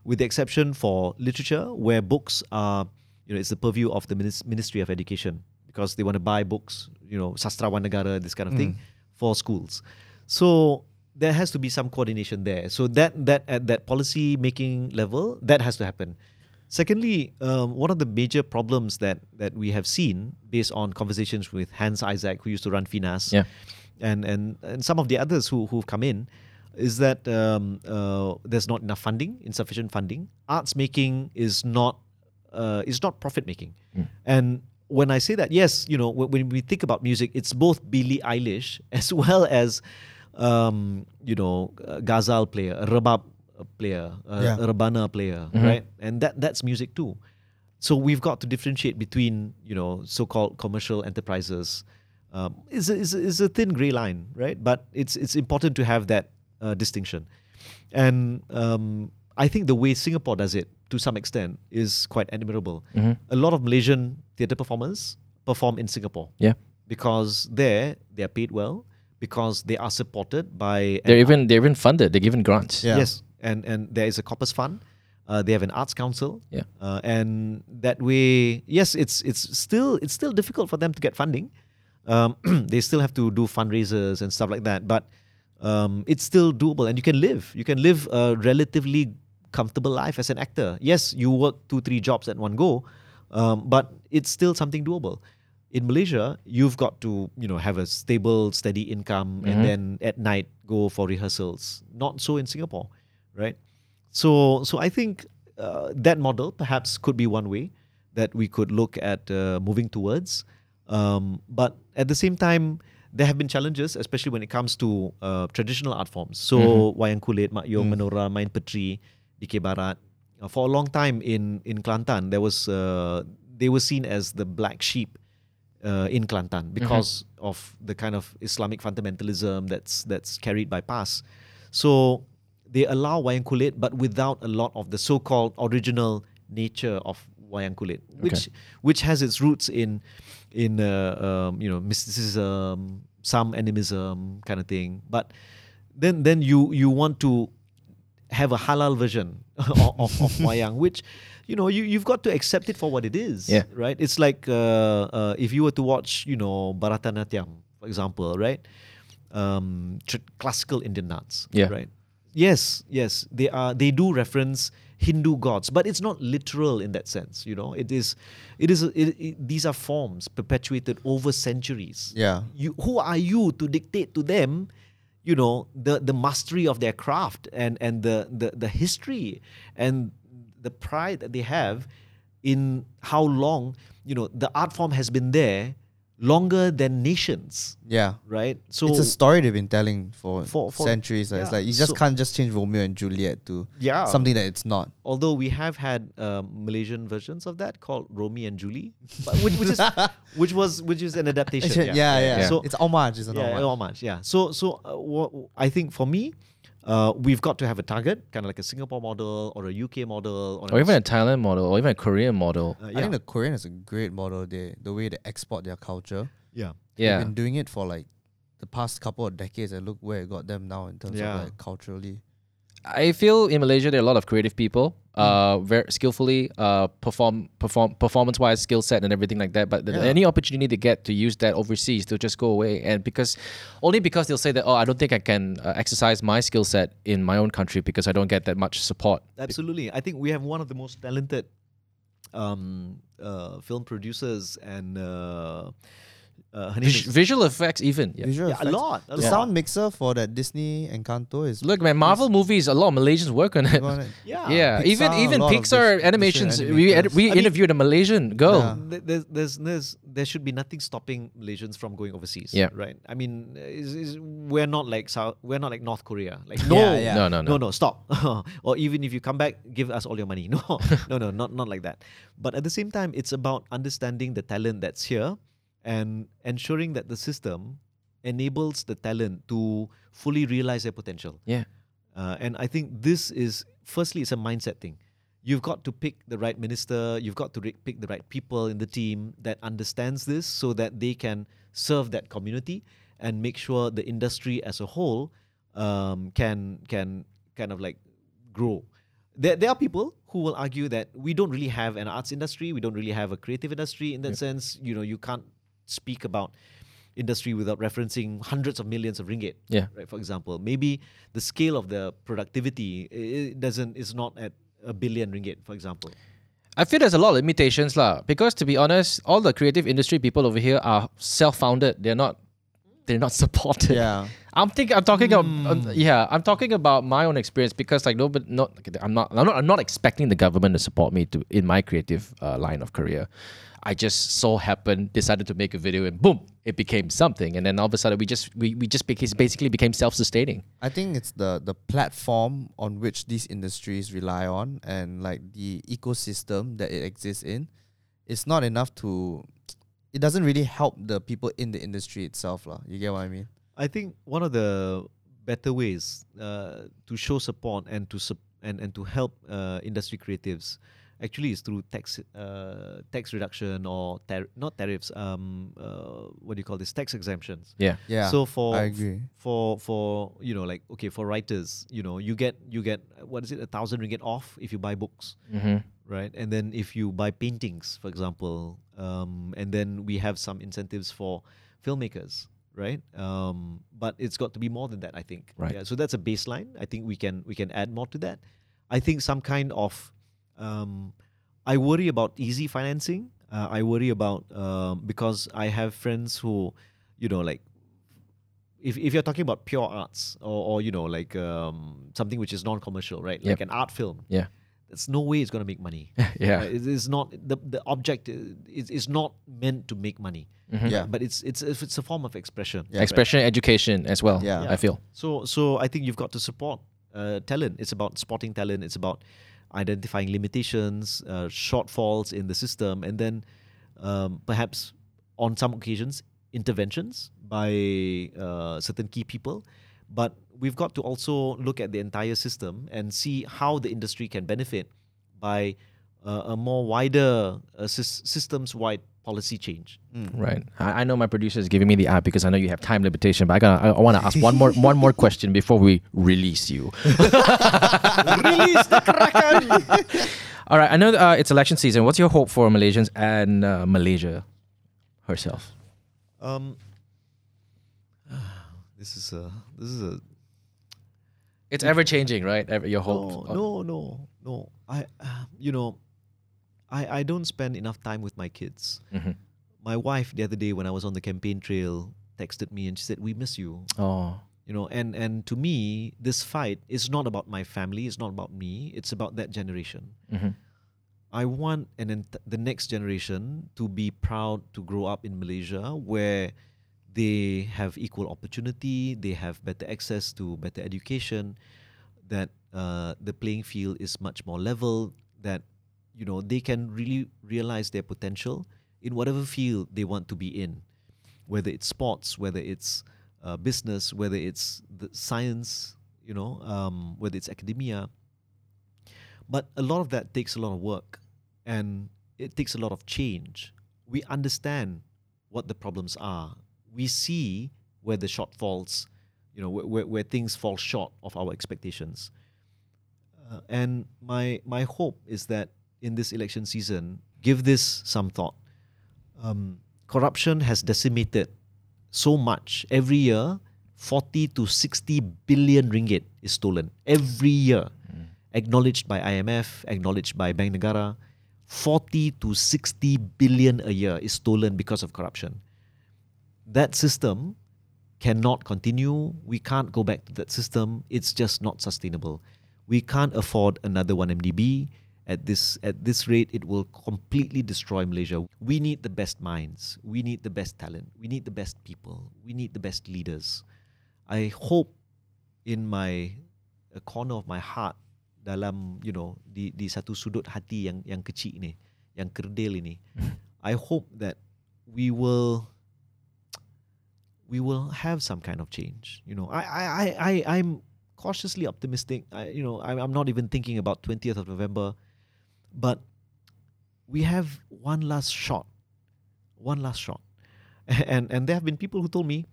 with the exception for literature, where books are, you know, it's the purview of the Ministry of Education because they want to buy books, you know, Sastrawan Negara, this kind of thing, for schools. So there has to be some coordination there. So that that at that policy making level, that has to happen. Secondly, um, one of the major problems that that we have seen based on conversations with Hans Isaac, who used to run Finas, Yeah. and and and some of the others who who've come in, is that um, uh, there's not enough funding, insufficient funding. Arts making is not uh, is not profit making, and when I say that, yes, you know, when, when we think about music, it's both Billie Eilish as well as um, you know, a ghazal player, a rebab player, a, Yeah. a rebana player, right? And that that's music too. So we've got to differentiate between you know so-called commercial enterprises. Um, is a, is a, is a thin gray line, right? But it's it's important to have that uh, distinction, and um, I think the way Singapore does it to some extent is quite admirable. A lot of Malaysian theatre performers perform in Singapore Yeah. because there they are paid well because they are supported by They're an even they're even funded. They're given grants. Yeah. Yes, and and there is a corpus fund. Uh, they have an arts council. Yeah. Uh, and that way, yes, it's it's still it's still difficult for them to get funding. Um, they still have to do fundraisers and stuff like that, but um, it's still doable, and you can live. You can live a relatively comfortable life as an actor. Yes, you work two three jobs at one go, um, but it's still something doable. In Malaysia, you've got to you know have a stable, steady income, and then at night go for rehearsals. Not so in Singapore, right? So so I think uh, that model perhaps could be one way that we could look at uh, moving towards. Um, but at the same time, there have been challenges, especially when it comes to uh, traditional art forms. So wayang kulit, mak yong, Mm. menora, main puteri, dikir barat. Uh, for a long time in in Kelantan, there was uh, they were seen as the black sheep uh, in Kelantan because of the kind of Islamic fundamentalism that's that's carried by PAS. So they allow wayang kulit, but without a lot of the so-called original nature of wayang kulit, which which has its roots in in uh, um, you know mysticism, some animism kind of thing. But then then you you want to have a halal version of, of, of wayang, which you know you you've got to accept it for what it is. Yeah. Right. It's like uh, uh, if you were to watch you know Bharatanatyam, for example, right, um, tr- classical Indian dance. Yeah. Right. Yes. Yes. They are. They do reference Hindu gods, but it's not literal in that sense. You know, it is. It is. It, it, these are forms perpetuated over centuries Yeah. you who are you to dictate to them you know the the mastery of their craft and and the the, the history and the pride that they have in how long you know the art form has been there longer than nations Yeah. right so it's a story they've been telling for, For- for- centuries. like, It's like you just so- can't just change Romeo and Juliet to yeah something that it's not. although we have had um, Malaysian versions of that called Romeo and Julie which, which is which was which is an adaptation yeah, yeah, yeah. So it's homage. It's an yeah, homage. homage. Yeah. So so uh, I think for me, uh, we've got to have a target, kind of like a Singapore model or a UK model, or, Or even a Thailand model, or even a Korean model. uh, I yeah. think the Korean is a great model. They the way they export their culture. yeah. Yeah. They've been doing it for like the past couple of decades, and look where it got them now in terms Yeah. of like culturally. I feel in Malaysia there are a lot of creative people, uh, very skillfully, uh, perform, perform, performance-wise, skill set and everything like that. But Yeah. any opportunity they get to use that overseas, they'll just go away. And because, only because they'll say that, oh, I don't think I can uh, exercise my skill set in my own country because I don't get that much support. Absolutely. I think we have one of the most talented um, uh, film producers and uh, her name Vis- visual effects, even. Yeah. Visual yeah, a lot. A The lot. sound mixer for that Disney Encanto is Look, man, Marvel movies, a lot of Malaysians work on it. on it. Yeah. Yeah, even Pixar, a even Pixar vis- animations. We ed- we I mean- interviewed a Malaysian girl. Yeah. There's, there's, there's, there should be nothing stopping Malaysians from going overseas. Yeah. Right. I mean, is, is, we're not like South, we're not like North Korea. Like no, Yeah, yeah. No, no, no. no, no, stop. or even if you come back, give us all your money. No, no, no, not not like that. But at the same time, it's about understanding the talent that's here and ensuring that the system enables the talent to fully realize their potential. Yeah. Uh, and I think this is firstly, it's a mindset thing. You've got to pick the right minister. You've got to re- pick the right people in the team that understands this, so that they can serve that community and make sure the industry as a whole um, can can kind of like grow. There, there are people who will argue that we don't really have an arts industry. We don't really have a creative industry in that sense. You know, you can't speak about industry without referencing hundreds of millions of ringgit Yeah. right for example maybe the scale of the productivity it doesn't is not at a billion ringgit for example I feel there's a lot of limitations lah. Because to be honest, all the creative industry people over here are self-founded. They're not. They're not supported. Yeah. I'm thinking. I'm talking. Hmm. um, yeah, I'm talking about my own experience because like nobody. Not. I'm not. I'm not. I'm not expecting the government to support me to in my creative uh, line of career. I just so happened decided to make a video and boom, it became something. And then all of a sudden we just we, we just became basically became self-sustaining. I think it's the the platform on which these industries rely on and like the ecosystem that it exists in. It's not enough to. It doesn't really help the people in the industry itself, lah. You get what I mean? i think one of the better ways uh, to show support and to sup- and, and to help uh, industry creatives actually is through tax uh, tax reduction or tar- not tariffs um uh, what do you call this tax exemptions Yeah. Yeah. so for I agree. for for you know like okay for writers you know you get you get uh, what is it a thousand ringgit off if you buy books Mm-hmm. right and then if you buy paintings for example um, and then we have some incentives for filmmakers right um, but it's got to be more than that i think Right. yeah so that's a baseline i think we can we can add more to that i think some kind of um, i worry about easy financing uh, i worry about um, because i have friends who you know like if, if you're talking about pure arts or, or you know like um, something which is non-commercial, right? Like Yep. an art film. Yeah. There's no way it's gonna make money. yeah. Uh, it is not the the object i- is, is not meant to make money. Mhm. Yeah. But it's it's it's a form of expression. Yeah. Expression, education as well. Yeah. I feel. So so I think you've got to support uh, talent. It's about spotting talent. It's about identifying limitations, uh, shortfalls in the system, and then um, perhaps on some occasions interventions by uh, certain key people. But we've got to also look at the entire system and see how the industry can benefit by uh, a more wider uh, sys- systems-wide policy change. Right. I, I know my producer is giving me the eye because I know you have time limitation, but I gotta, I, I want to ask one more one more question before we release you. Release the Kraken! All right. I know uh, it's election season. What's your hope for Malaysians and uh, Malaysia herself? Um, this is a this is a It's ever changing, right? Ever, your hope. no no no no. I uh, you know, I I don't spend enough time with my kids. Mhm. My wife the other day when I was on the campaign trail texted me and she said we miss you. Oh. You know, and and to me this fight is not about my family. It's not about me. It's about that generation. Mhm. I want and then the next generation to be proud to grow up in Malaysia where they have equal opportunity, they have better access to better education, that uh, the playing field is much more level, that you know they can really realize their potential in whatever field they want to be in, whether it's sports, whether it's uh, business, whether it's the science, you know, um, whether it's academia. But a lot of that takes a lot of work and it takes a lot of change. We understand what the problems are. We see where the shortfalls, you know, where, where, where things fall short of our expectations. Uh, and my my hope is that in this election season, give this some thought. Um, corruption has decimated so much every year. 40 to 60 billion ringgit is stolen every year acknowledged by IMF, acknowledged by Bank Negara. 40 to 60 billion a year is stolen because of corruption. That system cannot continue. We can't go back to that system. It's just not sustainable. We can't afford another 1MDB. At this at this rate, it will completely destroy Malaysia. We need the best minds. We need the best talent. We need the best people. We need the best leaders. I hope in my a corner of my heart dalam you know di di satu sudut hati yang yang kecil ni, yang kerdil ini. I hope that we will we will have some kind of change. You know, I I I, I I'm cautiously optimistic. I you know I'm I'm not even thinking about 20th of November, but we have one last shot, one last shot, and and there have been people who told me,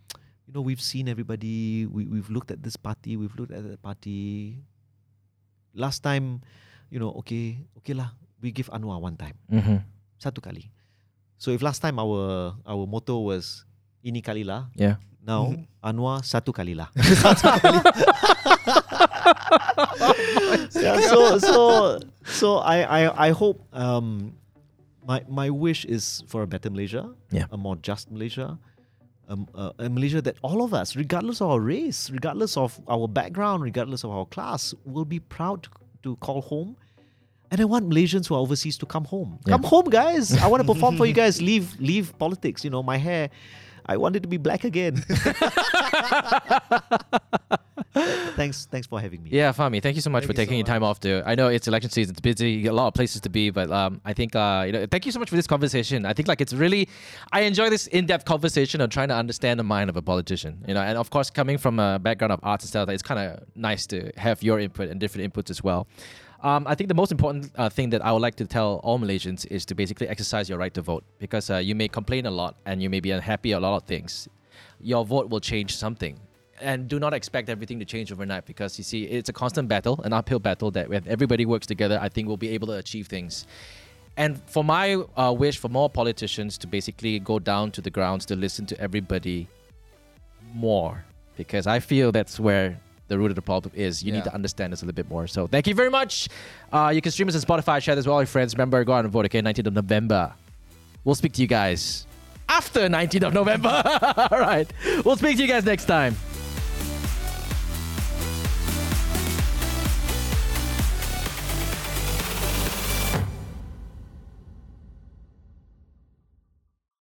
you know, we've seen everybody. We we've looked at this party. We've looked at that party. Last time, you know, okay, okay lah. We give Anwar one time, Mm-hmm. satu kali. So if last time our our motto was ini kali lah, Yeah. now Anwar satu kali lah. yeah, so so so I I I hope um my my wish is for a better Malaysia, Yeah. a more just Malaysia, um, uh, a Malaysia that all of us, regardless of our race, regardless of our background, regardless of our class, will be proud to, to call home. And I want Malaysians who are overseas to come home. Yeah. Come home, guys! I want to perform for you guys. Leave leave politics. You know, my hair. I want it to be black again. thanks, thanks for having me. Yeah, Fahmi, thank you so much Thank for you so taking your time off. To I know it's election season, it's busy, you got a lot of places to be, but um, I think uh, you know, thank you so much for this conversation. I think like it's really, I enjoy this in-depth conversation of trying to understand the mind of a politician. You know, and of course, coming from a background of arts and stuff, it's kind of nice to have your input and different inputs as well. Um, I think the most important uh, thing that I would like to tell all Malaysians is to basically exercise your right to vote because uh, you may complain a lot and you may be unhappy a lot of things. Your vote will change something. And do not expect everything to change overnight because you see, it's a constant battle, an uphill battle that when everybody works together, I think we'll be able to achieve things. And for my uh, wish for more politicians to basically go down to the grounds to listen to everybody more because I feel that's where the root of the problem is. You need to understand this a little bit more. So thank you very much. Uh, you can stream us on Spotify, share this with all your friends. Remember, go out and vote, okay? 19th of November. We'll speak to you guys after 19th of November. All right. We'll speak to you guys next time.